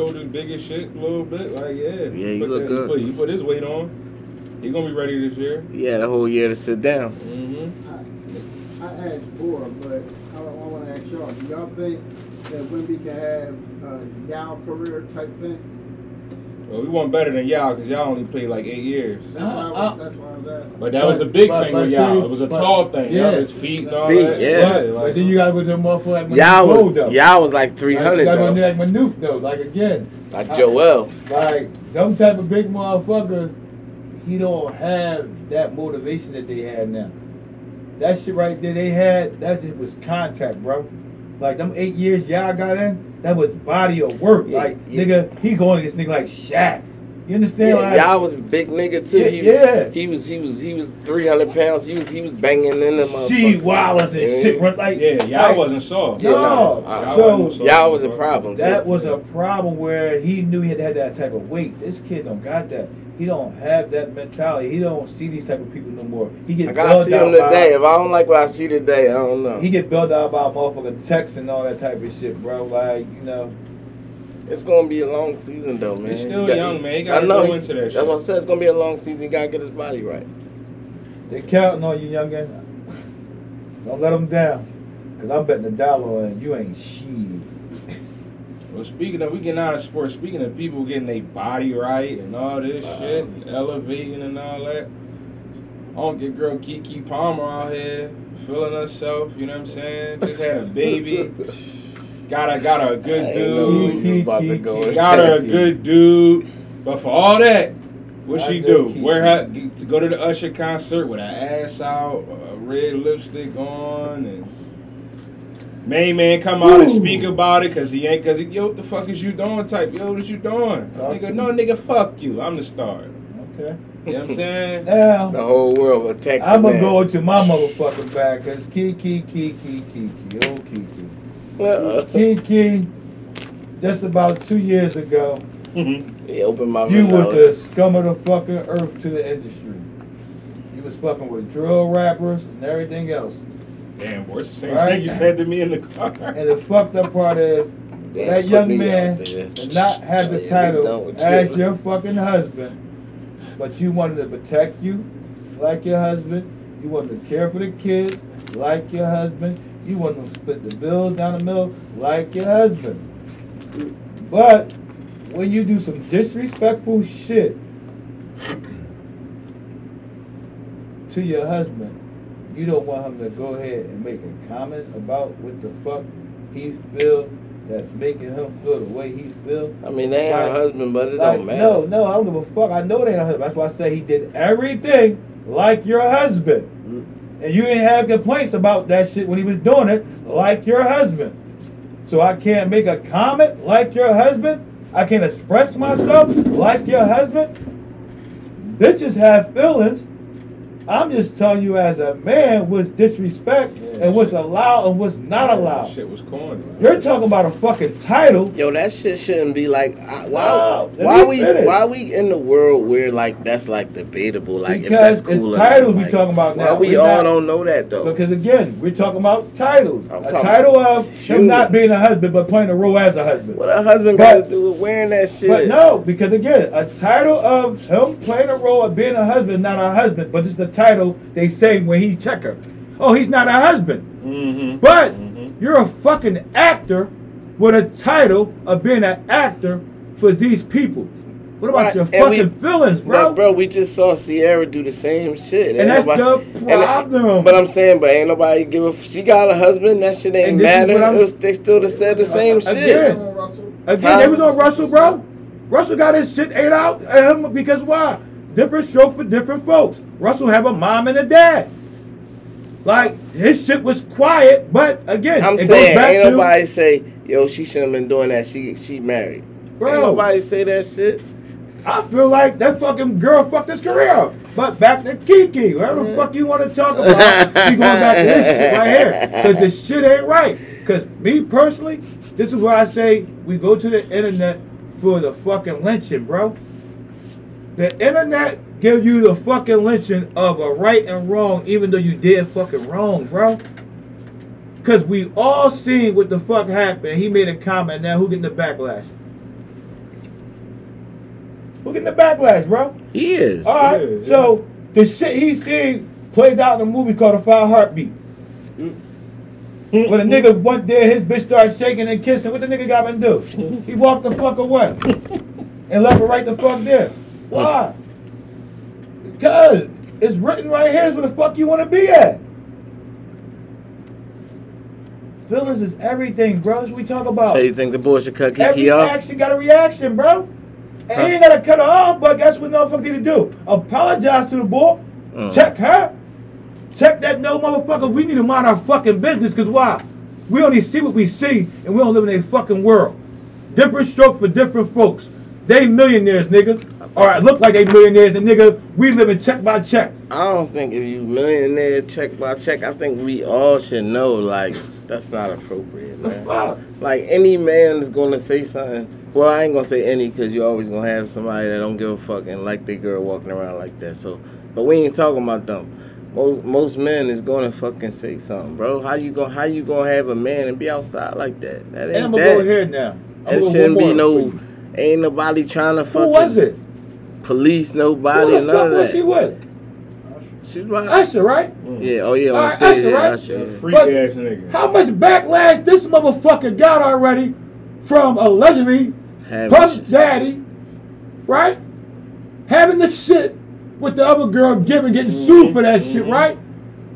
A: Fucking shoulders big as shit a little bit. Like yeah.
C: Yeah, he
A: put
C: look
A: that-
C: good.
A: He put, he put his weight on. He gonna be ready this year.
C: Yeah, the whole year to sit down.
A: hmm
F: I asked four, but I, I want to ask y'all, do y'all think that Wemby can have a Yao career type thing?
A: Well, we want better than y'all because y'all only played like eight years.
F: That's, why, I was, uh-huh. that's why I was asking.
A: But that
B: But-
A: was a big
B: but-
A: thing
B: but
A: with y'all.
B: see,
A: It was a
B: but-
A: tall thing.
B: yeah.
A: Yeah. His feet and all
C: Feet,
A: that.
C: yeah.
B: But,
A: like-
B: but then you gotta go to the motherfucker like
C: Y'all
B: Manute
C: was
B: though.
C: y'all was like
B: Like,
C: 300
B: you gotta go
C: though,
B: like Manute though. Like again,
C: like Joel.
B: like them type of big motherfuckers, he don't have that motivation that they had now. That shit right there they had, that just was contact, bro. Like them eight years y'all got in, that was body of work.
C: Yeah,
B: like
C: yeah.
B: nigga, he going against nigga like Shaq. You understand?
C: Yeah,
B: like,
C: y'all was a big nigga too.
B: Yeah,
C: he was,
B: yeah.
C: He was he was he was three hundred pounds. He was he was banging in the
B: She
C: motherfucker.
B: Wallace and
C: Yeah.
B: shit. Run, like
A: Yeah, y'all
B: like,
A: wasn't soft.
C: Yeah,
B: No,
C: no,
A: Y'all
B: so
A: wasn't soft,
C: Y'all was a problem.
B: That
C: too.
B: was a problem where he knew he had to have that type of weight. This kid don't got that. He don't have that mentality. He don't see these type of people no more. He get
C: I gotta
B: built
C: see him
B: out
C: today.
B: by
C: If I don't like what I see today, I don't know.
B: he get built out by motherfucking text and all that type of shit, bro. Like you know,
C: It's gonna be a long season though, man.
A: He's still
C: You got-
A: young, man. He
C: I
A: gotta
C: know
A: go into that
C: That's
A: shit.
C: what I said. It's gonna be a long season. He gotta get his body right.
B: they counting on you, youngin. Don't let them down, cause I'm betting a dollar on you ain't shit.
A: Well, speaking of, we getting out of sports. Speaking of people getting their body right and all this
C: Uh-huh.
A: shit, and elevating and all that. I don't get girl Keke Palmer out here feeling herself. You know what I'm saying? Just had a baby. (laughs) got a got a good
C: I ain't know
A: dude.
C: you about to go.
A: Got her a (laughs) good dude. But for all that, what she do? Wear her to go to the Usher concert with her ass out, a red lipstick on, and main man come out and speak about it because he ain't because he yo what the fuck is you doing type yo what is you doing
B: Talk
A: nigga no nigga fuck you I'm the star
B: Okay.
A: you know what I'm (laughs) saying
B: Now
C: The whole world attacked.
B: I'm gonna go into my motherfucking bag, cause Keke, Keke, Keke, oh Keke.
C: Uh-uh.
B: Keke, just about two years ago, mm-hmm.
C: He opened my
B: you were the scum of the fucking earth to the industry. You was fucking with drill rappers and everything else.
A: Damn boy it's the same
B: Right.
A: thing you said to me in the car
B: And the fucked up part is
C: Damn,
B: that young man did not have
C: Oh,
B: the
C: yeah,
B: title
C: done you.
B: as your fucking husband, but you wanted to protect you like your husband. You wanted to care for the kids like your husband. You wanted to split the bills down the middle like your husband. But when you do some disrespectful shit to your husband, you don't want him to go ahead and make a comment about what the fuck he feel that's making him feel the way he feel.
C: I mean, they ain't her
B: Like-
C: husband, but it
B: Like,
C: don't matter.
B: no, no, I don't give a fuck. I know they ain't a husband. That's why I say he did everything like your husband. Mm. And you didn't have complaints about that shit when he was doing it like your husband. So I can't make a comment like your husband. I can't express myself like your husband. Bitches have feelings. I'm just telling you as a man what's disrespect
A: Yeah.
B: and what's allowed and what's not allowed.
A: shit was corny
B: You're talking about a fucking title.
C: Yo, that shit shouldn't be like. I- Why?
B: No,
C: why we?
B: finish.
C: Why we in the world where like that's like debatable? Like
B: Because
C: if that's cool
B: it's
C: or not,
B: titles we talking about now.
C: we
B: We
C: all
B: not-
C: don't know that though?
B: Because again, we're talking about titles.
C: I'm
B: a
C: talking
B: title
C: about
B: of him not being a husband, but playing a role as a husband.
C: what a husband
B: But-
C: got to do with wearing that shit?
B: But no, because again, a title of him playing a role of being a husband, not a husband, but just the title they say when he check her. Oh, he's not a husband.
A: mm-hmm
B: But
A: Mhm.
B: you're a fucking actor with a title of being an actor for these people. What about
C: Right,
B: your fucking
C: we-
B: feelings,
C: Bro,
B: bro?
C: bro, we just saw Ciara do the same shit,
B: And that's
C: nobody-
B: the
C: and- but I'm saying, but ain't nobody give a. f- She got a husband. That shit ain't
B: And
C: matter.
B: what I'm-
C: It was, they still have said the same shit.
B: Again.
F: Come on, Russell.
B: Again, they was on Russell, bro. Russell got his shit ate out him because why? Different stroke for different folks. Russell have a mom and a dad. Like his shit was quiet, but again,
C: I'm
B: it
C: saying,
B: goes back
C: ain't
B: to
C: nobody say, yo, she shouldn't have been doing that. She she married.
B: Bro.
C: Ain't nobody say that shit.
B: I feel like that fucking girl fucked his career up. But back to Keke, whatever the fuck you want to talk about, we going back to this shit right here. Because this shit ain't right. Because me personally, this is why I say we go to the internet for the fucking lynching, bro. The internet give you the fucking lynching of a right and wrong, even though you did fucking wrong, bro. Cause we all seen what the fuck happened. He made a comment. Now who getting the backlash? Who getting the backlash, bro?
C: He is.
B: All right.
A: Yeah, yeah.
B: So the shit he seen played out in a movie called A Fire Heartbeat. when a nigga went there, his bitch started shaking and kissing, what the nigga got to do? He walked the fuck away (laughs) and left her right the fuck there. Why? Because it's written right here is where the fuck you want to be at. Feelings is everything, bro. That's what we talk about.
C: So you think the boy should cut
B: Every
C: Keke off?
B: action got a reaction, bro. And he ain't gotta cut her off, but guess what motherfucker need to do? Apologize to the boy.
C: Mm.
B: Check her. Check that no motherfucker. We need to mind our fucking business, cause why? We only see what we see, and we don't live in a fucking world. Different stroke for different folks. They millionaires, nigga. All right, look like they millionaires, and nigga, we living check by check.
C: I don't think if you millionaire check by check, I think we all should know like that's not appropriate, man. (laughs) Like any man is gonna say something. Well, I ain't gonna say any because you always gonna have somebody that don't give a fuck and like their girl walking around like that. So, but we ain't talking about them. Most most men is gonna fucking say something, bro. How you gonna how you gonna have a man and be outside like that? That ain't
B: And I'm gonna
C: that.
B: go ahead now. I'm
C: It shouldn't be no.
B: For you.
C: Ain't nobody trying to fuck.
B: Who
C: fucking
B: was it?
C: police nobody,
B: Who
C: nobody
B: the
C: none
B: fuck
C: of
B: was she with?
C: She's right.
B: Usher, right?
C: Yeah. Oh yeah. On
B: Alright,
C: stage.
B: Usher,
C: yeah,
B: right?
C: Usher,
A: Yeah,
C: yeah.
A: freak
B: But
A: ass nigga.
B: How much backlash this motherfucker got already from allegedly
C: Having
B: Puff
C: shit.
B: Daddy, right? Having the shit with the other girl giving, getting sued for that shit, right?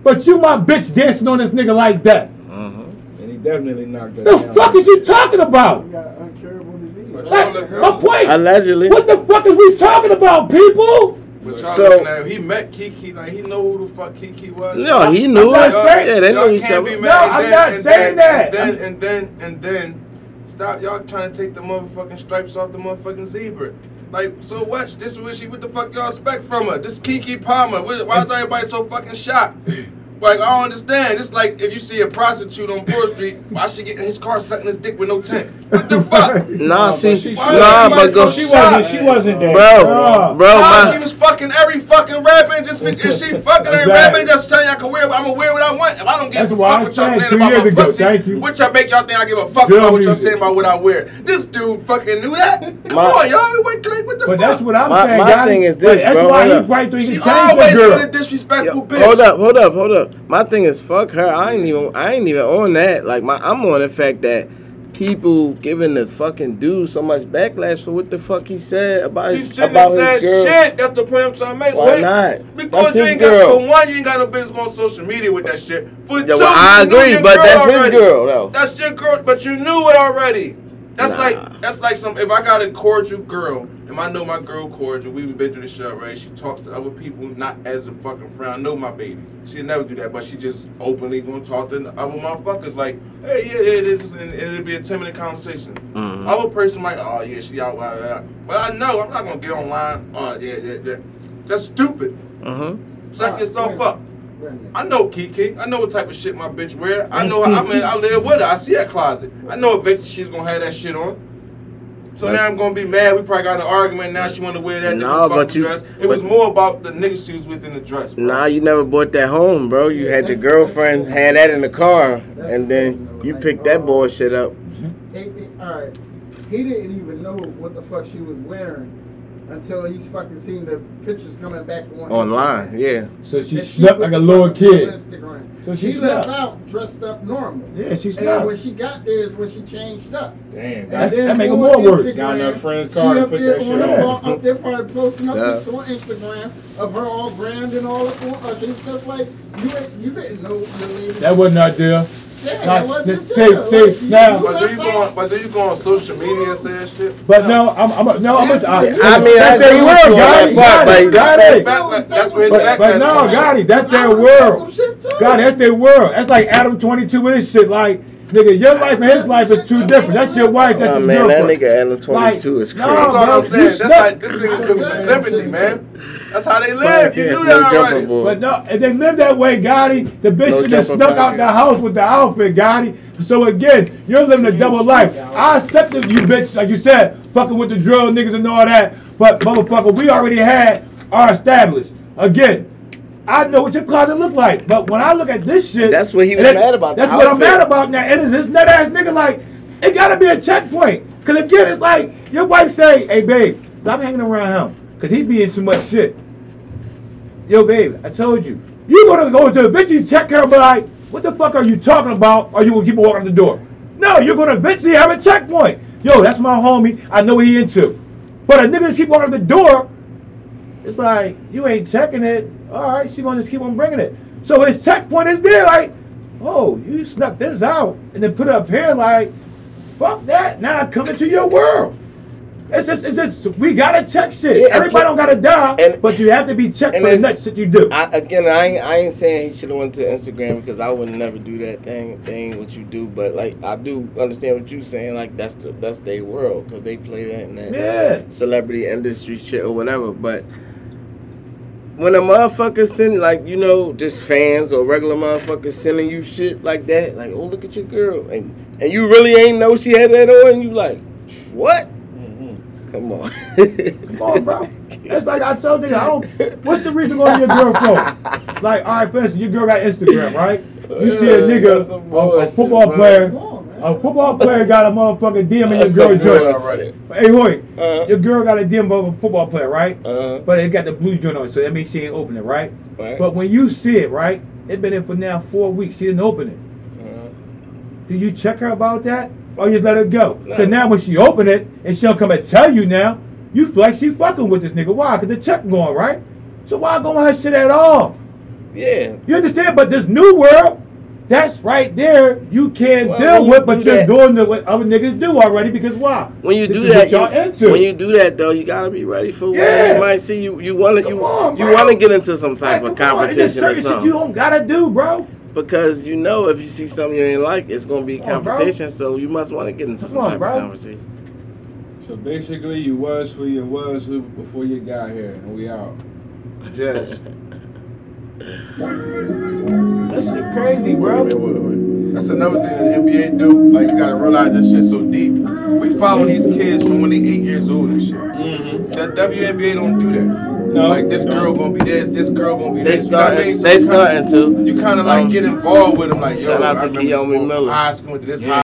B: But you my bitch dancing on this nigga like that.
C: Uh-huh.
A: And he definitely knocked that
B: The
A: down.
B: fuck is you talking about?
F: You got uncurable disease.
D: But
F: right?
D: y'all look
B: Like, my point.
C: Allegedly.
B: What the fuck is we talking about, people?
C: So-
D: looking at he met Keke, like he know who the fuck Keke was.
C: No, he knew
B: I'm
C: it.
B: not saying-
C: yeah, they know each other.
B: No. I'm
D: and
B: not
D: and
B: saying that.
D: And then, and then, and then, stop y'all trying to take the motherfucking stripes off the motherfucking zebra. Like, so what? This is what she, what the fuck y'all expect from her? This Keke Palmer. Why why is everybody so fucking shocked? Like, I don't understand. It's like if you see a prostitute on Broad Street, why she get in his car sucking his dick with no tent? What the fuck? (laughs)
C: Nah, see,
B: she-
C: nah,
D: Why is everybody
C: but go,
D: so
A: She wasn't. She wasn't that.
C: bro,
B: Nah.
C: bro,
D: Nah,
C: my,
D: she was fucking every fucking rapping just because she (laughs) fucking every
B: Exactly.
D: rapping just telling you I can wear I'm gonna wear what I want. If I don't give
B: That's
D: a
B: why
D: fuck what y'all saying about my
B: ago.
D: pussy,
B: Thank you.
D: what y'all make y'all think I give a fuck
B: Good
D: about what y'all saying about what I wear. This dude fucking knew that. (laughs) Come
C: My-
D: on, y'all. Wait, like, what the
B: But
D: fuck?
B: that's what I'm
C: My-
B: saying,
C: my
B: guys.
C: thing is
B: But
C: this,
B: That's why
C: hold
B: he
C: up.
B: probably thought he
D: she
B: could
D: always been a disrespectful bitch.
C: hold up, hold up, hold up. My thing is fuck her. I ain't even I ain't even on that. Like my I'm on the fact that people giving the fucking dude so much backlash for what the fuck he said about
D: He
C: his
D: shouldn't
C: about
D: have
C: his
D: said
C: girl.
D: shit. That's the point I'm trying to make.
C: Why
D: Wait,
C: not?
D: Because
C: That's
D: you
C: his
D: ain't
C: girl.
D: got for one, you ain't got no business going on social media with that shit. For
C: Yeah,
D: two,
C: well, I agree, but that's
D: already.
C: his girl though.
D: That's your girl, but you knew it already. That's
C: Nah.
D: like that's like some. If I got a cordial girl, and I know my girl cordial, we've been through this shit right? She talks to other people, not as a fucking friend. I know my baby. She'll never do that, but she just openly gonna talk to other motherfuckers. Like, hey, yeah, yeah, this is, and it'll be a ten minute conversation.
C: Mhm.
D: Other person might, oh yeah, she out, blah, blah, blah. but I know I'm not gonna get online. Oh yeah, yeah, yeah. That's stupid.
C: Uh-huh.
D: Suck yourself up.
F: Wait a minute.
D: I know Keke. I know what type of shit my bitch wear. I know. I mean, I live with her. I see her closet. I know eventually she's gonna have that shit on. So
C: But-
D: now I'm gonna be mad. We probably got an argument. Now she want to wear that
C: Nah,
D: different
C: but
D: fucking
C: you-
D: dress. It was more about the nigga she was with in the dress. Bro.
C: Nah, you never bought that home, bro. You had your girlfriend had that in the car, and then you picked that bullshit up.
F: It- it- all right, he didn't even know what the fuck she was wearing until he's fucking seen the pictures coming back on
C: Online,
F: Instagram.
C: yeah.
B: So she
F: And
B: slept
F: put
B: like a little kid.
F: Instagram.
B: So she
F: she left
B: slept.
F: out dressed up normal.
B: Yeah, she
F: And
B: slept.
F: when she got there is when she changed up.
A: Damn.
F: And
B: That-
F: then
B: that make it
F: on
B: more worse.
F: Instagram,
A: Got in her friend's
F: she
A: car to
F: up
A: put
F: there
A: that shit
F: on the
A: on.
F: wall, Up there probably posting up
C: Yeah.
F: pics on Instagram of her all grand and all up on Usher. It's just like you you didn't know the lady.
B: That wasn't our deal.
F: Yeah,
B: not-
F: that wasn't the
B: say-
F: deal.
B: say,
F: Like, you-
B: now-
D: But do you go on? But do you go on social media and say that shit?
B: But no, I'm, I'm no, I'm.
F: That's
B: I,
F: what-
C: I mean,
B: that's their world,
C: you on that
B: Gotti. Gotti,
C: but-
B: Gotti.
D: That's that's where his
B: But, but no,
D: comes.
B: Gotti, that's their world.
F: some.
B: God, that's their world. That's like Adam 22 with his shit. Like, nigga, your life and his life is two different. That's your wife, that's
C: Oh
B: his
C: man, that nigga Adam 22
B: Like,
C: is
B: no,
C: crazy.
D: That's all I'm saying.
B: you
D: That's
B: stuck-
D: like this nigga's coming from sympathy, man. That's how they live.
C: Podcast,
D: You knew that
C: jumper
D: already.
C: boy.
B: But no, if they live that way, Gotti, the bitch
C: No
B: should have snuck out
C: pocket.
B: the house with the outfit, Gotti. So again, you're living a double life. I accept that you bitch, like you said, fucking with the drill niggas and all that. But motherfucker, we already had our established. Again, I know what your closet look like, but when I look at this shit,
C: That's what he was
B: it-
C: mad about,
B: That's what I'm mad about now. It is this nut ass nigga like it gotta be a checkpoint. Cause again, it's like your wife say, "Hey babe, stop hanging around him, cause he be in too much shit." Yo, babe, I told you. You gonna go to the bitches check her, but like, what the fuck are you talking about? Or you gonna keep walking the door? No, you're gonna eventually have a checkpoint. Yo, that's my homie. I know what he into. But a nigga just keep walking the door. It's like you ain't checking it. All right, she gonna just keep on bringing it. So his checkpoint is there. Like, oh, you snuck this out and then put it up here. Like, fuck that. Now I'm coming to your world. It's just, it's just, we gotta check shit.
C: Yeah,
B: Everybody don't gotta die,
C: and-
B: but you have to be checked for the nuts that you do.
C: I, again, I ain't, I ain't saying he should have went to Instagram because I would never do that thing, thing what you do. But like, I do understand what you're saying. Like that's the that's their world because they play that in that
B: Yeah.
C: Uh, celebrity industry shit or whatever. But when a motherfucker send like you know just fans or regular motherfuckers sending you shit like that, like oh look at your girl, and and you really ain't know she had that on, you like what? Come on,
B: Come on, bro. (laughs) It's like I told you, I don't. What's the reason going to your girl phone? Like, all right, for instance, your girl got Instagram, right? You see a nigga, a, a football
C: bro.
B: player,
F: Come on, man.
B: a football player got a motherfucking DM in your
C: That's
B: girl joint.
C: bullshit.
B: Hey, Hoy,
C: Uh-huh.
B: your girl got a DM of a football player, right?
C: Uh,
B: But it got the blue joint on it, so that means she ain't open it, right?
C: right.
B: But when you see it, right? It been in for now four weeks. She didn't open it.
C: Uh-huh.
B: Do you check her about that? Or you just let her go? Because now when she open it and she'll come and tell you now, you feel like she fucking with this nigga. Why? Because the check going, right? So why go on her shit at all?
C: yeah.
B: You understand? But this new world, that's right there, you can't
C: Well,
B: deal
C: you
B: with, but you're
C: that-
B: doing the, what other niggas do already because why?
C: When you
B: This
C: do that,
B: y'all
C: you,
B: into.
C: when you do that though, you gotta be ready for what
B: Yeah.
C: you might see. You you want to you
B: on,
C: you want to get into some type
B: Like,
C: of
B: come on, it's
C: competition or something
B: you don't gotta do, bro.
C: Because you know if you see something you ain't like, it's gonna be
B: Come on,
C: competition. so you must want to get into
B: Come
C: some
B: on,
C: type
B: bro.
C: of competition.
A: So basically, you was who you was who before you got here, and we out.
B: Yes. That shit crazy, bro.
D: Wait, wait, wait. That's another thing the NBA do. Like you gotta realize this shit so deep. We follow these kids from when they eight years old and shit.
A: Mm-hmm.
D: That WNBA don't do that.
A: No,
D: like this
A: they
D: girl gonna be this, this girl gonna be
C: They
D: this. You know what I
C: starting.
D: mean? So
C: They
D: you kinda-
C: starting to.
D: You kind of like
C: Um,
D: get involved with them, like yo.
C: shout out
D: I
C: to
D: remember
C: Keone
D: this boy from
C: Miller.
D: High school went to this
C: Yeah.